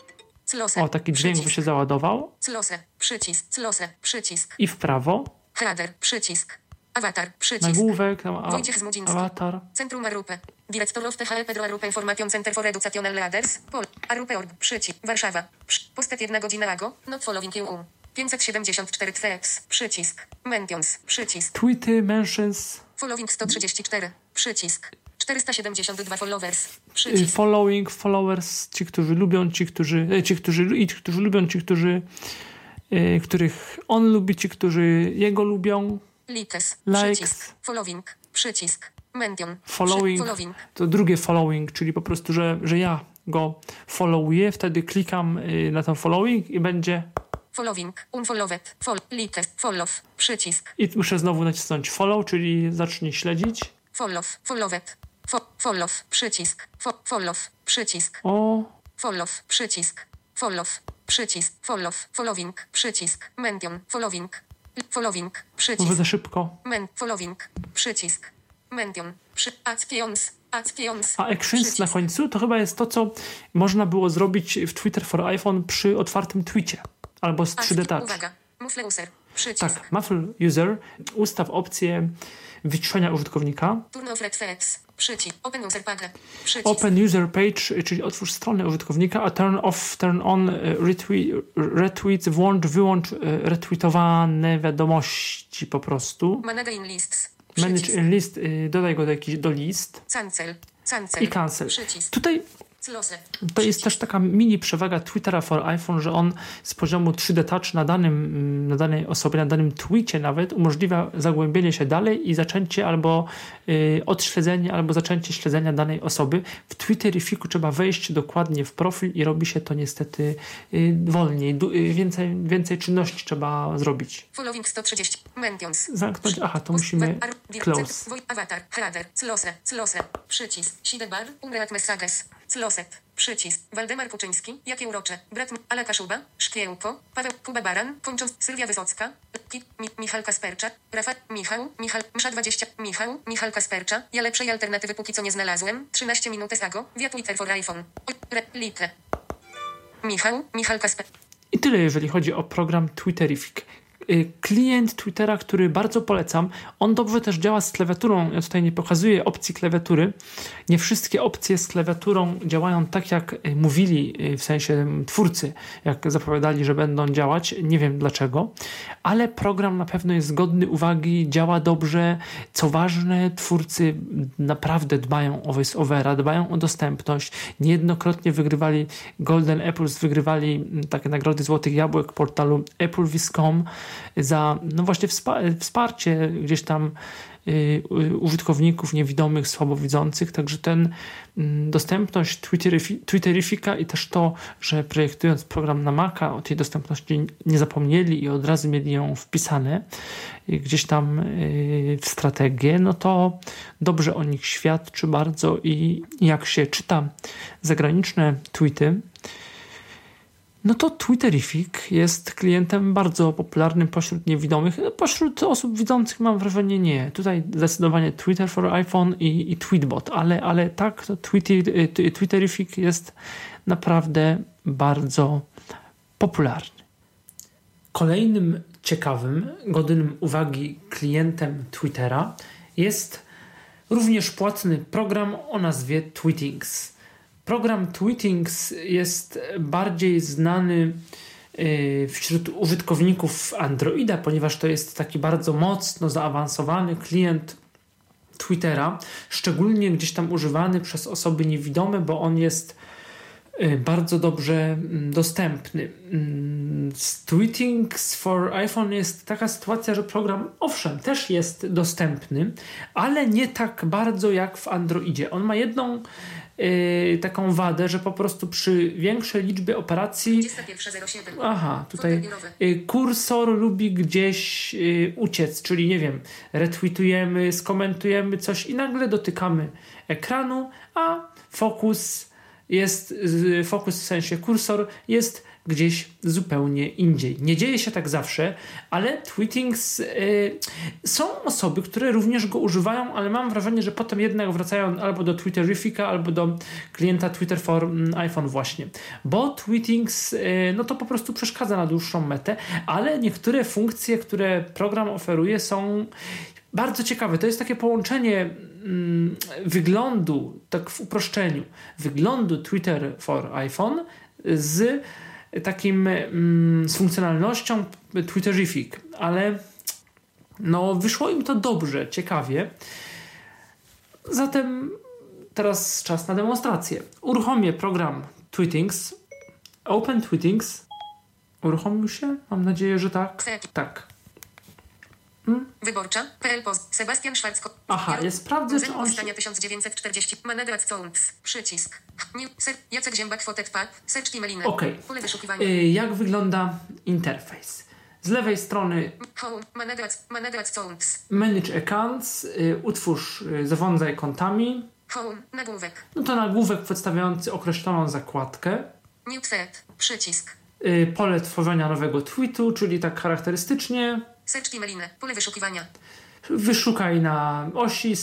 Close. O, taki dźwięk by się załadował. Close. Przycisk. Close. Przycisk. I w prawo. Header. Przycisk. Awatar. Przycisk. Nagłówek, tam a, Wojciech Zmudziński. awatar. Centrum Arupę. Dyrektor of THL Pedro Arupę Information Center for Educational Leaders. Pol. Arupę Org. Przycisk. Warszawa. Psz. Postet 1 godzina ago. Not following you. 574 tweets. Przycisk. Mentions. Przycisk. Tweety, mentions, Following 134. Przycisk. 472 followers. y, Przycisk. following, followers, ci, którzy lubią, ci, którzy, e, ci, którzy, i ci, którzy lubią, ci, którzy, y, których on lubi, ci, którzy jego lubią. Likes. Likes. Przycisk. Following. Przycisk. Mention. Following, following. to drugie following, czyli po prostu, że, że ja go followuję, wtedy klikam y, na ten following i będzie, Following. Unfollowed. Fol. Likes. Follow. Przycisk. i muszę znowu nacisnąć follow, czyli zacznij śledzić. Follow. Followed. Fo, follow. Przycisk. Fo, follow. Przycisk. O, Follow. Przycisk. Follow. Przycisk. Follow. Following. Przycisk. Mention. Following. Following. Przycisk. za szybko. Men. Following. Przycisk. Mention. Przy. Actions. Actions. A actions na Przycisk. końcu to chyba jest to, co można było zrobić w Twitter for iPhone przy otwartym tweetie. Albo z 3D Touch. Uwaga. Muffle user. Przycisk. Tak, Muffle User, ustaw opcję wyciszenia użytkownika. Open user page. Open User Page, czyli otwórz stronę użytkownika, a turn off, turn on, e, retweet, retweets, włącz, wyłącz e, retweetowane wiadomości po prostu. Manage in lists. Manage in list, e, dodaj go do, jakiś, do list Cancel. Cancel. i cancel. Przycisk. Tutaj. To jest też taka mini przewaga Twittera for iPhone, że on z poziomu 3D Touch na, danym, na danej osobie, na danym tweetie nawet umożliwia zagłębienie się dalej i zaczęcie albo y, odśledzenie, albo zaczęcie śledzenia danej osoby. W Twitterifiku trzeba wejść dokładnie w profil i robi się to niestety y, wolniej. Du, y, więcej, więcej czynności trzeba zrobić. Following 130. Mentions. Zamknąć, aha, to musimy close. Avatar. Header. Close. Close. Przycisk. Sidebar. Unreat messages. Closet. Przycisk. Waldemar Kuczyński. Jakie urocze. Brat Ala Kaszuba. Szkiełko. Paweł Kuba Baran. Kończąc. Sylwia Wysocka. Ki, mi, Michal Kaspercza. Rafa. Michał. Michal. Msza 20. Michał. Michal Kaspercza. Ja lepszej alternatywy póki co nie znalazłem. 13 minut ago. Via Twitter for iPhone. Re. Michał. Michal Kasper. I tyle, jeżeli chodzi o program Twitterific. Y, Klient Twittera, który bardzo polecam, on dobrze też działa z klawiaturą. Ja tutaj nie pokazuję opcji klawiatury. Nie wszystkie opcje z klawiaturą działają tak, jak y, mówili, y, w sensie mm, twórcy, jak zapowiadali, że będą działać. Nie wiem dlaczego, ale program na pewno jest godny uwagi, działa dobrze. Co ważne, twórcy naprawdę dbają o voice-overa, dbają o dostępność. Niejednokrotnie wygrywali Golden Apples, wygrywali mm, takie nagrody Złotych Jabłek portalu applevis.com za no właśnie wspa- wsparcie gdzieś tam y, użytkowników niewidomych, słabowidzących, także ten mm, dostępność Twitterifi- Twitterifika i też to, że projektując program na Maca o tej dostępności nie zapomnieli i od razu mieli ją wpisane y, gdzieś tam y, w strategię, no to dobrze o nich świadczy bardzo i jak się czyta zagraniczne tweety, no to Twitterific jest klientem bardzo popularnym pośród niewidomych. No, Pośród osób widzących mam wrażenie nie. Tutaj zdecydowanie Twitter for iPhone i, i Tweetbot, ale, ale tak, to Twitter, y, Twitterific jest naprawdę bardzo popularny. Kolejnym ciekawym, godnym uwagi klientem Twittera jest również płatny program o nazwie Tweetings. Program Tweetings jest bardziej znany y, wśród użytkowników Androida, ponieważ to jest taki bardzo mocno zaawansowany klient Twittera, szczególnie gdzieś tam używany przez osoby niewidome, bo on jest bardzo dobrze mm, dostępny. Mm, Z Tweetings for iPhone jest taka sytuacja, że program owszem też jest dostępny, ale nie tak bardzo jak w Androidzie. On ma jedną y, taką wadę, że po prostu przy większej liczbie operacji 21.07. Aha, tutaj Fotel biurowy. y, kursor lubi gdzieś y, uciec, czyli nie wiem, retweetujemy, skomentujemy coś i nagle dotykamy ekranu, a fokus jest, y, fokus w sensie kursor jest gdzieś zupełnie indziej. Nie dzieje się tak zawsze, ale tweetings y, są osoby, które również go używają, ale mam wrażenie, że potem jednak wracają albo do Twitterifica, albo do klienta Twitter for mm, iPhone właśnie. Bo tweetings y, no to po prostu przeszkadza na dłuższą metę, ale niektóre funkcje, które program oferuje są bardzo ciekawe. To jest takie połączenie mm, wyglądu, tak w uproszczeniu, wyglądu Twitter for iPhone z takim mm, z funkcjonalnością Twitterific, ale no wyszło im to dobrze, ciekawie. Zatem teraz czas na demonstrację. Uruchomię program Tweetings. Open Tweetings. Uruchomił się? Mam nadzieję, że tak. Set. Tak. Wyborcza. PL Post. Sebastian Szwarcko. Aha, ja sprawdzę, czy on się... Powstania 1940. Management Sounds. Przycisk. New. Ser. Jacek Ziębak Fotet Pad. Search Kimelina. Okej. Pole wyszukiwania. Y, Jak wygląda interfejs? Z lewej strony Home. Manage Accounts, y, utwórz, y, zarządzaj kontami. Home. Nagłówek. No to nagłówek przedstawiający określoną zakładkę. New thread. Przycisk. Y, Pole tworzenia nowego tweetu, czyli tak charakterystycznie Search Kimelina. Pole wyszukiwania. wyszukaj na osi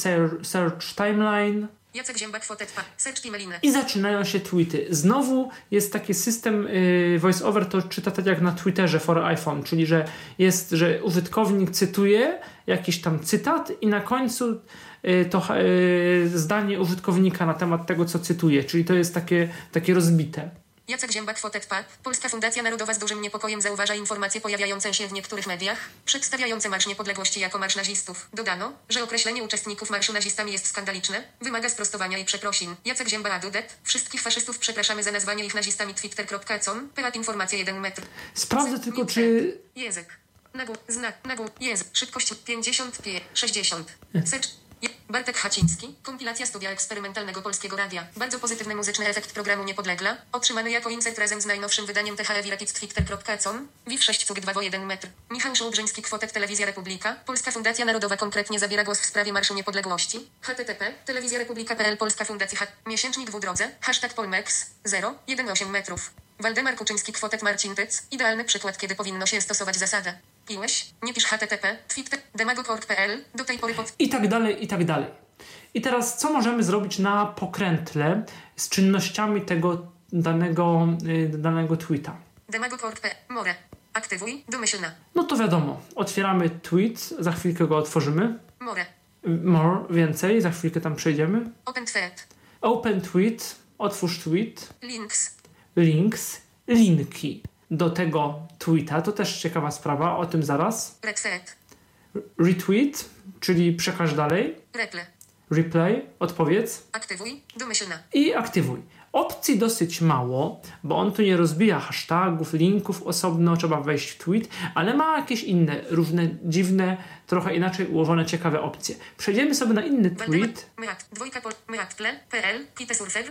Search Timeline Jacek Ziębak Fotet Pad. Search Kimelina. i zaczynają się tweety. Znowu jest taki system y, voiceover, to czyta tak jak na Twitterze for iPhone, czyli że jest, że użytkownik cytuje jakiś tam cytat i na końcu y, to y, zdanie użytkownika na temat tego, co cytuje, czyli to jest takie, takie rozbite. Jacek Ziębak Fotet Pad. Polska Fundacja Narodowa z dużym niepokojem zauważa informacje pojawiające się w niektórych mediach, przedstawiające Marsz Niepodległości jako marsz nazistów. Dodano, że określenie uczestników marszu nazistami jest skandaliczne, wymaga sprostowania i przeprosin. Jacek Zięba Adudet. Wszystkich faszystów przepraszamy za nazwanie ich nazistami twitter.com. Pelat informacje 1 metr. Sprawdzę tylko, czy Język. Nagłów, znak, nagłów, język, szybkość 50 p, 60. Search. Bartek Haciński, kompilacja studia eksperymentalnego Polskiego Radia. Bardzo pozytywny muzyczny efekt programu Niepodlegla, otrzymany jako insert razem z najnowszym wydaniem THF Twitter.com, WIF 6 cuk 2 1 metr. Michał Żołbrzyński, Kwotek Telewizja Republika, Polska Fundacja Narodowa konkretnie zabiera głos w sprawie Marszu Niepodległości. http, telewizja republika.pl Polska Fundacja H, miesięcznik w drodze, hashtag Polmex, 0, 1,8 metrów. Waldemar Kuczyński, Kwotet Marcin Tyc, idealny przykład, kiedy powinno się stosować zasadę. Piłeś? Nie pisz http, twitter, demagog.org.pl, do tej pory pod... i tak dalej, i tak dalej. I teraz co możemy zrobić na pokrętle z czynnościami tego danego, y, danego tweeta? Demagog.org.pl, more. Aktywuj, domyślna. No to wiadomo, otwieramy tweet, za chwilkę go otworzymy. More. More, więcej, za chwilkę tam przejdziemy. Open thread. Open tweet, otwórz tweet, Links. Links, linki do tego tweeta. To też ciekawa sprawa, o tym zaraz. Thread. Retweet, czyli przekaż dalej. Reple. Replay, odpowiedz Aktywuj, domyślna. i aktywuj. Opcji dosyć mało, bo on tu nie rozbija hashtagów, linków osobno, trzeba wejść w tweet, ale ma jakieś inne, różne dziwne, trochę inaczej ułożone, ciekawe opcje. Przejdziemy sobie na inny tweet. Meat, dwojka pol, PL, Surfer,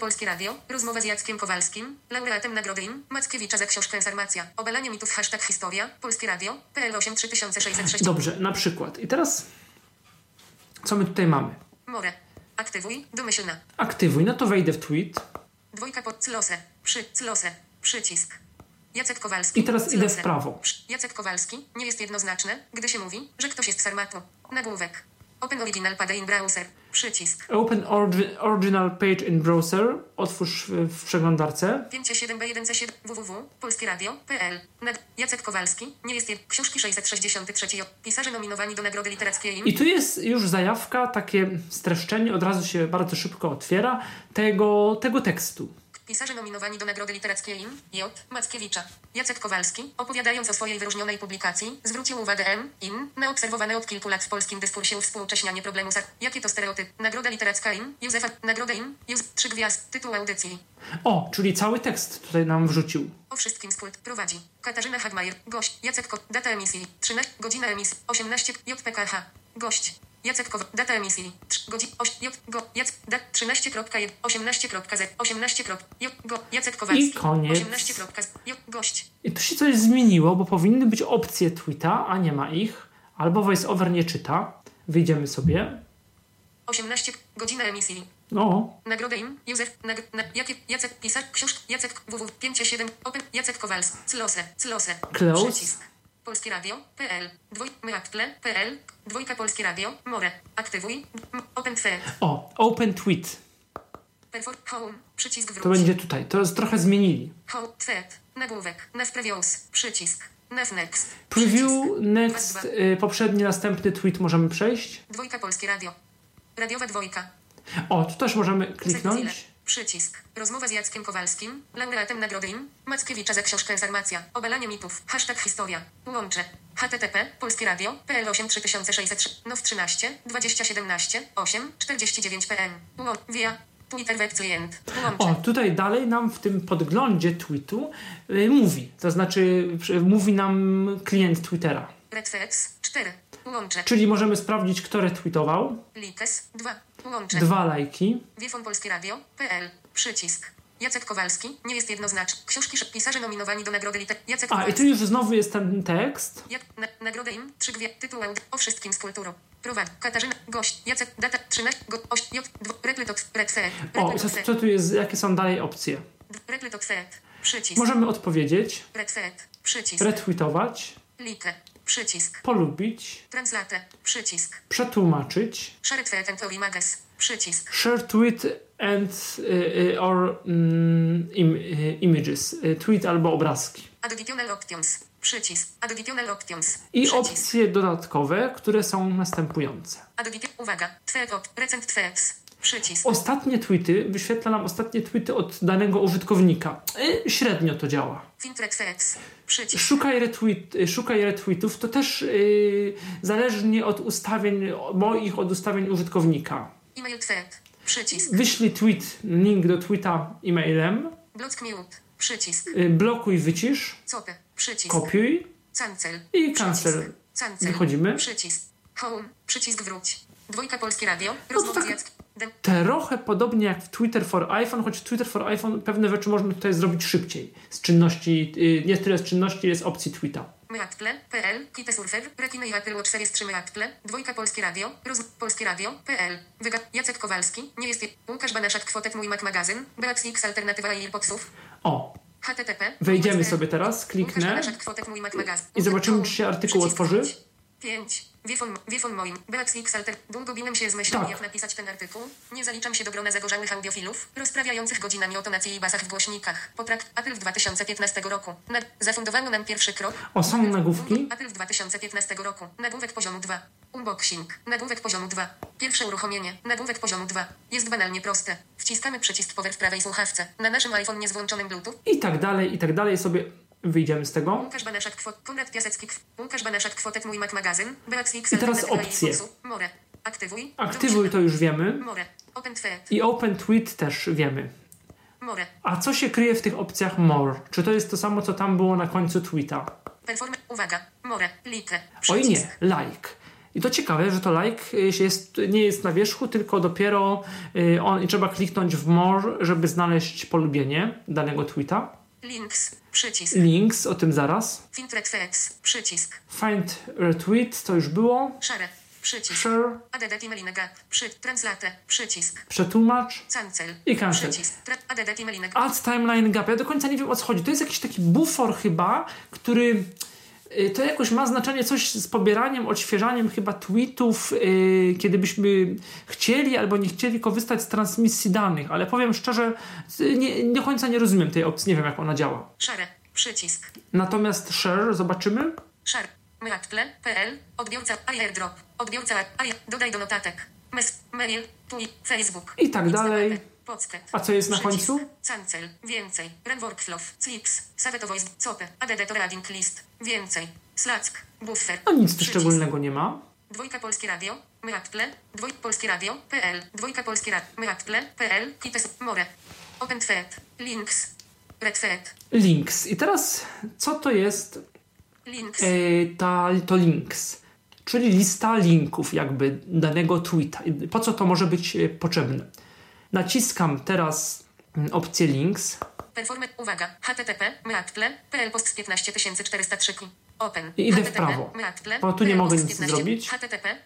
Polskie Radio, rozmowa z Jackiem Kowalskim, laureatem Nagrody IM, Mackiewicza za książkę Sarmacja, obalanie mitów, hashtag historia, Polskie Radio, PL 8 3606, Dobrze, na przykład. I teraz, co my tutaj mamy? More. Aktywuj, domyślna. Aktywuj, no to wejdę w tweet. Dwojka pod Close, przy Close, Przycisk. Jacek Kowalski. I teraz idę w Close. prawo. Jacek Kowalski nie jest jednoznaczne, gdy się mówi, że ktoś jest sarmatu. Nagłówek. Open Original Pad in Browser. Przycisk. Open orgi- Original Page in Browser. Otwórz w, w przeglądarce. 57B1C7 www.polskieradio.pl Nad Jacek Kowalski nie jest. Książki 663 Pisarze nominowani do Nagrody Literackiej I tu jest już zajawka, takie streszczenie, od razu się bardzo szybko otwiera tego, tego tekstu. Pisarze nominowani do Nagrody Literackiej im J. Mackiewicza. Jacek Kowalski, opowiadając o swojej wyróżnionej publikacji, zwrócił uwagę M. im na obserwowane od kilku lat w polskim dyskursie uwspółcześnianie problemu sa... Jakie to stereotyp? Nagroda Literacka im Józefa. Nagroda im Józef. Trzy gwiazd. Tytuł audycji. O, czyli cały tekst tutaj nam wrzucił. O wszystkim skult prowadzi. Katarzyna Hagmajer. Gość. Jacek Ko. Data emisji. 13. Godzina emisji. 18. JPKH. Gość. Jacek Kowa. Data emisji. 3 godzin. 8. J. Go. Jac. Dat. 13.1. 18.z. 18. J. Go. Jacek Kowalski. I koniec. 18. z. J. Gość. I tu się coś zmieniło, bo powinny być opcje tweeta, a nie ma ich. Albo VoiceOver nie czyta. Wyjdziemy sobie. 18. Godzina emisji. No, Nagrodę im. Józef. Nag, na, jakie, Jacek. Pisarz. Książk. Jacek. www. 57. Open. Jacek Kowalski. Close. Close. Close. Przycisk. Polskie Radio. PL. Dwoj. Myaktle. PL. Dwójka Polskie Radio. More. Aktywuj. Open Thread. o, Open Tweet. Home. Przycisk wróć. To będzie tutaj. To trochę zmienili. Home. Thread. Nagłówek. Nav Previews. Przycisk. Nav Next. Preview, next, y, poprzedni, następny tweet możemy przejść. Dwójka Polskie Radio. Radiowa dwójka. O, tu też możemy kliknąć. Przycisk. Rozmowa z Jackiem Kowalskim, laureatem nagrody im, Mackiewicza za książkę Sarmacja. Obalanie mitów. Hashtag historia. Łącze. http Polskie Radio PL 8 3603 NOW 13 2017 8 49 PM. Via Twitter Web Client. O, Łącze. tutaj dalej nam w tym podglądzie tweetu y, mówi. To znaczy mówi nam klient Twittera. Redfex 4. Łącze. Czyli możemy sprawdzić, kto retweetował. Likes 2. Łącze. Dwa lajki. Wiefon Polskie Radio PL. Przycisk. Jacek Kowalski nie jest jednoznaczny. Książki pisarze nominowani do nagrody liter. Jacek A, i Kowalski. tu już znowu jest ten tekst. Jak na, nagrodę im, trzy gwie, tytuł o wszystkim z kulturą. Prowadzi Katarzyna, gość, Jacek, data, 13, go, oś, j, dwo, replytot, redset, O, co, co tu jest, jakie są dalej opcje? replytot, set, przycisk, Możemy odpowiedzieć, redset, przycisk, retweetować, like, przycisk, polubić, translate, przycisk, przetłumaczyć, share tweet and mages, przycisk, share tweet and y, or mm, im, y, images, tweet albo obrazki. additional options, przycisk, additional options, I przycisk, opcje dodatkowe, które są następujące. addition, uwaga, tweet recent tweets, przycisk, Ostatnie tweety, wyświetla nam ostatnie tweety od danego użytkownika. Y, średnio to działa. przycisk, Szukaj, retweet, y, szukaj retweetów, to też y, zależnie od ustawień moich, od ustawień użytkownika. e-mail tweet, przycisk, Wyślij tweet, link do tweeta e-mailem, block mute, przycisk, y, blokuj, wycisz, copy, przycisk, kopiuj Cancel. i cancel. Cancel. Wychodzimy. Przycisk. Home. Przycisk wróć. Dwójka Polskie Radio. to Rozmowa tak. Trochę podobnie jak w Twitter for iPhone, choć w Twitter for iPhone pewne rzeczy można tutaj zrobić szybciej. Z czynności, y, nie tyle z czynności, jest opcji tweeta. Myaktle. PL. Kite Surfer. Rekina i Apple Watch Series 3 Myaktle. Dwójka Polskie Radio. Roz... Polskie Radio. PL. Wyga... Jacek Kowalski. Nie jest... je- Łukasz Banaszak. Kwotek Mój Mac Magazyn. Beatrix Alternatywa i Earpodsów. O, HTTP. wejdziemy sobie teraz, kliknę. I zobaczymy, czy się artykuł otworzy. wróć. 5. Wiefon, wiefon moim. Beatrix Alter. Długo biłem się z myślą, Tak. jak napisać ten artykuł. Nie zaliczam się do grona zagorzałych audiofilów, rozprawiających godzinami o tonacji i basach w głośnikach. Poprak Apple w 2015 roku. Na, zafundowano nam pierwszy krok. O, są nagłówki. Apple w 2015 roku. Nagłówek poziomu 2. Unboxing. Nagłówek poziomu 2. Pierwsze uruchomienie. Nagłówek poziomu 2. Jest banalnie proste. Wciskamy przycisk power w prawej słuchawce. Na naszym iPhone nie z włączonym Bluetooth. I tak dalej, i tak dalej sobie wyjdziemy z tego. I teraz opcje. aktywuj, to już wiemy. I open tweet też wiemy. A co się kryje w tych opcjach more? Czy to jest to samo, co tam było na końcu tweeta? uwaga, More, like, Oj nie, like. I to ciekawe, że to like y, jest, nie jest na wierzchu, tylko dopiero y, on, i trzeba kliknąć w more, żeby znaleźć polubienie danego tweeta. Links, przycisk, Links, o tym zaraz. filter threads, przycisk, Find retweet, to już było. share, Przycisk. share, ADD Timelinek. Przy. Translate. Przycisk. przetłumacz Cancel. i cancel. Przycisk. ADD Timelinek. Add timeline gap. Ja do końca nie wiem o co chodzi. To jest jakiś taki bufor chyba, który to jakoś ma znaczenie coś z pobieraniem, odświeżaniem chyba tweetów, y, kiedy byśmy chcieli albo nie chcieli korzystać z transmisji danych, ale powiem szczerze, y, nie, do końca nie rozumiem tej opcji, nie wiem jak ona działa. Share. Przycisk. Natomiast share, zobaczymy. Share. Myapple.pl. Odbiorca airdrop. Odbiorca. Dodaj do notatek. Mes, mail, tweet, Facebook. I tak dalej. Pocket. A co jest na Przycisk. końcu? Cancel. Więcej. Run workflow. Slips. Save to voice. Cope. ADD to reading list. Więcej. Slack. Buffer. No nic tu szczególnego nie ma. Dwójka Polskie Radio. Myapple. Dwójka Polskie Radio. PL. Dwójka Polskie Radio. Myapple. PL. Kites. More. Open Thread. Links. Red Thread. Links. I teraz co to jest Links. e, ta, to links? Czyli lista linków jakby danego tweeta. Po co to może być e, potrzebne? Naciskam teraz mm, opcję links Performer. Uwaga. HTTP. Myapple. PL post 15403. Open. I idę w prawo. Bo tu nie mogę nic 15, zrobić.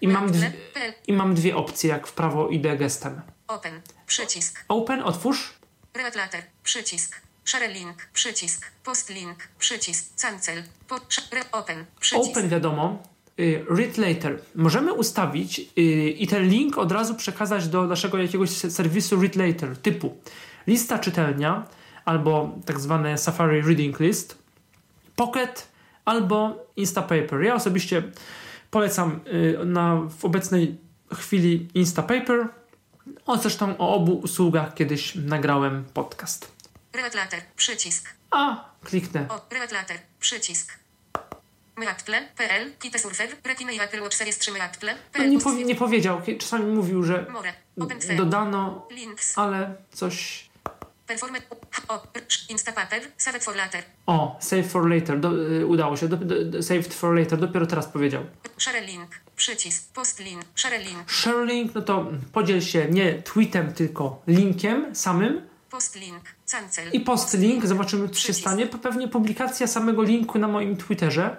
I mam, dwie. I mam dwie opcje, jak w prawo idę gestem. Open. Przycisk. Open, otwórz. Read later. Przycisk. Share link. Przycisk. Post link. Przycisk. Cancel. Open. Przycisk. Open wiadomo. Y, Read later. Możemy ustawić y, i ten link od razu przekazać do naszego jakiegoś se- serwisu read later typu lista czytelnia albo tak zwane Safari Reading List, Pocket albo Instapaper. Ja osobiście polecam y, na, w obecnej chwili Instapaper. O, zresztą o obu usługach kiedyś nagrałem podcast. Read later. Przycisk. A, kliknę. O. Read later. Przycisk. No, nie, powie, nie powiedział. Czasami mówił, że dodano, ale coś. O. save for later. Do, y, udało się. Do, do, saved for later. Dopiero teraz powiedział. Share link. Przycisk. Post link. Share link. Share link, no to podziel się nie tweetem, tylko linkiem samym. Post link. Cancel. I post link. Zobaczymy, co się stanie. Pewnie publikacja samego linku na moim Twitterze.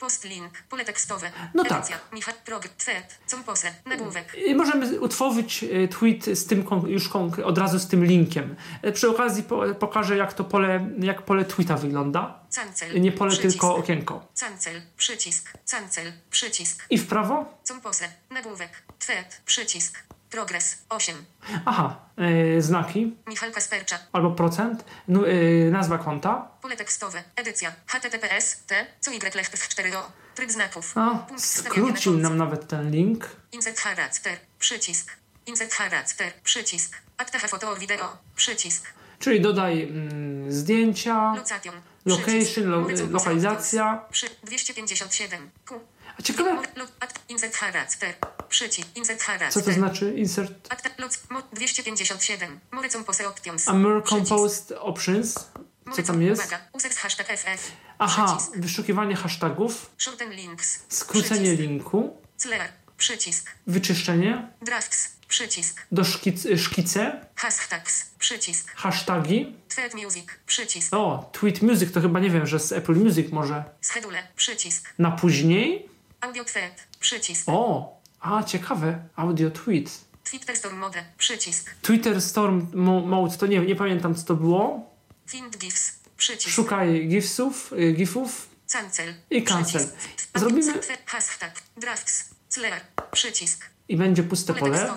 Post link. Pole tekstowe. No tak. Edycja. Michał. Prog. Thread. Compose. Nagłówek. I możemy utworzyć y, tweet z tym już od razu z tym linkiem. Y, Przy okazji po, pokażę, jak to pole, jak pole tweeta wygląda. Cancel. Nie pole, Przycisk. tylko okienko. Cancel. Przycisk. Cancel. Przycisk. I w prawo Compose. Nagłówek. Thread. Przycisk. Progres. 8. Aha, y, znaki Michał Kaspercza. albo procent, nu, y, nazwa konta. Pole tekstowe. Edycja. HTTPS. T. Co Y left w 4 o. Tryb znaków. Na skrócił nam nawet ten link. Insert character. Przycisk. Insert character. Przycisk. Attacha foto or video. Przycisk. Czyli dodaj mm, zdjęcia, Location. lo, lokalizacja. Przy 257. Q. A ciekawe, co to znaczy insert At, loc, mo, 257. Morecą pose options. Co tam jest? Aha, wyszukiwanie hashtagów, skrócenie linku, wyczyszczenie, Drafts. Przycisk. do szkic, szkice, Hashtags. Przycisk. hasztagi. Thread music. Przycisk. O, tweet music to chyba nie wiem, że z Apple Music może Schedule. Przycisk. na później. Audio thread. Przycisk. O, a ciekawe, audio tweet. Twitter Storm Mode. Przycisk. Twitter Storm Mo- Mode, to nie, nie pamiętam co to było. Find GIFs. Przycisk. Szukaj gifsów, y, gifów Cancel. i cancel. Przycisk. Zrobimy Hashtag. Drafts. Clear. Przycisk. i będzie puste Pole.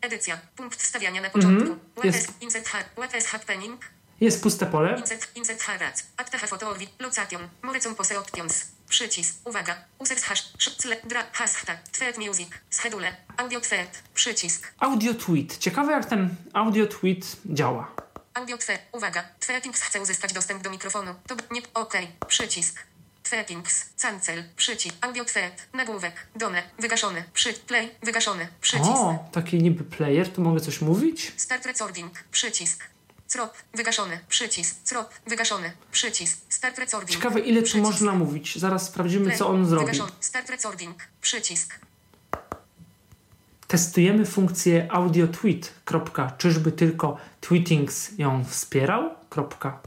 Edycja. Punkt wstawiania na początku. Mhm. Jest. Jest. What happening? Jest puste pole. Insert, insert harac. Acta photo orbi. Location. Morecą pose options. Przycisk. Uwaga. Users hash. sz- cle- Dra. Hashtag. Thread music. Schedule. Audio thread. Przycisk. Audio tweet. Ciekawe jak ten audio tweet działa. Audio thread. Uwaga. Threadings chce uzyskać dostęp do mikrofonu. To nie. OK. Przycisk. Threadings. Cancel. Przycisk. Audio thread. Nagłówek. Done. Wygaszony. Przy. Play. Wygaszony. Przycisk. O, taki niby player, tu mogę coś mówić? Start recording. Przycisk. Crop. Wygaszony. Przycisk. Crop. Wygaszony. Przycisk. Start recording. Ciekawe ile tu Przycisk. można mówić. Zaraz sprawdzimy Play. co on zrobi. Wygaszony. Start recording. Przycisk. Testujemy funkcję audio tweet. Kropka. Czyżby tylko Tweetings ją wspierał? Kropka.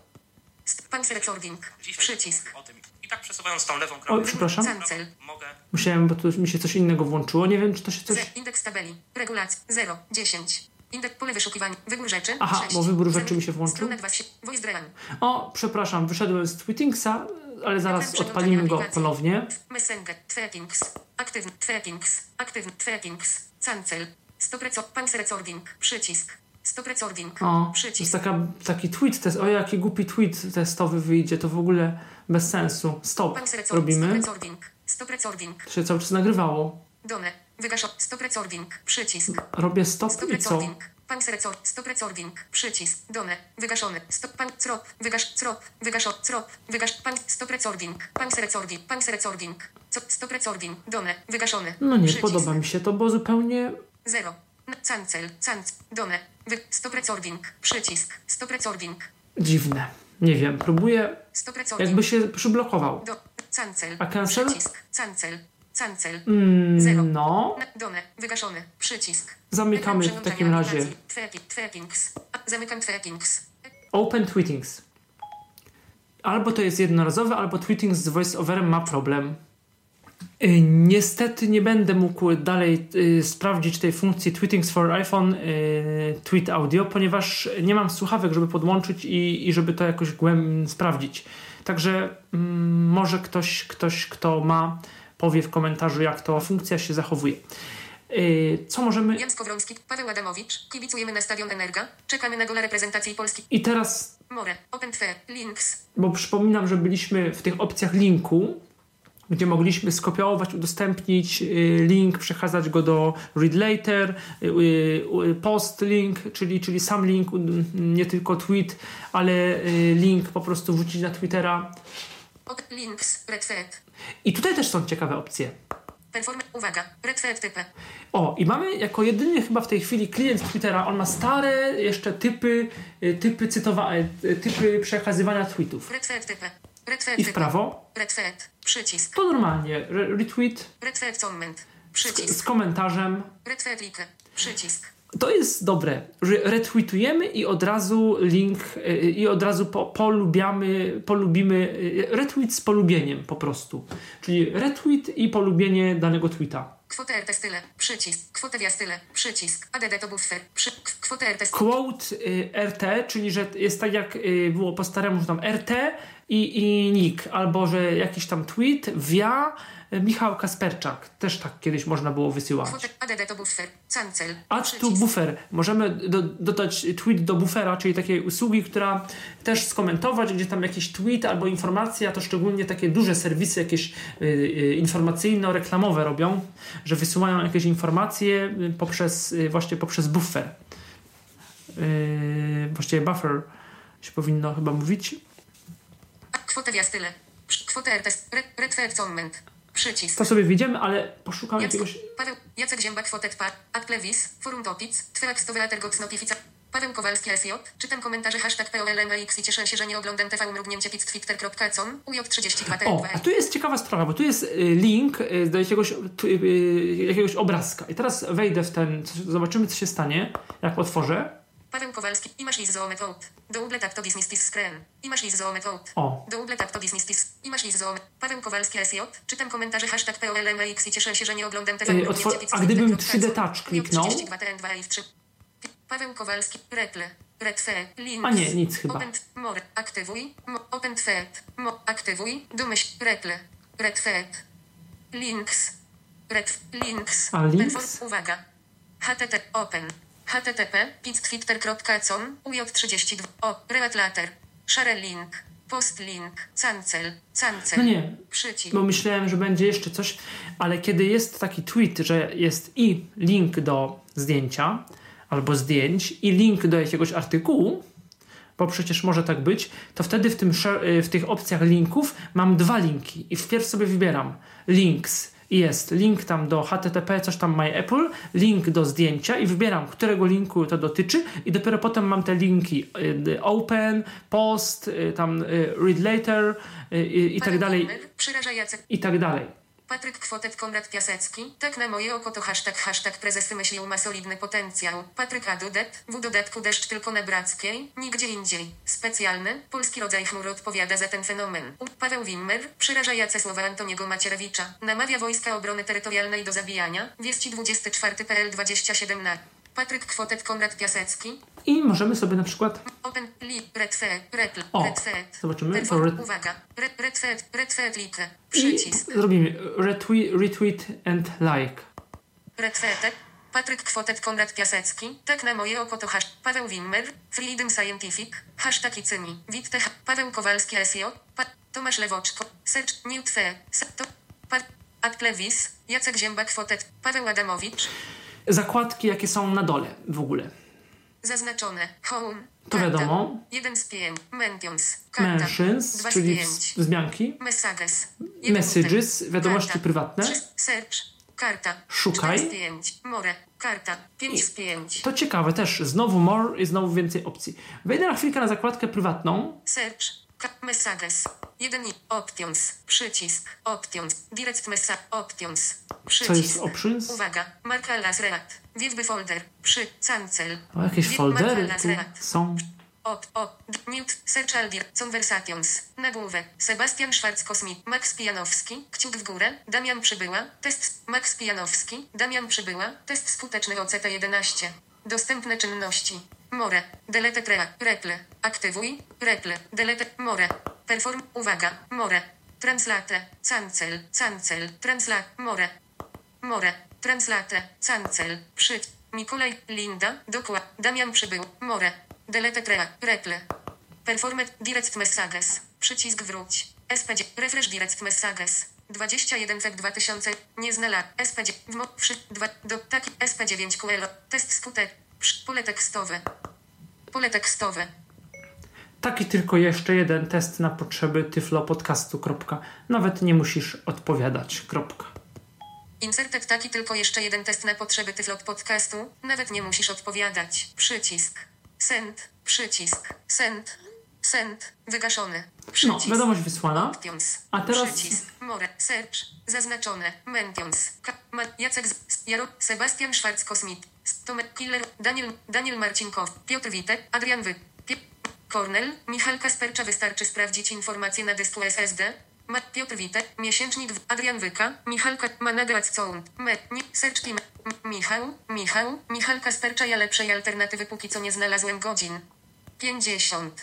Pause recording. Przycisk. O i tak przesuwając tą lewą Oj, kropkę, przepraszam. Cancel. mogę Musiałem, bo tu mi się coś innego włączyło. Nie wiem, czy to się coś... Z. Indeks tabeli. Regulacja. 0. 10. Indeks pole wyszukiwania. Wybór rzeczy. Aha, 6. bo wybór rzeczy mi się włączył. Strona 2. Voice Dram. O, przepraszam, wyszedłem z Tweetingsa, ale zaraz odpalimy go ponownie. Messenger. Trackings. Aktywny. Trackings. Aktywny. Trackings. Cancel. Stop recording. Przycisk. Stop recording. O, to jest Przycisk. taka, taki tweet, test, o jaki głupi tweet testowy wyjdzie, to w ogóle bez sensu. Stop, recording. Stop robimy. recording. Stop recording. To się cały czas nagrywało. Done. Wygaszo. Stop recording. Przycisk. Robię stop Stop i co? Pan recording. Stop recording. Przycisk. Done. Wygaszony. Stop. Pan. Trop. Wygasz. Trop. Wygaszo. Trop. Wygasz. Pan. Stop recording. Pan recording. Pan recording. Co- Stop recording. Done. Wygaszony. No nie, Przycisk. podoba mi się to, bo zupełnie Zero. N- Cancel. Canc. Done. Wy. Stop recording. Przycisk. Stop recording. dziwne. Nie wiem, próbuję, Stop recording. jakby się przyblokował. Do. Cancel. A cancel? Przycisk. Cancel. Cancel. Mm, Zero. no, Done. Wygaszony. Przycisk. zamykamy w takim razie. Trackings. Zamykam trackings. Open Tweetings. Albo to jest jednorazowe, albo Tweetings z voiceoverem ma problem. Y, Niestety nie będę mógł dalej y, sprawdzić tej funkcji Tweetings for iPhone y, Tweet Audio, ponieważ nie mam słuchawek, żeby podłączyć i, i żeby to jakoś głębiej sprawdzić. Także mm, może ktoś, ktoś, kto ma, powie w komentarzu, jak to funkcja się zachowuje. Y, co możemy. Jan Skowroński, Paweł Adamowicz, kibicujemy na Stadion Energa, czekamy na gola reprezentacji Polski. I teraz More, Open Twe, Links, bo przypominam, że byliśmy w tych opcjach linku, gdzie mogliśmy skopiować, udostępnić y, link, przekazać go do read later, y, post link, czyli, czyli sam link, nie tylko tweet, ale link po prostu wrzucić na Twittera. Links, Redfed, I tutaj też są ciekawe opcje. Perform, uwaga, Redfed typy, O, i mamy jako jedyny chyba w tej chwili klient Twittera, on ma stare jeszcze typy, y, typy cytowa- y, typy przekazywania tweetów. Redfed typy, Redfed I w prawo? Redfed, przycisk, to normalnie. Re- retweet. Redfed comment, z, przycisk, z komentarzem. Redfed like, przycisk, To jest dobre, że retweetujemy i od razu link y, i od razu po, polubiamy, polubimy y, retweet z polubieniem po prostu. Czyli retweet i polubienie danego tweeta. kwotę RT style, przycisk, kwotę via style, przycisk, ADD to buffer, przy, kwotę RT Quote y, RT, czyli że jest tak jak y, było po staremu, że tam RT i, i nick, albo że jakiś tam tweet via y, Michał Kasperczak. Też tak kiedyś można było wysyłać. ADD to buffer. Możemy do, dodać tweet do buffera, czyli takiej usługi, która też skomentować, gdzie tam jakiś tweet albo informacja, to szczególnie takie duże serwisy jakieś y, y, informacyjno-reklamowe robią, że wysyłają jakieś informacje y, poprzez właśnie poprzez buffer. Yy, właściwie buffer się powinno chyba mówić. kwotę via style, przy- kwotę Redfed comment, przycisk, To sobie widzimy, ale poszukam Jacek, jakiegoś... Paweł, Jacek Ziębak, Fotet Par, Adplevis, Forum Topic, Twoja Gox Notifica, Paweł Kowalski SJ, czytam komentarze hashtag POLMX i cieszę się, że nie oglądam TV mrugnięcie twitter.com, UJ32 O, a tu jest ciekawa sprawa, bo tu jest y, link y, do jakiegoś, y, jakiegoś obrazka. I teraz wejdę w ten, zobaczymy co się stanie, jak otworzę. Paweł Kowalski, i masz list zoomet out. Do uble tak to business tis screen. I masz list zoomet out. O. Do uble tak to business tis. I masz list zoomet. Paweł Kowalski SJ, czytam komentarze hashtag POLMX i cieszę się, że nie oglądam Ej, mrugnięcie otwor- a gdybym 3D touch kliknął? UJ32 TN2 i 3. Paweł Kowalski, Reple, Redfe, Links. A nie, nic chyba. Open, more, aktywuj, mo, open thread, mo, aktywuj, domyśl, Reple, Redfed, Links, Red, Links. A, links? Perform- Uwaga. HTTP, open, http, pittwitter.com, uj32, o, read later, share link, post link, cancel, cancel, No nie, przycisk. bo myślałem, że będzie jeszcze coś, ale kiedy jest taki tweet, że jest i link do zdjęcia, albo zdjęć, i link do jakiegoś artykułu, bo przecież może tak być, to wtedy w, tym, y, w tych opcjach linków mam dwa linki i wpierw sobie wybieram links jest link tam do http coś tam my Apple, link do zdjęcia i wybieram, którego linku to dotyczy i dopiero potem mam te linki y, open, post, y, tam y, read later y, y, i tak dalej i tak dalej. Patryk Kwotet Konrad Piasecki. Tak na moje oko to hashtag hashtag prezes wymyślił ma solidny potencjał. Patryk Adudet. W dodatku deszcz tylko na Brackiej. Nigdzie indziej. Specjalny. Polski rodzaj chmury odpowiada za ten fenomen. U. Paweł Wimmer. Przeraża jace słowa Antoniego Macierewicza. Namawia Wojska Obrony Terytorialnej do zabijania. Wieści 24 PL 27 na. Patryk Kwotet Konrad Piasecki. I możemy sobie na przykład Open O, zobaczymy. Perform, Red- uwaga. Re, redfed redfed like. i Przycisk. zrobimy retweet, retweet and like. Redfetek. Patryk Kwotet Konrad Piasecki. Tak na moje oko to hasz. Paweł Wimmer. Freedom Scientific. Hashtag Icymi. Witte. Paweł Kowalski SJ. Pa, Tomasz Lewoczko. Search. Newtfe. To. Pa, Applewis. Jacek Zięba Kwotet. Paweł Adamowicz. Zakładki, jakie są na dole w ogóle. Zaznaczone. Home. To Karta. wiadomo. 1 z 5. Mentions. Karta. Mentions, 2 z czyli 5. wz- wzmianki. Messages. Messages, wiadomości prywatne. Search. Karta. Szukaj. 4 z 5. More. Karta. 5 z 5. To ciekawe też. Znowu more i znowu więcej opcji. Wejdę na chwilkę na zakładkę prywatną. Search. Messages. 1 i options. Przycisk. Options. Direct message. Options. Przycisk. Co jest options? Uwaga. Marka Lasreat. Wiewby folder. Przy. Cancel. O, jakieś foldery tu są. Op, op, mute, search aldir, conversations, nagłówek, Sebastian Schwarz-Kosmit, Max Pijanowski, kciuk w górę, Damian Przybyła, test, Max Pijanowski, Damian Przybyła, test skuteczny OCT11. Dostępne czynności. More, delete rea, reple, aktywuj, reple, delete, more, perform, uwaga, more, translate, cancel, cancel, transla, more, More, translate, cancel, przy, Mikolaj, Linda, dokład, Damian przybył, More, delete trea, reple, performet, direct messages, przycisk wróć, SPD, refresh direct messages, 21 feb 2000, nie znalazł, SPD, w mo, przy, 2, do, taki, SP9 QL, test skutek, pole tekstowe, pole tekstowe, Taki tylko jeszcze jeden test na potrzeby tyflopodcastu. Kropka. Nawet nie musisz odpowiadać. Kropka. Inserted taki tylko jeszcze jeden test na potrzeby Tyflop podcastu. Nawet nie musisz odpowiadać. Przycisk. Send. Przycisk. Send. Send. Wygaszony. No, Przycisk. wiadomość wysłana. A teraz- Przycisk. More. Search. Zaznaczone. Mentions. Jacek Jaro. Sebastian Schwarz-Kosmit. S- Tomek Killer. Daniel, Daniel Marcinkow. Piotr Witek. Adrian Wy. Kornel. Michal Kaspercza. Wystarczy sprawdzić informacje na dysku SSD. Ma- Piotr Witek. Miesięcznik. Adrian Wyka. Michalka. Ma nagrać sound. Me. Nie. Search team. M- Michał. Michał. Michal Kaspercza. Ja lepszej alternatywy póki co nie znalazłem godzin. 50.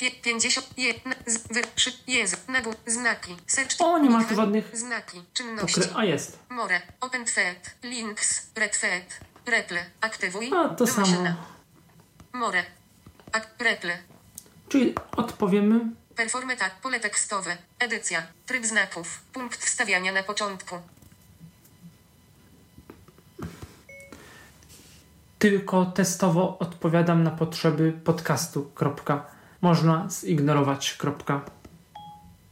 Cz- Pie, 50. Je, na, z, wy, przy, jezu, nagł, znaki. Search. O, nie ma tu żadnych Znaki. Czynności. Ukry- A jest. More. Open thread. Links. Red thread. Reple. Aktywuj. A to samo. More. Ak, reple. Czyli odpowiemy. Performata. Pole tekstowe. Edycja. Tryb znaków. Punkt wstawiania na początku. Tylko testowo odpowiadam na potrzeby podcastu. Kropka. Można zignorować. Kropka.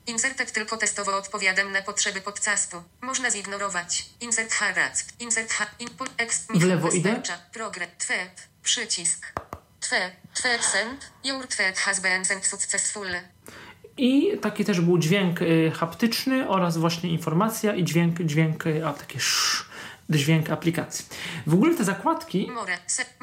Inserted tylko testowo odpowiadam na potrzeby podcastu. Można zignorować. Insert harac. Insert ha. Input ex. W lewo idę? Progress. Przycisk. Tweet. Tweet send. Your tweet has been sent successfully. I taki też był dźwięk y, haptyczny oraz właśnie informacja i dźwięk, dźwięk, y, a takie sz, dźwięk aplikacji. W ogóle te zakładki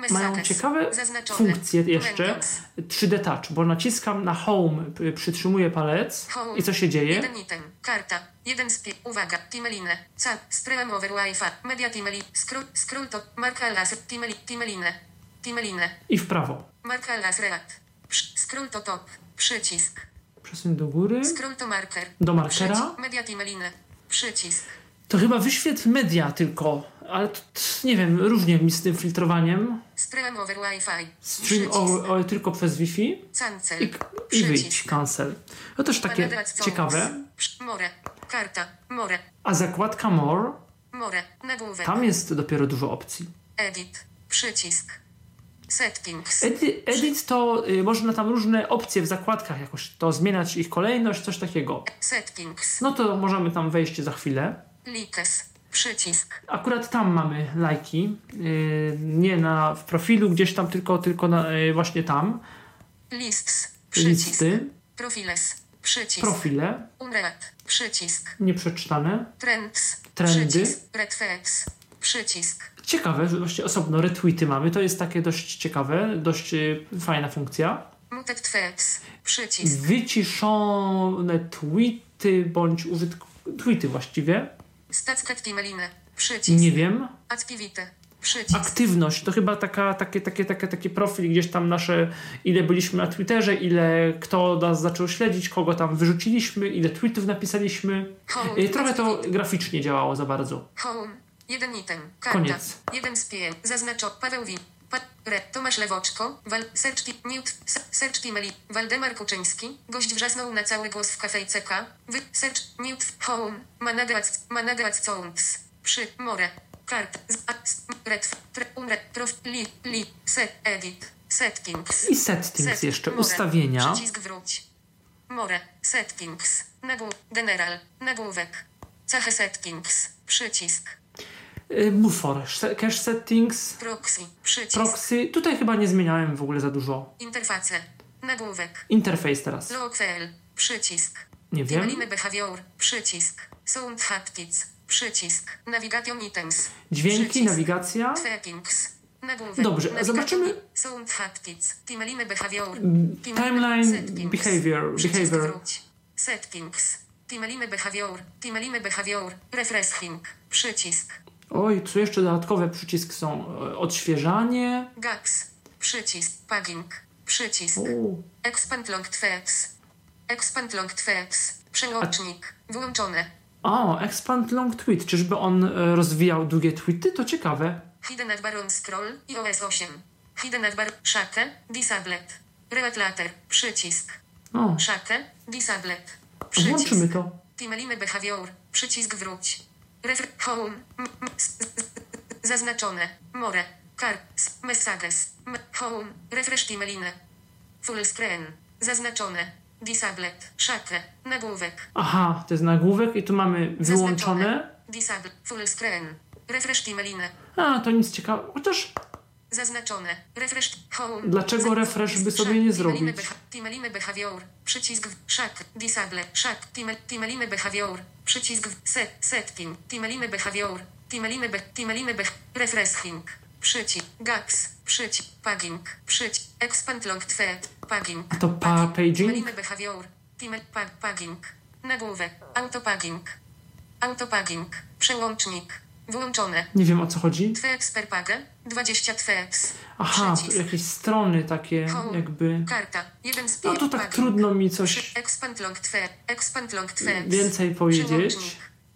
mają ciekawe funkcje jeszcze. Mentions. 3D Touch, bo naciskam na Home, przytrzymuję palec i co się dzieje? Jeden item. Karta. Jeden spie. Uwaga. Timeline. Cal. Stream over Wi-Fi. Media Timeli. Scroll. Scroll to. Marka las. Timeli. Timeline. Timeline. I w prawo. Marka las. Reat. Psz- Scroll to top. Przycisk. Przesuń do góry. Scroll to marker. Do markera. Media Timeline. Przycisk. To chyba wyświetl media tylko, ale to, nie wiem, różnie mi z tym filtrowaniem. Stream over Wi-Fi. Stream o, o, tylko przez Wi-Fi Cancel. i, i wyjdź, cancel. To też takie ciekawe. More. Karta. More. A zakładka More, More. Nagłówek. tam jest dopiero dużo opcji. Edit. Przycisk. Settings. Edit, edit to y, można tam różne opcje w zakładkach jakoś to zmieniać ich kolejność, coś takiego. Settings. No to możemy tam wejść za chwilę. Likes. Przycisk. Akurat tam mamy lajki, y, nie na w profilu gdzieś tam, tylko, tylko na, y, właśnie tam. Lists. Przycisk. Listy. Profiles. Przycisk. Profile. Unread. Przycisk. Nieprzeczytane. Trends. Trendy. Przycisk. Przycisk. Ciekawe, że właśnie osobno retweety mamy. To jest takie dość ciekawe, dość y, fajna funkcja. Muted tweets. Przycisk. Wyciszone tweety bądź użytk... tweety właściwie. Przycisk. Nie wiem. Przycisk. Aktywność to chyba taka, takie, takie, takie, takie profil gdzieś tam nasze, ile byliśmy na Twitterze, ile kto nas zaczął śledzić, kogo tam wyrzuciliśmy, ile tweetów napisaliśmy. Home. Y, Trochę to graficznie działało za bardzo. Home. Jeden item. Karta. Koniec. Jeden spiel. Zaznaczo. Paweł Win. Tomasz Lewoczko. Wal, search, ti- Newt, s- search Timeli. Waldemar Kuczyński. Gość wrzasnął na cały głos w kafe CK. Wy, Newt, home. Managac, managac counts. Przy, more. Kart. Z, s, red, tre, unre, li, li, set, edit. Settings. I settings Set, jeszcze, more. ustawienia. Przycisk wróć. More. Settings. Nagłów. General. Nagłówek. Cechy settings. Przycisk. Y, Bufor, se- cache settings, Proxy. Przycisk. proxy. Tutaj chyba nie zmieniałem w ogóle za dużo. Interface. Nagłówek. Interface teraz. Logfile. Przycisk. Nie wiem. Timeline behavior. Przycisk. Sound haptics. Przycisk. Navigation items. Dźwięki, Przycisk. nawigacja. Settings. Nagłówek. Dobrze, Navigation zobaczymy- Sound haptics. Timeline behavior. timeline settings. behavior, behavior. Settings. Timeline behavior. Timeline behavior. Refreshing. Przycisk. Oj, tu jeszcze dodatkowe przyciski są. e, Odświeżanie. Gax. Przycisk. Pagging. Przycisk. U, Expand long threads. Expand long threads. Przełącznik. Wyłączone. O, expand long tweet. Czyżby on e, rozwijał długie tweety? To ciekawe. Hidden at baron scroll i OS 8. Hidden at bar. Szakę. Disabled. Read later. Przycisk. O, Szakę. Disabled. Przycisk. włączymy to. Timeline behavior. Przycisk wróć. Refer. Home. Zaznaczone. More. Car. Messages. Home. Refresh timeline. Full screen. Zaznaczone. Disabled. Szakę. Nagłówek. Aha, to jest nagłówek i tu mamy wyłączone. Zaznaczone. Disable. Full screen. Refresh timeline. A, to nic ciekawego. Chociaż Zaznaczone. Refresh. Home. Dlaczego refresh by sobie nie zrobić? Timeline behavior. Przycisk. Szak. Disable. Szak. Time- Timeline behavior. Przycisk. Set. Setting. Timeline behavior. Timeline be. Timeline be. Refreshing. Przycisk. Gaps. Przycisk. Pagging. Przycisk. Expand long thread. Pagging. A to pa- paging? Timeline behavior. Time, pa, pagging. Nagłówek. Autopagging. Autopagging. Przełącznik. Wyłączone. nie wiem o co chodzi. Tweets per pagę. 20 tweets. Aha, Przycisk. jakieś strony takie Home. jakby. Karta. Jeden z No to tak trudno mi coś Expand long. Expand long więcej powiedzieć.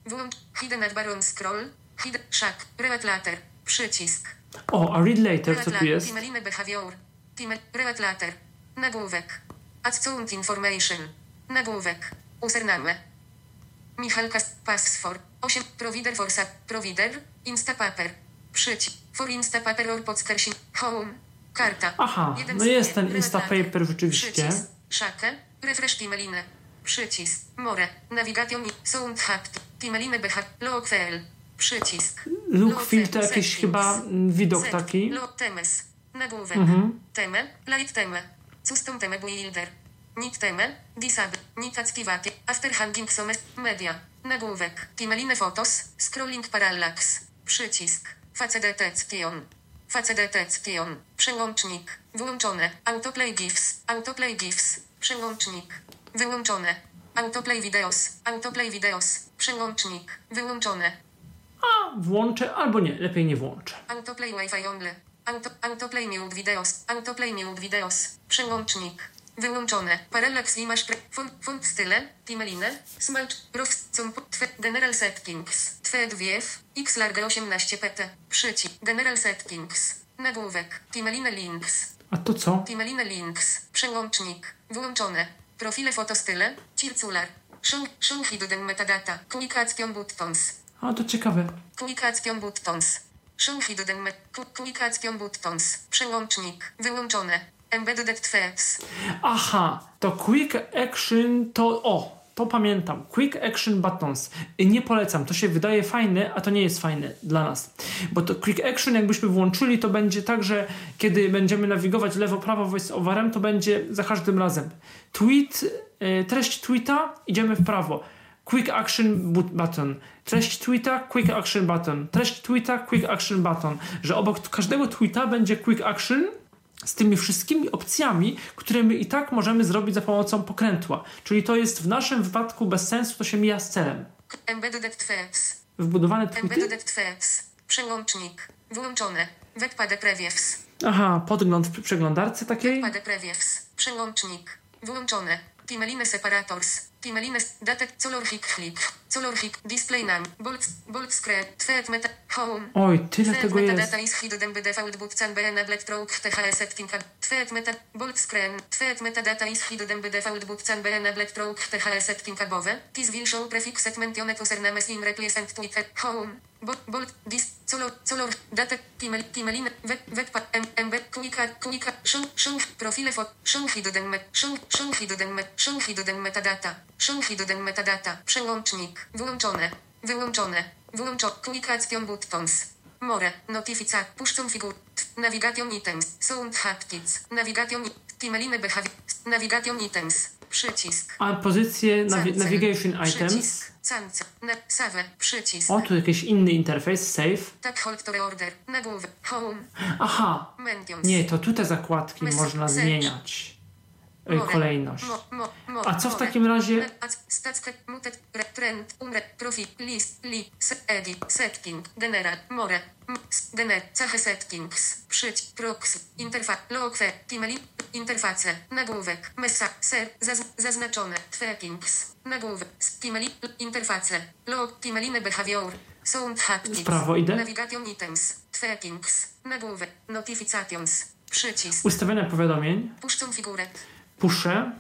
Wyłącz. Hidden at baron scroll. Hidden. Szak. Read later. Przycisk. O, a read later, Read co tu jest? Timeline behavior. Time. Read later. Nagłówek. Add sound information. Nagłówek. Username. Michalka Password. 8. Provider for sub. Provider. Instapaper. Przycisk. For Instapaper or Podskersin. Home. Karta. Aha, Jeden no jest ten Instapaper rzeczywiście. Przycisk. Szakę. Refresh Timeline. Przycisk. More. Navigation. Sound hapt. Timeline beha. Logfile. Przycisk. Look fill to jakiś chyba widok taki. Lo, temes. Nagłówek. Mhm. Teme. Light teme. Custom teme builder. Nick teme. Disable. Nick activate. After hanging some. Media. Nagłówek. Timeline photos. Scrolling parallax. Przycisk. Face detection. Face detection. Przełącznik. Wyłączone. Autoplay GIFs. Autoplay GIFs. Przełącznik. Wyłączone. Autoplay videos. Autoplay videos. Przełącznik. Wyłączone. A, włączę albo nie, lepiej nie włączę. Autoplay Wi-Fi only. Auto, autoplay mute videos. Autoplay mute videos. Przełącznik. Wyłączone. Parallax image pre... Font, font style. Timeline. Smalcz. Rows. Twe, general settings. Twe 2F. X large 18 pt. Przycisk. General settings. Nagłówek. Timeline links. A to co? Timeline links. Przełącznik. Wyłączone. Profile fotostyle. Circular. Show, hidden metadata. Communication buttons. A to ciekawe. Communication buttons. Show hidden me- Ku- Communication buttons. Przełącznik. Wyłączone. Embedded threads. Aha, to Quick Action to. O, to pamiętam. Quick Action Buttons. Nie polecam, to się wydaje fajne, a to nie jest fajne dla nas. Bo to quick action jakbyśmy włączyli, to będzie tak, że kiedy będziemy nawigować lewo, prawo voice overem, to będzie za każdym razem. Tweet, y, treść tweeta, idziemy w prawo. Quick action but- button. Treść tweeta, quick action button. Treść tweeta, quick action button. Że obok każdego tweeta będzie quick action z tymi wszystkimi opcjami, które my i tak możemy zrobić za pomocą pokrętła. Czyli to jest w naszym wypadku bez sensu, to się mija z celem. Embedded Tweets. Wbudowane tweety? Embedded Tweets. Przełącznik. Wyłączone. Webpad Previews. Aha, podgląd w przeglądarce takiej. Webpad Previews. Przełącznik. Wyłączone. Timeline Separators. Timeline Data Color Flip. Color Display Name. Bold, bold Screen. Tweet Meta. Home. Oj, tyle Tweet tego jest. metadata is hidden by default but can be enabled through THS setting. Tweet meta bold screen. Tweet metadata is hidden by default but can be enabled through THS setting above. This will show prefix mentioned usernames in represent Twitter. Home. Bold, bold, dis, color, color, data, timel, timeline, web, em, embed, klika, klika, show, show, profile fot, show hidden met, show, show hidden met, show hidden metadata, show hidden metadata, przełącznik, wyłączone, wyłączone, wyłączone, klikation buttons. More, notifica, puszczą figur, navigation items, sound haptics, navigation, timeline behavior, navigation items, przycisk. A pozycje navi navigation items. Przycisk, cancel, na, save, przycisk. O, tu jakiś inny interfejs, save. Tak hold to reorder, nagłówek, home, Aha, mentions. nie, to tu te zakładki Mys- można zmieniać. More, Kolejność. A co w takim razie- gener, cechy settings, przyć, proxy, interfa, logfe, timeli, interface, nagłówek, mesa, ser, zaz, zaznaczone, settings, nagłówek, timeli, interface, log, timeline behavior, sound haptics, prawo idę? navigation items, settings, nagłówek, notifications, przycisk, Ustawienia powiadomień. puszczą figurę, Puszę.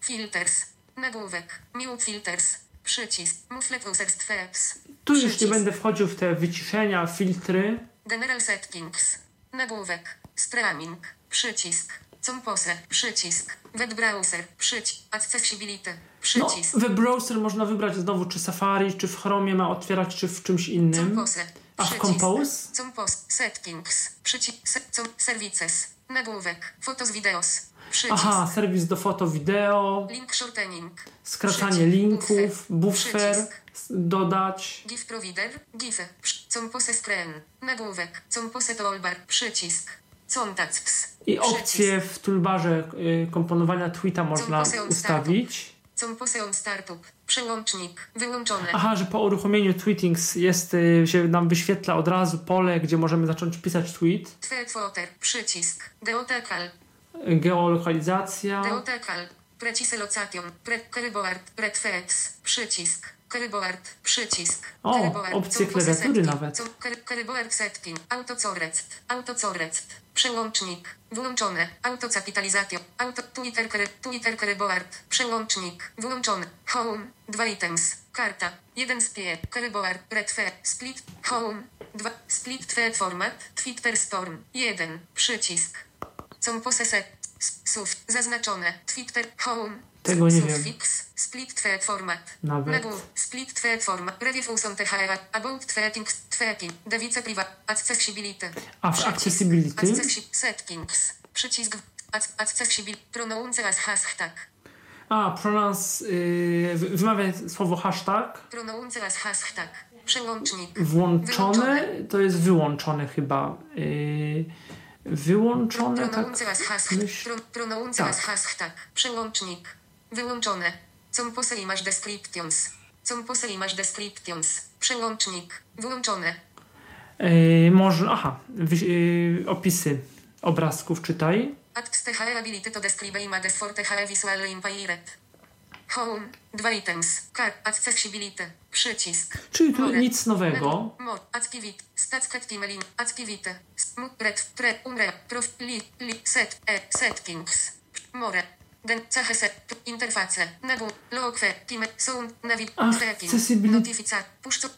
Filters. Nagłówek. Mute filters. Przycisk. Mufflet users tweets. Tu już nie będę wchodził w te wyciszenia, filtry. General settings. Nagłówek. Streaming. Przycisk. Compose. Przycisk. Web browser. Przycisk. Accessibility. No, Przycisk. web browser można wybrać znowu, czy Safari, czy w Chromie ma otwierać, czy w czymś innym. Compose. A w. Compose? Compose. Settings. Przycisk. Services. Nagłówek. Photos videos. Przycisk. Aha, serwis do foto, wideo, Link shortening. skracanie linków, buffer, dodać. GIF provider, GIF, compose screen, nagłówek, compose toolbar, przycisk, contacts, I opcje w toolbarze y, komponowania tweeta można ustawić. compose on startup, przełącznik, wyłączone, Aha, że po uruchomieniu tweetings jest, y, się nam wyświetla od razu pole, gdzie możemy zacząć pisać tweet. tweet footer, przycisk, geotekal, Y, Geolokalizacja. geotekal, precise location, pre, keyboard, pretweets, przycisk, keyboard, przycisk, O, opcje klawiatury nawet. com- ke- Keyboard setting, autocorrect, autocorrect, przełącznik, wyłączone, autocapitalization, auto, Twitter, kere- Twitter keyboard, przełącznik, wyłączony, home, dwa items, karta, jeden z pie, keyboard, retwe, split, home, dwa, split format, Twitter storm, jeden, przycisk, compose set, s- suf, zaznaczone, Twitter, home, Tego nie wiem. suffix, split tweet format, Nawet. Nagłów, split tweet format, review uson THR, about tweeting, tweeting, device privat, accessibility. A w accessibility? accessi- settings, przycisk, ac- accessibility, pronounce as hashtag, A, pronouns, yy, wy- wymawia słowo hashtag. pronounce as hashtag, przełącznik, Włączone to jest wyłączone chyba. Yy, wyłączone, tak myśl. Tak. hashtag, przełącznik, wyłączone, compose image descriptions, compose image descriptions, przełącznik, wyłączone, Yy, może, aha, yy, opisy obrazków czytaj. Act THR ability to describe images for THR visually impaired. Home, dwa items, car, accessibility, przycisk. Czyli tu nic nowego. Activity, activity, red, umre, set, e, settings. More, den, interface, time, sound, tracking, notifica,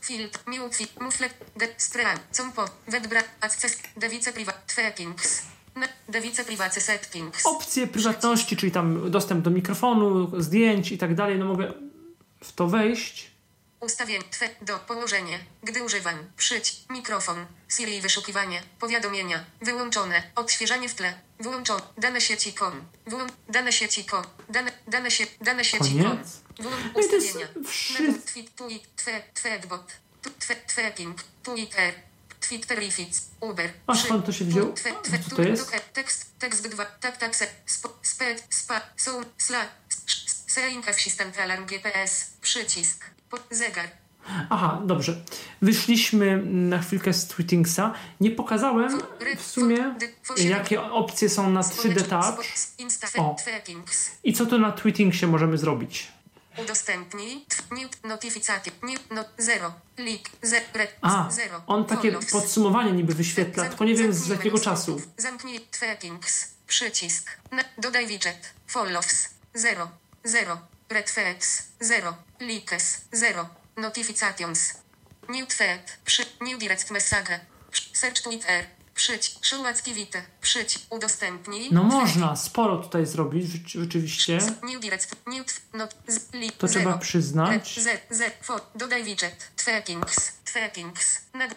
filtr, mute, de, compo, access, device privat, trackings. Opcje prywatności, czyli tam dostęp do mikrofonu, zdjęć i tak dalej. No mogę w to wejść. Ustawień twe do położenie. Gdy używam. Przyć. Mikrofon. Siri wyszukiwanie. Powiadomienia. Wyłączone. Odświeżanie w tle. Wyłączone. Dane sieci com. Wyłą... Dane sieci com. Dane, dane, sie... dane sieci com. Koniec. Wyłą... No Ustawienia. Tweet. Tweet. Twe. Tweetbot. Tu- Twe. Tweeting. Twitter. Twitterific. Uber. A Przy- skąd to się wziął? Co to jest? Tekst, tekst 2, tak, tak, se, sped, spa, są, sla, seinka assistant alarm GPS, przycisk, zegar, Aha, dobrze. Wyszliśmy na chwilkę z Tweetingsa. Nie pokazałem w sumie, jakie opcje są na 3D Touch O. I co tu na Tweetingsie możemy zrobić. udostępnij, new, notyfikacje, new, no, zero, link, ze, re, A, zero, on takie podsumowanie niby wyświetla, tylko nie wiem z jakiego czasu. Zamknij Tweetings. Przycisk. Dodaj widget. Follows. 0. 0. Retweets. 0. Likes. 0. Notifications. New tweet. Przy, new direct message. Search Twitter. Przyć. Show activity. Przyć. Udostępnij. No można sporo tutaj zrobić, rzeczy- rzeczywiście. New direct. New not, To trzeba przyznać. Z, z, for, dodaj widget. Tweetings. Nag,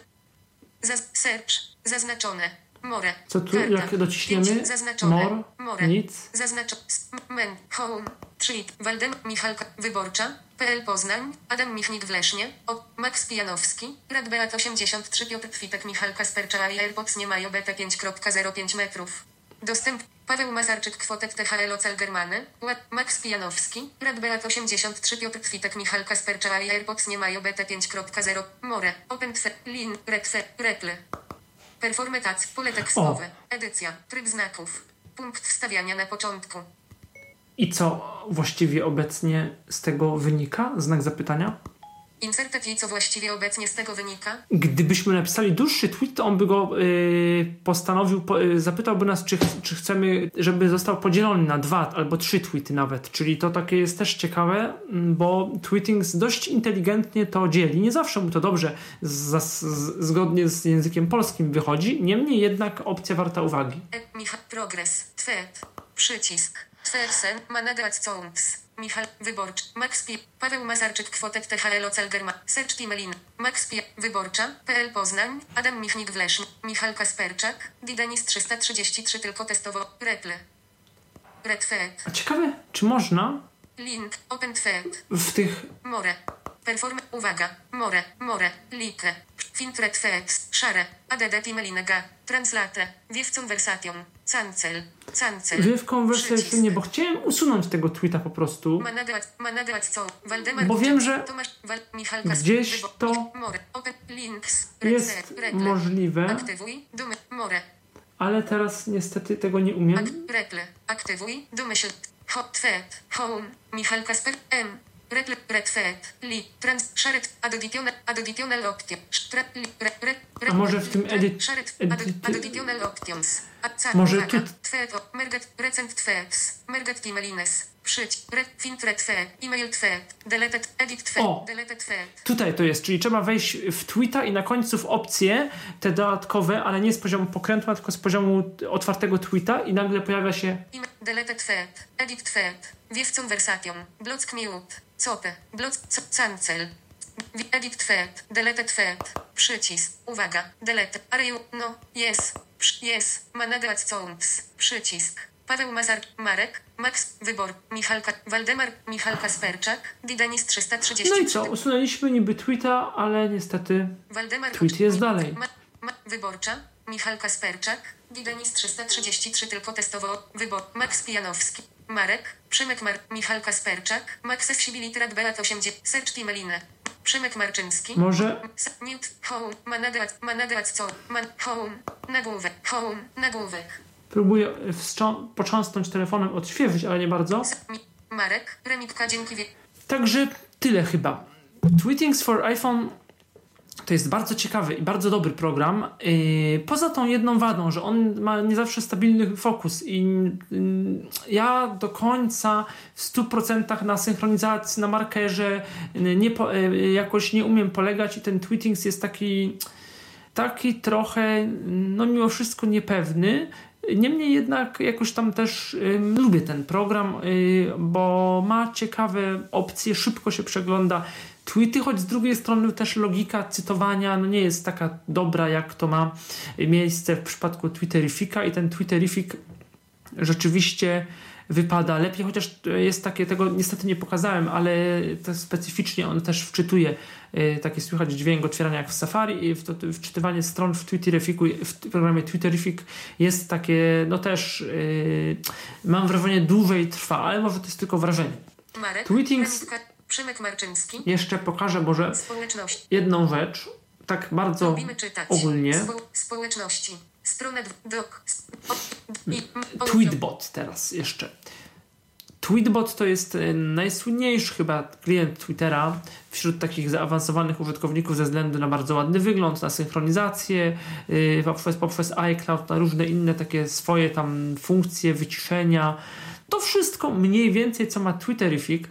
zaz, search. Zaznaczone. More. Co tu, jak dociśniemy? Zaznaczone. More? More. Nic? Zaznaczo. s- Men. Home. Treat. Waldem. Michalka. Wyborcza. PL Poznań. Adam Michnik w Lesznie. O. Max Pijanowski. Radbeat 83. Piotr Kwitek. Michal Kaspercza. i AirPods nie mają BT 5.05 metrów. Dostęp. Paweł Mazarczyk. Kwotek THL Ocelgermany. Ła- Max Pijanowski. Radbeat 83. Piotr Kwitek. Michal Kaspercza. i AirPods nie mają BT 5.0. More. Open. Twe. Lin. Retwe. Rekle. Performatac, pole tekstowe, edycja, tryb znaków, punkt wstawiania na początku. I co właściwie obecnie z tego wynika? Znak zapytania? Insert i co właściwie obecnie z tego wynika? Gdybyśmy napisali dłuższy tweet, to on by go y, postanowił, po, y, zapytałby nas, czy, ch- czy chcemy, żeby został podzielony na dwa albo trzy tweety nawet. Czyli to takie jest też ciekawe, mm, bo Tweetings dość inteligentnie to dzieli. Nie zawsze mu to dobrze z, z, zgodnie z językiem polskim wychodzi, niemniej jednak opcja warta uwagi. E, Michał, progres, twet, przycisk, twersen, managrać counts. Michał, wyborcz, Max Pi, Paweł Mazarczyk, kwotek THL Ocelgerma, Search Timelin, Max Pi, wyborcza, PL Poznań, Adam Michnik w Lesznie, Michał Kasperczak, Didenis 333 tylko testowo, Reple. Retweet, A ciekawe, czy można link, open tweet, w tych More. Perform. Uwaga. More. More. Like. Filtret fex. Szare. ADD Timelinega. Translate. Wiew conversation. Cancel. Cancel. Wy w konwersacji Przycisk. nie, bo chciałem usunąć tego tweeta po prostu. Managrać, managrać co? Waldemar Bo wiem, że Tomasz, Wal, gdzieś to links. Jest możliwe, Aktywuj. Dumy. More. ale teraz niestety tego nie umiem. Rekle. Aktywuj. Domyśl. Hot. Home. Michal Kasper. M. Li. Trans. Additional. Additional. A może w tym edit- edit- Może tu- o-. Tutaj to jest, czyli trzeba wejść w tweeta i na końcu w opcje te dodatkowe, ale nie z poziomu pokrętła, tylko z poziomu otwartego tweeta i nagle pojawia się. Deleted tweet. Edit tweet. Wiew conversation. Block mute. Cope. Block. Cancel. Edit tweet. Delete tweet. Przycisk. Uwaga. Delete. Are you? No. Yes. Yes. Managrać sounds. Przycisk. Paweł Mazar, Marek, Max, Wybor, Michalka, Waldemar, Michal Kasperczak, Didenis 330. No i co? Usunęliśmy niby tweeta, ale niestety Waldemar Tweet jest dalej. Ma, ma, wyborcza, Michal Kasperczak, Didenis 333 tylko testowo, wybor, Max Pijanowski, Marek, Przemek Mar, Michal Kasperczak, Max Accessibility Rad Beat 80, Search Timeline, Przemek Marczyński, może Mute, Home, Managrać, Managrać co, Man, Home, Nagłówek, Home, Nagłówek, próbuję wstrząs- począsnąć telefonem, odświeżyć, ale nie bardzo. Marek, Remitka dzięki Także tyle chyba. Tweetings for iPhone to jest bardzo ciekawy i bardzo dobry program. Yy, poza tą jedną wadą, że on ma nie zawsze stabilny fokus i yy, ja do końca w 100% na synchronizacji, na markerze yy, nie jakoś nie umiem polegać i ten Tweetings jest taki taki trochę, no mimo wszystko niepewny. Niemniej jednak jakoś tam też ym, lubię ten program, y, bo ma ciekawe opcje, szybko się przegląda tweety, choć z drugiej strony też logika cytowania no nie jest taka dobra, jak to ma miejsce w przypadku Twitterifika i ten Twitterifik rzeczywiście wypada lepiej, chociaż jest takie, tego niestety nie pokazałem, ale to specyficznie on też wczytuje y, takie słychać dźwięk otwierania jak w Safari i w to, wczytywanie stron w Twitterifiku, w programie Twitterifik jest takie, no też mam wrażenie dłużej trwa, ale może to jest tylko wrażenie. Marek, Tweeting- Remitka, Przemek Marczyński, Jeszcze pokażę może społeczność. jedną rzecz, tak bardzo ogólnie. Spo, społeczności. Stronę dok. sp- o- i- m- o- Tweetbot teraz jeszcze. Tweetbot to jest e, najsłynniejszy chyba klient Twittera wśród takich zaawansowanych użytkowników ze względu na bardzo ładny wygląd, na synchronizację yy, poprzez, poprzez iCloud, na różne inne takie swoje tam funkcje wyciszenia. To wszystko mniej więcej co ma Twitterific.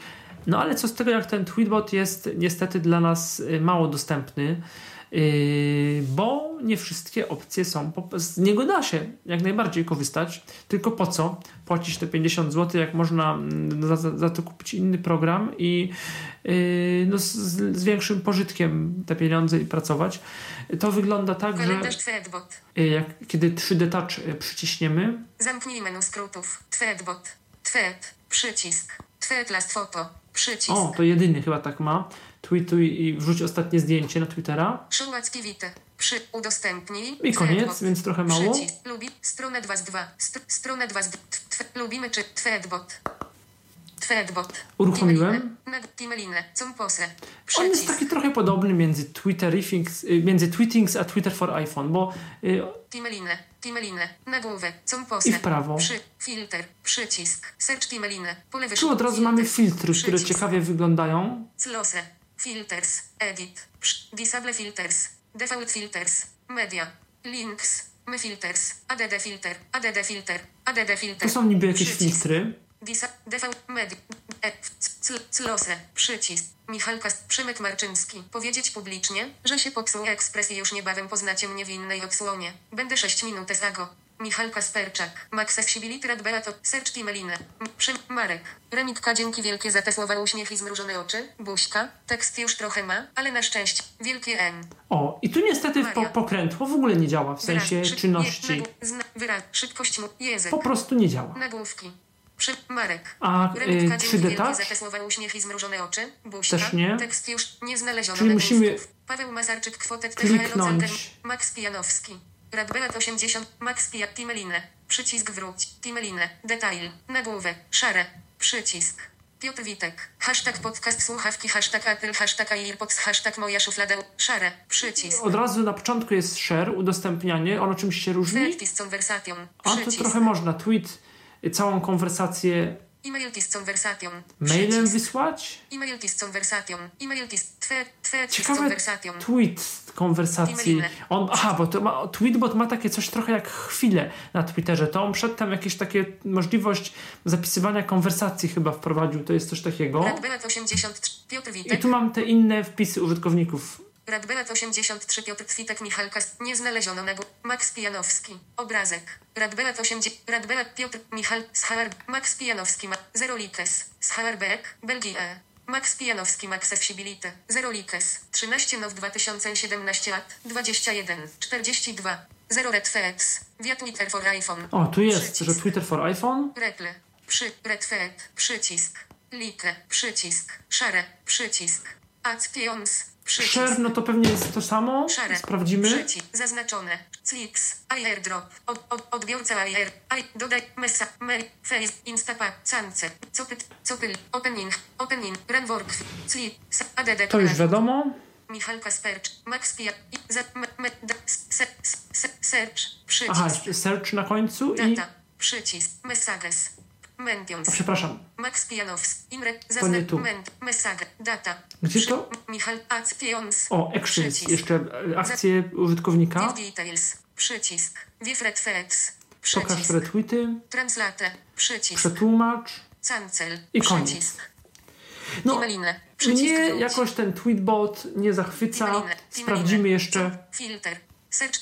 No ale co z tego, jak ten Tweetbot jest niestety dla nas y, mało dostępny, yy, bo nie wszystkie opcje są, z niego da się jak najbardziej korzystać, tylko po co płacić te 50 zł, jak można mm, za, za, to kupić inny program i yy, no, z, z większym pożytkiem te pieniądze i pracować. To wygląda tak, że Kalendarz yy, jak, kiedy 3D Touch przyciśniemy, Zamknij menu skrótów. Tweetbot. Tweet. Przycisk. Tweet last photo. Przycisk. o, to jedyny chyba tak ma, tweetuj i wrzuć ostatnie zdjęcie na Twittera. Activity. Przy udostępnij. I koniec, więc trochę mało. Lubi. Stronę 2 z 2. St- stronę 2 z 2. Lubimy czy Tweetbot. Tweetbot. Uruchomiłem. On jest taki trochę podobny między Twitterifix, y, między Tweetings a Twitter for iPhone, bo y, Timelinę. Timelinę. Nagłówek. Compose. I w prawo. Przy. Filter. Przycisk. Search Timelinę. Pole tu wyszukiwania. od razu mamy filtry, które ciekawie wyglądają. Close. Filters. Edit. Disable filters. Default filters. Media. Links. My filters. ADD filter. ADD filter. ADD filter. To są niby jakieś Przycisk. filtry. Disa, default media. E, c- close. Przycisk. Michalka Przemek Marczyński. Powiedzieć publicznie, że się popsuł ekspres i już niebawem poznacie mnie w innej odsłonie. Będę 6 minut esago. Michalka Sperczak. Max Accessibility Rad Beato. Search Timelinę. M- Przem Marek. Remitka dzięki wielkie za te słowa uśmiech i zmrużone oczy. Buźka. Tekst już trochę ma, ale na szczęście. Wielkie N. O, i tu niestety po, pokrętło w ogóle nie działa, w sensie Wyraz, czynności. nagł- zna, wyraz, szybkość mu, język. Po prostu nie działa. Nagłówki. Przy, Marek. A, y, dzięki 3D wielkie Touch? za te słowa uśmiech i zmrużone oczy. Buźka. Też nie. Tekst już nie znaleziono Czyli musimy Paweł Mazarczyk, kwotę kliknąć. Max Pijanowski. Radbeat 80, Max Pija, Timelinę. Przycisk wróć, Timelinę. Detail, nagłówek, szare, przycisk. Piotr Witek, hashtag podcast słuchawki, hashtag Apple, hashtag AirPods, hashtag moja szuflada, szare, przycisk. Od razu na początku jest share, udostępnianie, ono czymś się różni. Tweet z conversation, A to trochę można. Tweet, całą konwersację E-mail tis conversation, mailem wysłać. E-mail tis conversation, e-mail tis Ciekawe tweet konwersacji. On, aha, bo to ma, tweetbot ma takie coś trochę jak chwilę na Twitterze. To on przedtem jakieś takie możliwość zapisywania konwersacji chyba wprowadził. To jest coś takiego. Radbeat 83, Piotr I tu mam te inne wpisy użytkowników. Radbeat 83 Piotr Twitek Michalka Nie znaleziono na Max Pijanowski Obrazek Radbeat 80 Radbeat Piotr Michal Schar Max Pijanowski ma Zero Likes Scharbeck Belgia Max Pijanowski Max Accessibility Zero Likes 13 now 2017 lat 21 42 Zero Red Facts Via Twitter for iPhone O, tu jest, Przycisk. że Twitter for iPhone. Rekle. Przy. Redfed. Przycisk. Like. Przycisk. Szare. Przycisk. Actions. Przycisk. Share, no to pewnie jest to samo. Szare. Sprawdzimy. Przycisk. Zaznaczone. Clips. airdrop. Od, od, odbiorca air. I, dodaj. Mesa. Mail. Face. Instapa. Cance. Copyt. Copyl. Opening. Opening. Runwork. Clip. ADD. To już wiadomo. Michalka Spercz. Max Pia. Search. Przycisk. Aha, search na końcu i... Data. Przycisk. Messages. Mentions. O, przepraszam. Max Pijanowski. Imre. To nie tu. Zaznacz. Message. Data. Gdzie to? Michal. Actions. O, actions. Jeszcze e, akcje użytkownika. Details. Przycisk. Red facts. Pokaż retweety. Translate. Przycisk. Przetłumacz. Cancel. I koniec. Przycisk. No, Timeline. Mnie jakoś ten tweetbot nie zachwyca. Timeline. Sprawdzimy jeszcze. Filter. Search.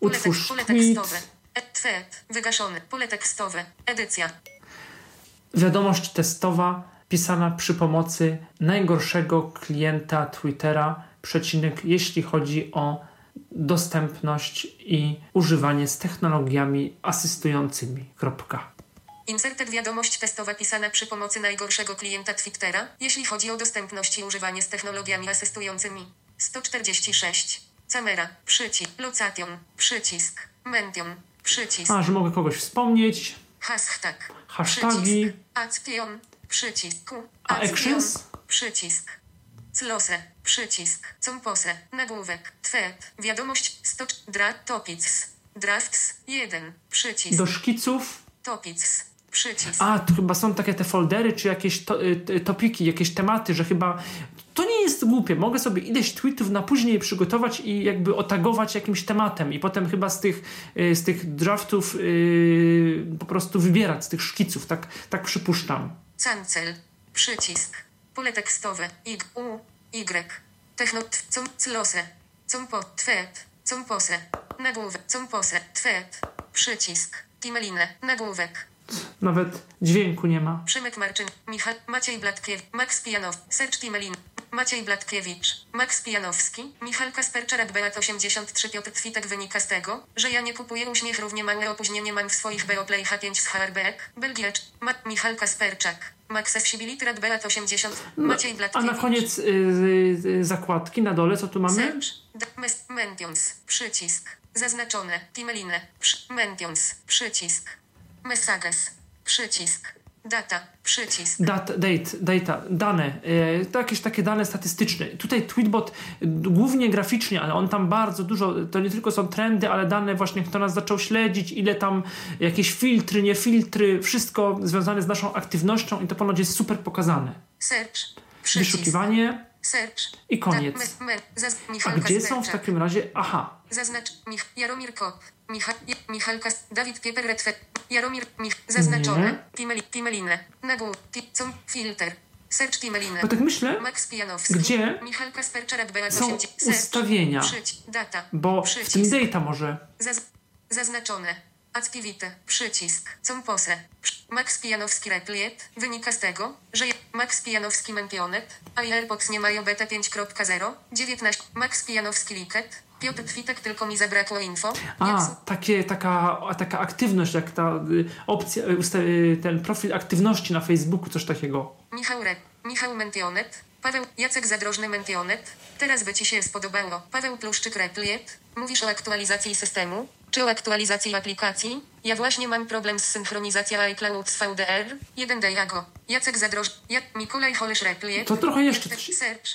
Utwórz tweet. Tweet. Wygaszony. Pole tekstowe. Edycja. Wiadomość testowa. pisana przy pomocy najgorszego klienta Twittera, przecinek, jeśli chodzi o dostępność i używanie z technologiami asystującymi. Kropka. Inserted wiadomość testowa pisana przy pomocy najgorszego klienta Twittera, jeśli chodzi o dostępność i używanie z technologiami asystującymi. 146. Camera, przycisk, Location, przycisk, Mention, przycisk, A, że mogę kogoś wspomnieć. hashtag, przycisk, Action, przycisk, A Action, actions? przycisk, Close, przycisk, Compose, nagłówek, Tweet, wiadomość, 100, dra, topics, drafts, 1, przycisk, Do szkiców. topics, przycisk, A, to chyba są takie te foldery, czy jakieś to, y, y, topiki, jakieś tematy, że chyba to nie jest głupie. Mogę sobie ileś tweetów na później przygotować i jakby otagować jakimś tematem i potem chyba z tych, y, z tych draftów y, po prostu wybierać, z tych szkiców, tak, tak przypuszczam. Cancel. Przycisk. Pole tekstowe. I, U, Y. Techno, t, com, close. Compo, twet. Compose. Nagłówek. Compose. Twet. Przycisk. Timeline. Nagłówek. Nawet dźwięku nie ma. Przemek Marczyn. Michał. Maciej Blatkiewicz. Max Pijanow. Search Timelin. Maciej Blatkiewicz. Max Pijanowski. Michal Kasperczak Beat 83 Piotr Twitek wynika z tego, że ja nie kupuję uśmiech równie małe opóźnienie mam w swoich Beoplay H5 z Harbeck. Belgiacz. Ma Michal Kasperczak. Max Accessibility Rad Beat 80. Maciej A Blatkiewicz. na koniec y, y, y, zakładki, na dole, co tu mamy? Search. Mentions. Przycisk. Zaznaczone. Timeline. Przy- Mentions. Przycisk. Messages. Przycisk. Data. Przycisk. Dat, date, data, dane, e, to jakieś takie dane statystyczne. Tutaj Tweetbot e, głównie graficznie, ale on tam bardzo dużo, to nie tylko są trendy, ale dane właśnie, kto nas zaczął śledzić, ile tam jakieś filtry, nie filtry, wszystko związane z naszą aktywnością i to ponoć jest super pokazane. Search. Przycisk. Wyszukiwanie Search. i koniec. Me- zaz- A gdzie są w takim razie? Aha, Zaznacz Mich- Jaromir Kop. Michał Michał Kas Dawid Pieper Retwe. Jaromir Mich zaznaczone. Timeline. Nagłów. Ti com filter. Search Timeline. bo tak myślę, Max Pijanowski. Gdzie Michał Beat są 80. Search. ustawienia, bo w tym data może. Zaz zaznaczone. Activity. Przycisk. Compose. Przy- Max Pijanowski Repliet. Wynika z tego, że Max Pijanowski Mentionet, a AirPods nie mają beta 5.0. 19. Max Pijanowski Liket. Piotr Twitek tylko mi zabrakło info. A, takie, taka, taka aktywność, jak ta y, opcja, y, y, ten profil aktywności na Facebooku, coś takiego. Michał Re. Michał Mentionet. Paweł Jacek Zadrożny Mentionet. Teraz by ci się spodobało. Paweł Pluszczyk Repliet. Mówisz o aktualizacji systemu? Czy o aktualizacji aplikacji? Ja właśnie mam problem z synchronizacją iCloud z VDR. 1D Jago. Jacek Zadrożny. Ja, Mikolaj Holesz Repliet. To trochę jeszcze coś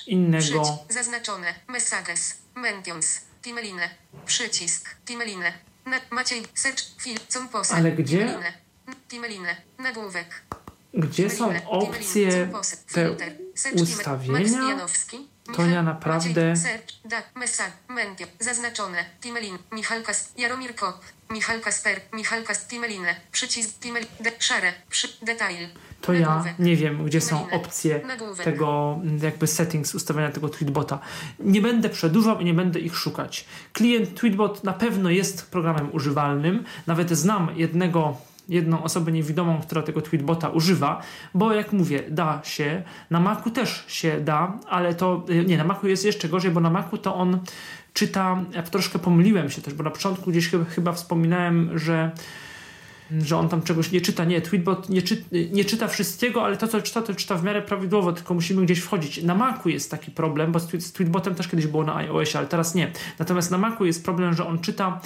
innego. Przycisk. Zaznaczone. Messages. Mentions. Timeline. Przycisk. Timeline. Na, Maciej. Search. Fil. Compose. Ale gdzie? Timeline. Timeline. Nagłówek. Gdzie są opcje, te ustawienia? Janowski, To Michał- ja naprawdę- zaznaczone, Timelin, Michał Kas, Jaromir Kop, Michał Kasper, Michał Kas, Timeline, przycisk, Timel, de, szare, przy, detail, To ja nie wiem, gdzie są opcje tego, mm, jakby settings ustawiania tego tweetbota. Nie będę przedłużał i nie będę ich szukać. Klient Tweetbot na pewno jest programem używalnym. Nawet znam jednego, jedną osobę niewidomą, która tego tweetbota używa, bo jak mówię, da się. Na Macu też się da, ale to y, nie, na Macu jest jeszcze gorzej, bo na Macu to on czyta, ja troszkę pomyliłem się też, bo na początku gdzieś chyba, chyba wspominałem, że że on tam czegoś nie czyta. Nie, Tweetbot nie, czy, nie czyta wszystkiego, ale to, co czyta, to czyta w miarę prawidłowo, tylko musimy gdzieś wchodzić. Na Macu jest taki problem, bo z, tweet, z Tweetbotem też kiedyś było na iOSie, ale teraz nie. Natomiast na Macu jest problem, że on czyta,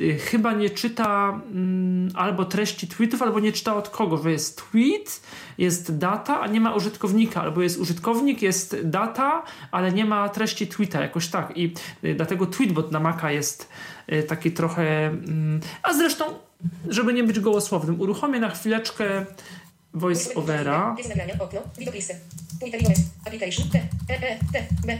y, chyba nie czyta mm, albo treści tweetów, albo nie czyta od kogo, że jest tweet, jest data, a nie ma użytkownika, albo jest użytkownik, jest data, ale nie ma treści tweeta, jakoś tak. I y, dlatego Tweetbot na Maca jest y, taki trochę... Mm, a zresztą żeby nie być gołosłownym, uruchomię na chwileczkę application, T, E, E.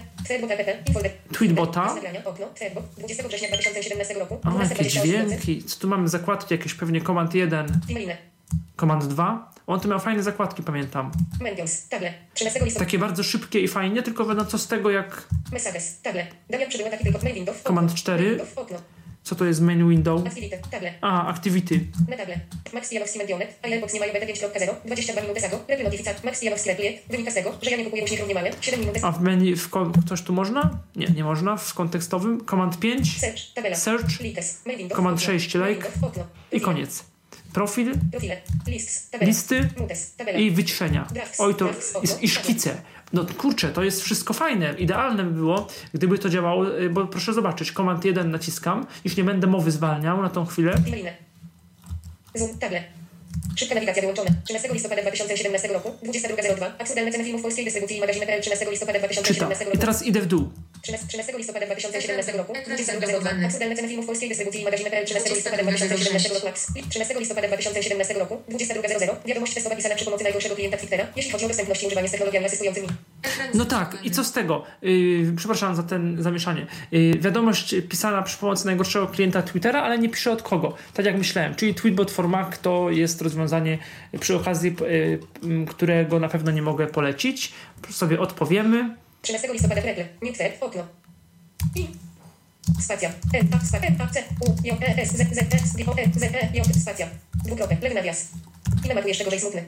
Tweetbota. Jest nagrania, okno, Tweetbot, 20 września 2017 roku. O, jakie 12:28. dźwięki. Co tu mamy? Zakładki jakieś pewnie Command 1, Timeline, Command 2. On tu miał fajne zakładki, pamiętam. Mentions, table, 13 listopada. Takie bardzo szybkie i fajnie, tylko no co z tego jak. Command 4. Co to jest main window? Activity. Table. A, activity. Na table. Max Janowski Mendionet. Airbox nie mają beta 5.0. 22 minuty zago. Reply notificat. Max Janowski reply. Wynika z tego, że ja nie kupuję uśniegów nie mamy. 7 minut. A w menu w ko- coś tu można? Nie, nie można. W kontekstowym. Command 5 Search. Tabela. Search. Likes. Window. Command okno. 6 Main like. i koniec. Profil Profile. Lists. Tabela. Listy Mutes. Tabela. i wyciszenia. Drafts. Oj, to Drafts, jest, i szkice. No kurczę, to jest wszystko fajne. Idealne by było, gdyby to działało, y, bo proszę zobaczyć, Command 1 naciskam, już nie będę mowy zwalniał na tą chwilę. Table. Szybka nawigacja wyłączona. 13 listopada 2017 roku. 22.02. Absurdalne ceny filmów polskiej dystrybucji i magazyny.pl 13 listopada Czytam. 2017 I roku. teraz idę w dół. 13, 13 listopada 2017 roku. 22.02. Absurdalne ceny filmów polskiej dystrybucji i magazyny.pl 13 listopada 2017 roku. Max. 13 listopada 2017 roku. 22.00. Wiadomość testowa pisana przy pomocy najgorszego klienta Twittera, jeśli chodzi o dostępność i używanie z technologiami asystującymi. No tak, i co z tego? Yy, przepraszam za ten zamieszanie. Yy, wiadomość pisana przy pomocy najgorszego klienta Twittera, ale nie pisze od kogo. Tak jak myślałem. Czyli Tweetbot for Mac to jest rozwiązanie przy okazji, yy, którego na pewno nie mogę polecić. Sobie odpowiemy. 13 listopada Preple. Newsletter. Okno. I. Spacja. N, A, spacja, N, A, C, U, J, E, S, Z, Z, S, G, O, E, Z, E, J, spacja. Dwukropek. Lewy nawias. Ile ma tu jeszcze gorzej smutny?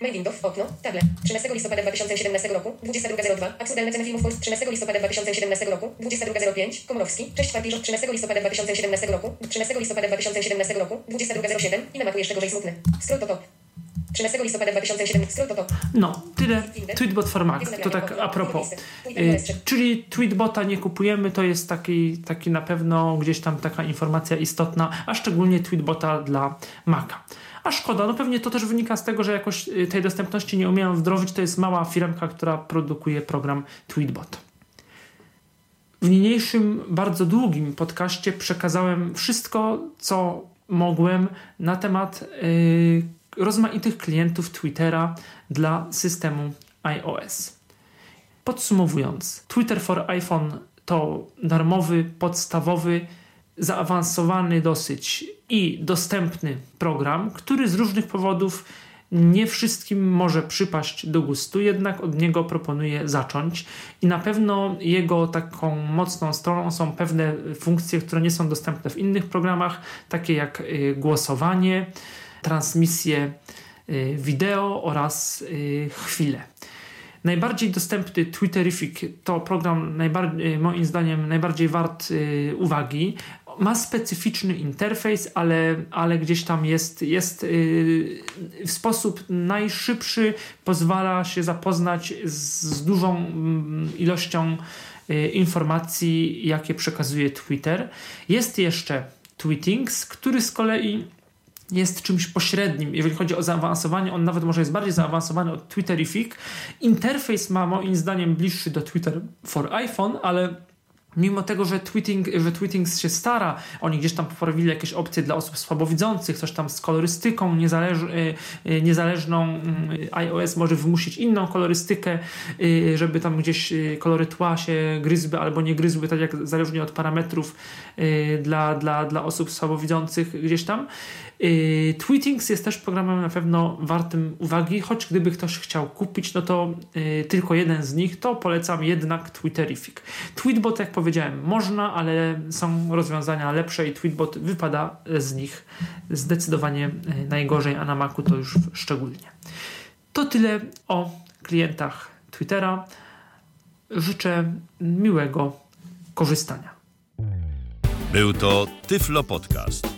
Main window, okno, table. 13 listopada 2017 roku, 22.02. Absurdalne ceny filmów Polski. 13 listopada 2017 roku, 22.05. Komorowski. Cześć Czwarty 13 listopada 2017 roku, 13 listopada 2017 roku, 22.07. Ile ma tu jeszcze gorzej smutny? Scroll to top. 13 listopada 2017 Scroll to top. No, tyle. Tweetbot for Mac. To tak a propos. Yy, czyli Tweetbota nie kupujemy, to jest taki, taki na pewno gdzieś tam taka informacja istotna, a szczególnie Tweetbota dla Maca. A szkoda, no pewnie to też wynika z tego, że jakoś y, tej dostępności nie umieją wdrożyć. To jest mała firmka, która produkuje program Tweetbot. W niniejszym, bardzo długim podcaście przekazałem wszystko, co mogłem na temat yy, rozmaitych klientów Twittera dla systemu iOS. Podsumowując, Twitter for iPhone to darmowy, podstawowy, zaawansowany dosyć i dostępny program, który z różnych powodów nie wszystkim może przypaść do gustu, jednak od niego proponuję zacząć i na pewno jego taką mocną stroną są pewne funkcje, które nie są dostępne w innych programach, takie jak y, głosowanie, transmisję y, wideo oraz y, chwile. Najbardziej dostępny Twitterific to program najbar- moim zdaniem najbardziej wart y, uwagi. Ma specyficzny interfejs, ale, ale gdzieś tam jest, jest y, w sposób najszybszy, pozwala się zapoznać z, z dużą mm, ilością y, informacji, jakie przekazuje Twitter. Jest jeszcze Tweetings, który z kolei jest czymś pośrednim, jeżeli chodzi o zaawansowanie. On nawet może jest bardziej zaawansowany od Twitterific. Interfejs ma moim zdaniem bliższy do Twitter for iPhone, ale mimo tego, że, tweeting, że Tweetings się stara, oni gdzieś tam poprawili jakieś opcje dla osób słabowidzących, coś tam z kolorystyką niezależ, y, y, niezależną, y, iOS może wymusić inną kolorystykę, żeby tam gdzieś kolory tła się gryzły albo nie gryzły, tak jak zależnie od parametrów dla, dla, dla osób słabowidzących gdzieś tam. Yy, Tweetings jest też programem na pewno wartym uwagi, choć gdyby ktoś chciał kupić, no to yy, tylko jeden z nich, to polecam jednak Twitterific. Tweetbot, jak powiedziałem, można, ale są rozwiązania lepsze i Tweetbot wypada z nich zdecydowanie yy, najgorzej, a na Macu to już szczególnie. To tyle o klientach Twittera. Życzę miłego korzystania. Był to Tyflo Podcast.